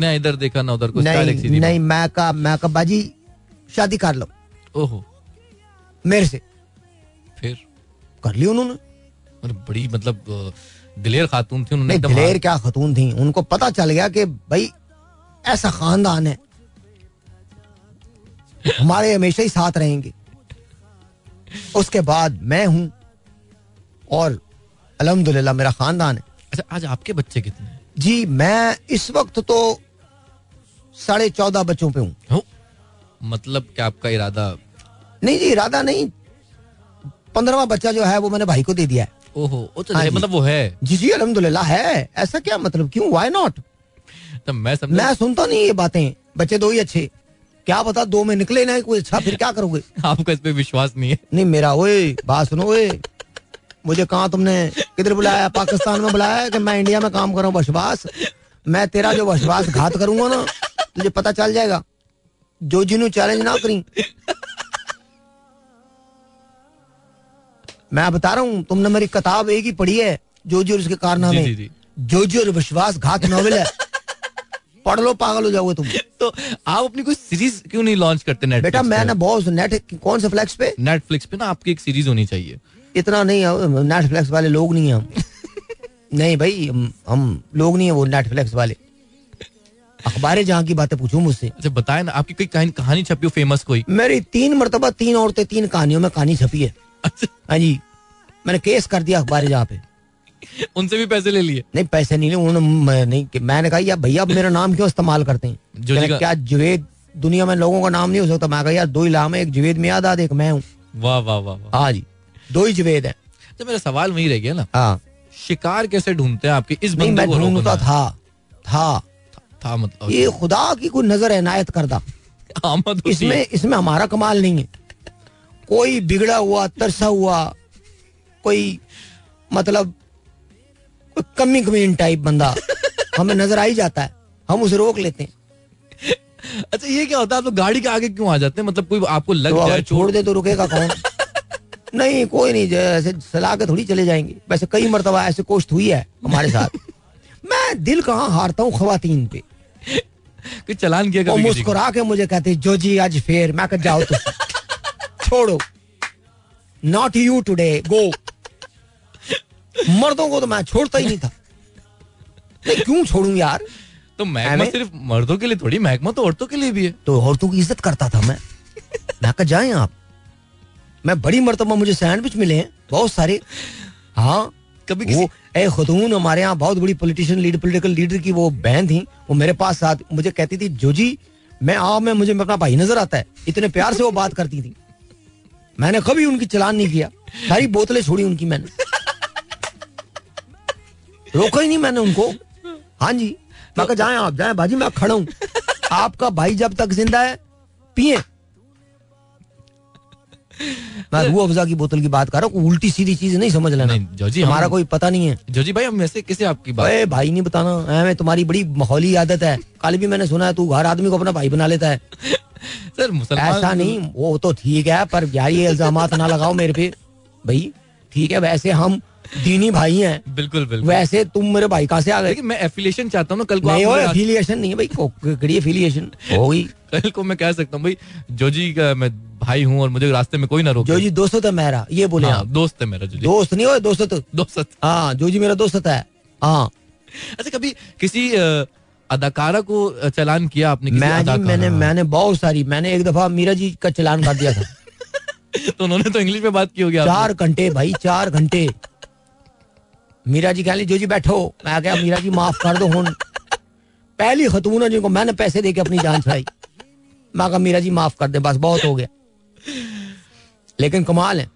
ना इधर देखा ना उधर कुछ नहीं नहीं मैं का मैं का बाजी शादी कर लो। ओहो। मेरे से। फिर? कर ली उन्होंने। बड़ी मतलब दिलेर खातून थी उन्होंने दिलेर क्या खतून थी? उनको पता चल गया कि भाई ऐसा खानदान है। हमारे हमेशा ही साथ रहेंगे। उसके बाद मैं हूँ और अलहमदुल्ला मेरा खानदान है। अच्छा आज आपके बच्चे कितने जी मैं इस वक्त तो साढ़े चौदह बच्चों पे हूँ। हो? मतलब क्या आपका इरादा? नहीं जी इरादा नहीं। पंद्रहवा बच्चा जो है वो मैंने भाई को दे दिया है। ओहो वो तो हाँ जी। मतलब वो है। जी जी अल्हम्दुलिल्लाह है। ऐसा क्या मतलब? क्यों? वाई नॉट तो मैं समझा मैं सुनता नहीं ये बातें। बच्चे दो ही अच्छे। क्या पता दो में निकले ना कोई अच्छा फिर क्या करोगे? आपका इस पे विश्वास नहीं है। नहीं मेरा ओए बात सुनो ओए। मुझे कहा तुमने किधर बुलाया? पाकिस्तान में बुलाया कि मैं इंडिया में काम कर रहा हूँ? बशवास। मैं तेरा जो बशवास घात करूँगा ना तुझे पता चल जाएगा। जो जिन्हों चैलेंज ना करी। मैं बता रहा हूँ तुमने मेरी किताब एक ही पढ़ी है जो और उसके जी, कारनामे। जी, जी। जो। जो और विश्वास घात नॉवेल है। पढ़ लो पागल हो जाओगे तुम। तो आप अपनी कोई सीरीज़ क्यों नहीं लॉन्च करते नेट बेटा मैं ना बहुत नेट कौन से फ्लैक्स पे? नेटफ्लिक्स पे ना आपकी एक सीरीज़ होनी चाहिए। इतना नहीं है नेटफ्लिक्स वाले लोग नहीं है हम। नहीं भाई हम, हम लोग नहीं है वो नेटफ्लिक्स वाले। अखबारें जहाँ की बातें पूछूँ मुझसे। अच्छा बताए ना आपकी कोई कहानी कहानी छपी हो फ़ेमस कोई? मेरी तीन मरतबा तीन औरतें तीन कहानियों में कहानी छपी है। अच्छा। हाँ जी। मैंने केस कर दिया अखबार जहाँ पे। उनसे भी पैसे ले लिए? नहीं पैसे नहीं लिए उन्होंने नहीं कि- मैंने कहा यार भैया मेरा नाम क्यों इस्तेमाल करते हैं? क्या जुवेद दुनिया में लोगों का नाम नहीं हो सकता? मैं कहा यार दो ही लाम है एक जुवेद में मियादाद एक मैं हूँ। वाह वाह वाह हाँ जी दो ही जुवेद है। तो मेरा सवाल वही रह गया ना। हाँ। शिकार कैसे ढूंढते हैं आपके? इस बंदे मैं को ढूंढता था था। मतलब ये खुदा की कोई नज़र इनायत करदा। आमद इसमें। इसमें हमारा कमाल नहीं है। कोई बिगड़ा हुआ तरसा हुआ कोई मतलब कोई कमी कमीन टाइप बंदा हमें नज़र आ ही जाता है। हम उसे रोक लेते हैं। अच्छा ये क्या होता है? आप लोग गाड़ी के आगे क्यों आ जाते हैं? मतलब कोई आपको लग तो जाए छोड़ दे तो रुकेगा कौन? नहीं कोई नहीं ऐसे सलाह के थोड़ी चले जाएँगे। वैसे कई मरतबा ऐसे कोश्त हुई है हमारे साथ। मैं दिल कहाँ हारता हूँ खवातीन पे। कोई चलान किया वो मुस्कुरा के मुझे कहते जो जी आज फेर मैं कह जाओ तुम। छोड़ो। नॉट यू टुडे गो मर्दों को तो मैं छोड़ता ही नहीं था। क्यों छोड़ू यार? तो महकमा हमें- सिर्फ़ मर्दों के लिए थोड़ी महकमा तो औरतों के लिए भी है। तो औरतों की इज़्ज़त करता था मैं। मैं कहा जाए आप। मैं बड़ी मर्तबा मुझे सैंडविच मिले हैं बहुत सारे। हाँ कभी वो किसी ए खतून हमारे यहाँ बहुत बड़ी पॉलिटिशियन लीडर पॉलिटिकल लीडर की वो बहन थी वो मेरे पास साथ मुझे कहती थी जो जी मैं आ मैं मुझे अपना भाई नज़र आता है इतने प्यार से वो बात करती थी। मैंने कभी उनकी चलान नहीं किया सारी बोतलें छोड़ी उनकी मैंने। रोका ही नहीं मैंने उनको। हाँ जी मैं कहा जाए आप जाए भाजी मैं खड़ा हूँ। आपका भाई जब तक ज़िंदा है पिए। मैं रूह अफजा की बोतल की बात कर रहा हूँ उल्टी सीधी चीज़ नहीं समझ लेना। जोजी हमारा कोई पता नहीं है। जोजी भाई हम वैसे किसे आपकी बात भाई नहीं बताना मैं तुम्हारी बड़ी माहौली आदत है। कल भी मैंने सुना है तू हर आदमी को अपना भाई बना लेता है। सर मुसलमान ऐसा नहीं वो तो ठीक है पर यार ये इल्ज़ाम ना लगाओ मेरे पे। भाई ठीक है वैसे हम दीनी भाई हैं। बिल्कुल बिल्कुल। वैसे तुम मेरे भाई कहाँ से आ गए? मैं एफिलिएशन चाहता हूँ ना कल को नहीं एफिलिएशन नहीं है भाई कड़ी एफिलिएशन होगी। कल को मैं कह सकता हूँ भाई जोजी का मैं भाई हूँ और मुझे रास्ते में कोई ना रोके। जो जी दोस्त है मेरा ये बोले हाँ, दोस्त है मेरा जोजी। दोस्त नहीं हो दोस्त दोस्त हाँ। जो जी मेरा दोस्त है। हाँ। अच्छा कभी किसी अदाकारा को चलान किया आपने किसी मैं जी मैंने मैंने बहुत सारी मैंने एक दफ़ा मीरा जी का चलान कर दिया था। तो उन्होंने तो इंग्लिश में बात की होगी। चार घंटे भाई चार घंटे। मीरा जी कह ली जो जी बैठो। मैं क्या मीरा जी माफ़ कर दो हुन। पहली खतून है जिनको मैंने पैसे दे के अपनी जान छुड़ाई। मैं कहा मीरा जी माफ़ कर दे बस बहुत हो गया। लेकिन कमाल है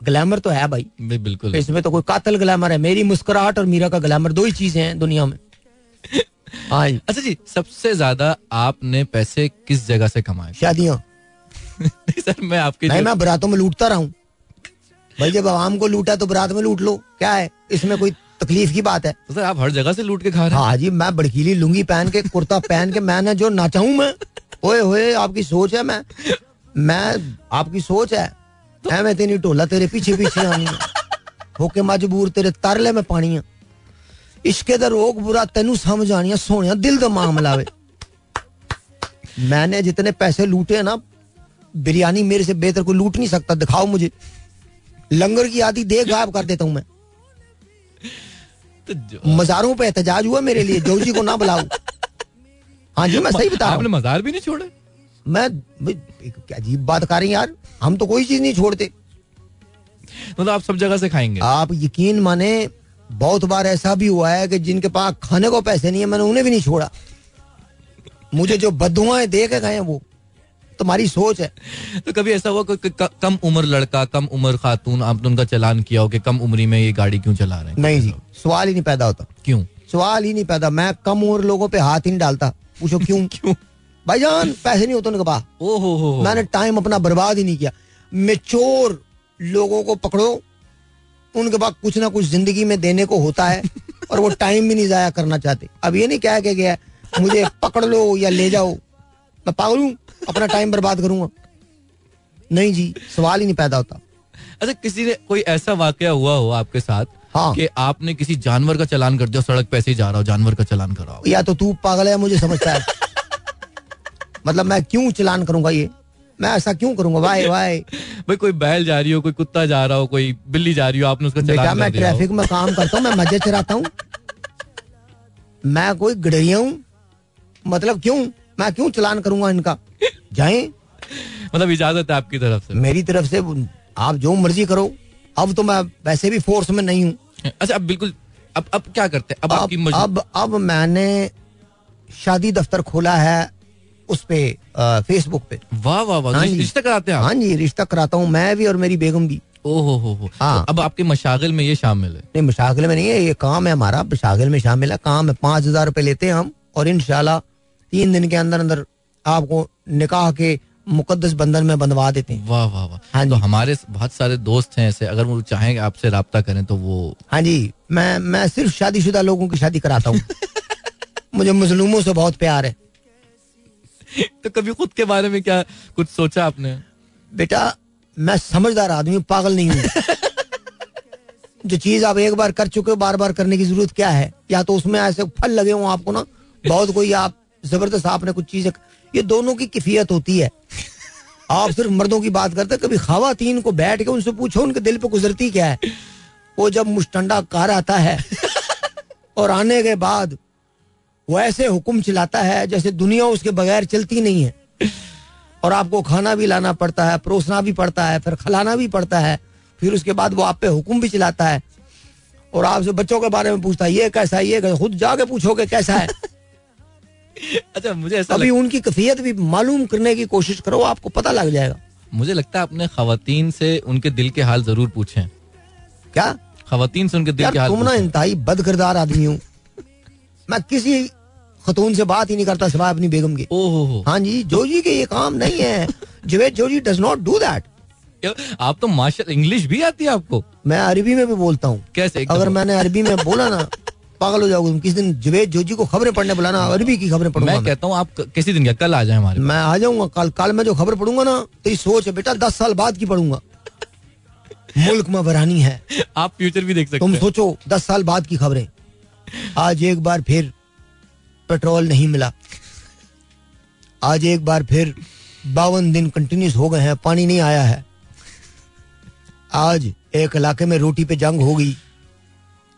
ग्लैमर तो है भाई। बिल्कुल। इसमें तो कोई कातल ग्लैमर है। मेरी मुस्कुराहट और मीरा का ग्लैमर दो ही चीज़ें हैं दुनिया में। हाँ अच्छा जी सबसे ज़्यादा आपने पैसे किस जगह से कमाए? शादियाँ। नहीं सर मैं आपके नहीं मैं बरातों में लूटता रहा हूँ। भाई जब आवाम को लूटा तो बरात में लूट लो। क्या है? इसमें कोई तकलीफ़ की बात है? तो सर आप हर जगह से लूट के खा रहे हैं। हाँ जी मैं बड़कीली लुंगी पहन के कुर्ता पहन के मैंने जो नाचा हूँ मैं। ओए होए आपकी सोच है मैं। मैं आपकी सोच है। ऐ मैं तेरी टोला तेरे पीछे पीछे आनी होके मजबूर तेरे तरले में पानी है। इश्के दा रोग बुरा तेनू समझ आनी सोने दिल का मामला वे मैंने जितने पैसे लूटे ना बिरयानी मेरे से बेहतर कोई लूट नहीं सकता। दिखाओ मुझे। लंगर की आदि दे गायब कर देता हूँ मैं। तो मजारों पे एहतजाज हुआ मेरे लिए जोजी को ना बुलाऊ। हाँ जी मैं सही बता आपने मजार भी नहीं छोड़े? मैं अजीब बात कर रही यार। हम तो कोई चीज़ नहीं छोड़ते। मतलब आप सब जगह से खाएँगे? आप यकीन माने बहुत बार ऐसा भी हुआ है कि जिनके पास खाने को पैसे नहीं है मैंने उन्हें भी नहीं छोड़ा। मुझे जो बदुआएँ दे के गए वो। तुम्हारी सोच है। तो कभी ऐसा हुआ कोई कम उम्र लड़का कम उम्र खातून आपने उनका चलान किया हो कि कम उम्री में ये गाड़ी क्यों चला रहे हैं? नहीं जी सवाल ही नहीं पैदा होता। क्यों? सवाल ही नहीं पैदा। मैं कम उम्र लोगों पे हाथ ही नहीं डालता। पूछो क्यों? क्यों? भाईजान पैसे नहीं होते उनके पास। ओ हो हो हो। मैंने टाइम अपना बर्बाद ही नहीं किया। मेचोर लोगों को पकड़ो। उनके पास कुछ ना कुछ ज़िंदगी में देने को होता है और वो टाइम भी नहीं जाया करना चाहते। अब ये नहीं कह के गया मुझे पकड़ लो या ले जाओ। मैं पागल हूँ। अपना टाइम बर्बाद करूँगा। नहीं जी सवाल ही नहीं पैदा होता। अच्छा किसी ने कोई ऐसा वाकया हुआ हो आपके साथ हाँ। कि आपने किसी जानवर का चलान कर दिया सड़क पे ऐसे ही जा रहा हो जानवर का चलान कराओ या तो तू पागल है मुझे समझता है। मतलब मैं क्यों चलान करूँगा ये? मैं ऐसा क्यों करूँगा? वाई वाई भाई कोई बैल जा रही हो कोई कुत्ता जा रहा हो कोई बिल्ली जा रही हो आपने उसका चलान मैं कर हो। ट्रैफ़िक में काम करता हूँ मैं मज़े चलाता हूँ। मैं कोई गडरिया हूँ। मतलब क्यों? मैं क्यों चलान करूँगा इनका? जाए। मतलब इजाज़त है आपकी तरफ़ से? मेरी तरफ़ से आप जो मर्ज़ी करो। अब तो मैं वैसे भी फोर्स में नहीं हूँ। अच्छा अब बिल्कुल अब अब क्या करते हैं? अब, अब आपकी अब अब मैंने शादी दफ्तर खोला है उस पे फेसबुक पे। वाह वाह वाह। हाँ। रिश्ता कराते हैं हाँ जी रिश्ता कराता हूँ मैं भी और मेरी बेगम भी। ओ हो हो हो। हाँ। तो अब आपके मशागिल में ये शामिल है? नहीं मशागिल में नहीं है ये काम है हमारा। मशागिल में शामिल है काम है। पाँच हज़ार रुपए लेते हैं हम और इनशाला तीन दिन के अंदर अंदर आपको निकाह के मुकदस बंधन में बंधवा देते हैं। वाह वाह वाह। हाँ तो हमारे बहुत सारे दोस्त हैं ऐसे अगर वो चाहें आपसे रब्ता करें तो वो हाँ जी मैं मैं सिर्फ़ शादीशुदा लोगों की शादी कराता हूँ। मुझे मजलूमों से बहुत प्यार है। तो कभी खुद के बारे में क्या कुछ सोचा आपने? बेटा मैं समझदार आदमी हूँ पागल नहीं हूँ। जो चीज़ आप एक बार कर चुके हो बार बार करने की ज़रूरत क्या है? या तो उसमें ऐसे फल लगे हों आपको ना? बहुत कोई आप ज़बरदस्त आपने कुछ चीज़ ये दोनों की किफियत होती है। आप सिर्फ़ मर्दों की बात करते कभी खावातीन को बैठ के उनसे पूछो उनके दिल पे गुजरती क्या है? वो जब मुस्टंडा कार आता है और आने के बाद वो ऐसे हुक्म चलाता है जैसे दुनिया उसके बगैर चलती नहीं है। और आपको खाना भी लाना पड़ता है परोसना भी पड़ता है फिर खिलाना भी पड़ता है फिर उसके बाद वो आप पे हुक्म भी चलाता है। और आपसे बच्चों के बारे में पूछता है ये कैसा है? ये कैसा खुद जाके पूछोगे कैसा है? अच्छा मुझे ऐसा अभी लग, उनकी कफियत भी मालूम करने की कोशिश करो आपको पता लग जाएगा। मुझे लगता है अपने खातन से उनके दिल के हाल ज़रूर पूछे। क्या? खातन से उनके दिल के हाल तुम ना। इंतहाई बद किरदार आदमी हूँ। मैं किसी खतून से बात ही नहीं करता सिवाय अपनी बेगम की। हो हो। हाँ जी जोजी के ये काम नहीं है। जुवेद जोजी डज नॉट डू दैट आप तो माशा इंग्लिश भी आती है आपको। मैं अरबी में भी बोलता हूँ। कैसे? अगर मैंने अरबी में बोला ना पागल हो जाओगे तुम। किसी दिन जवेद जोजी को खबरें पढ़ने बुलाना अरबी की खबरें पढ़ूँगा मैं कहता हूँ आप किसी दिन क्या कल आ जाए हमारे मैं आ जाऊँगा कल कल मैं जो खबर पढ़ूँगा ना तो ये सोच है बेटा दस साल बाद की पढ़ूँगा। मुल्क में वरानी है। आप फ्यूचर भी देख सकते तुम सोचो दस साल बाद की खबरें। आज एक बार फिर पेट्रोल नहीं मिला। आज एक बार फिर बावन दिन कंटिन्यूस हो गए हैं पानी नहीं आया है। आज एक इलाके में रोटी पे जंग हो गई।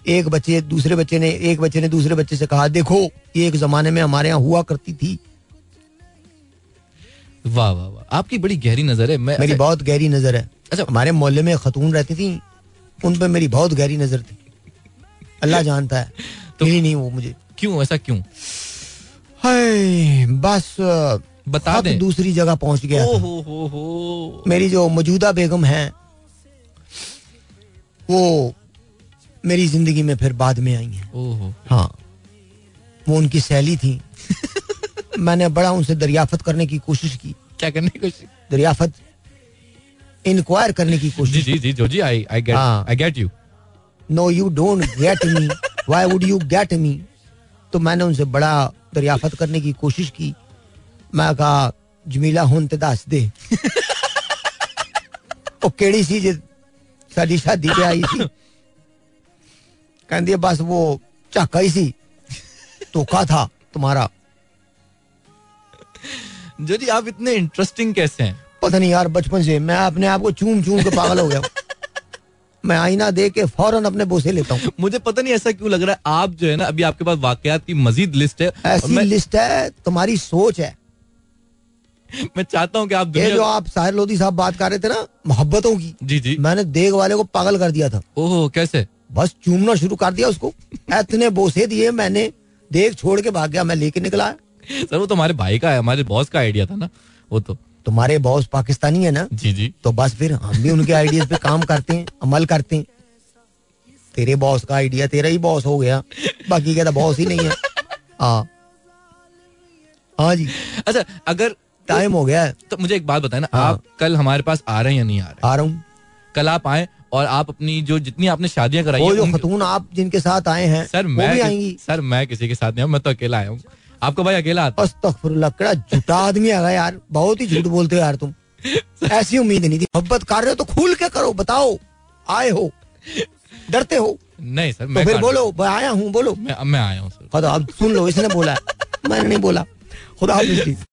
एक बच्चे दूसरे बच्चे ने एक बच्चे ने दूसरे बच्चे से कहा देखो ये एक जमाने में हमारे यहाँ हुआ करती थी। वाह वाह वाह। आपकी बड़ी गहरी नज़र है। मैं मेरी बहुत गहरी नज़र है। अच्छा। हमारे मोहल्ले में खतून रहती थी उन पे मेरी बहुत गहरी नज़र थी। अल्लाह जानता है। तो- मिली नहीं वो मुझे। क्यों ऐसा क्यों? हाय बस बता दें। दूसरी जगह पहुँच गया ओ। हो हो हो। मेरी जो मौजूदा बेगम है वो मेरी जिंदगी में फिर बाद में आई हैं ओहो हाँ वो उनकी सहेली थी मैंने बड़ा उनसे दरियाफत करने की कोशिश की क्या करने की कोशिश दरियाफत इंक्वायर करने की जी कोशिश जी जी जो जी आई आई गेट हाँ। I get you know you don't get me why would you get me तो मैंने उनसे बड़ा दरियाफत करने की कोशिश की मैं कहा जमीला हुन ते दस दे ਉਹ ਕਿਹੜੀ ਸੀ ਜੇ ਸਾਡੀ ਸ਼ਾਦੀ ਤੇ ਆਈ ਸੀ कहती है बस वो झाका ही सी। धोखा था तुम्हारा। जो जी आप इतने इंटरेस्टिंग कैसे हैं? पता नहीं यार बचपन से मैं अपने आप को चूम चूम के पागल हो गया मैं आईना दे के फ़ौरन अपने बोसे लेता हूँ। मुझे पता नहीं ऐसा क्यों लग रहा है आप जो है ना अभी आपके पास वाकयात की मजीद लिस्ट है ऐसी मैं... लिस्ट है तुम्हारी सोच है। मैं चाहता हूँ कि आप ये जो आप साहिर लोधी साहब बात कर रहे थे ना मोहब्बतों की जी जी। मैंने देख वाले को पागल कर दिया था। ओहो कैसे? बस चूमना शुरू कर दिया उसको। इतने बोसे दिए मैंने। देख छोड़ के भाग गया मैं लेके निकला। सर वो तो हमारे भाई का है हमारे बॉस का आइडिया था ना वो तो। तुम्हारे बॉस पाकिस्तानी है ना? जी जी। तो बस फिर हम भी उनके आइडियाज़ पे काम करते हैं अमल करते हैं। तेरे बॉस का आइडिया तेरा ही बॉस हो गया। बाकी का तो बॉस ही नहीं है। हाँ। हाँ जी। अच्छा अगर टाइम हो गया है। तो मुझे एक बात बताए ना हाँ। आप कल हमारे पास आ रहे हैं या नहीं आ रहे? आ रहा हूँ। कल आप आए और आप अपनी जो जितनी आपने शादियाँ कराई वो जो खतून आप जिनके साथ आए हैं सर वो मैं भी आएँगी। सर मैं किसी के साथ नहीं हूँ, मैं तो अकेला आया हूँ। आपका भाई अकेला आता झूठा आदमी आ गया यार। बहुत ही झूठ बोलते हो यार तुम। ऐसी उम्मीद नहीं थी। मोहब्बत कर रहे हो तो खुल के करो बताओ। आए हो। डरते हो। नहीं सर तो मैं फिर बोलो "मैं आया हूँ बोलो। मैं मैं आया हूँ खुदा अब सुन लो इसने बोला मैंने नहीं बोला। खुदा हाफिज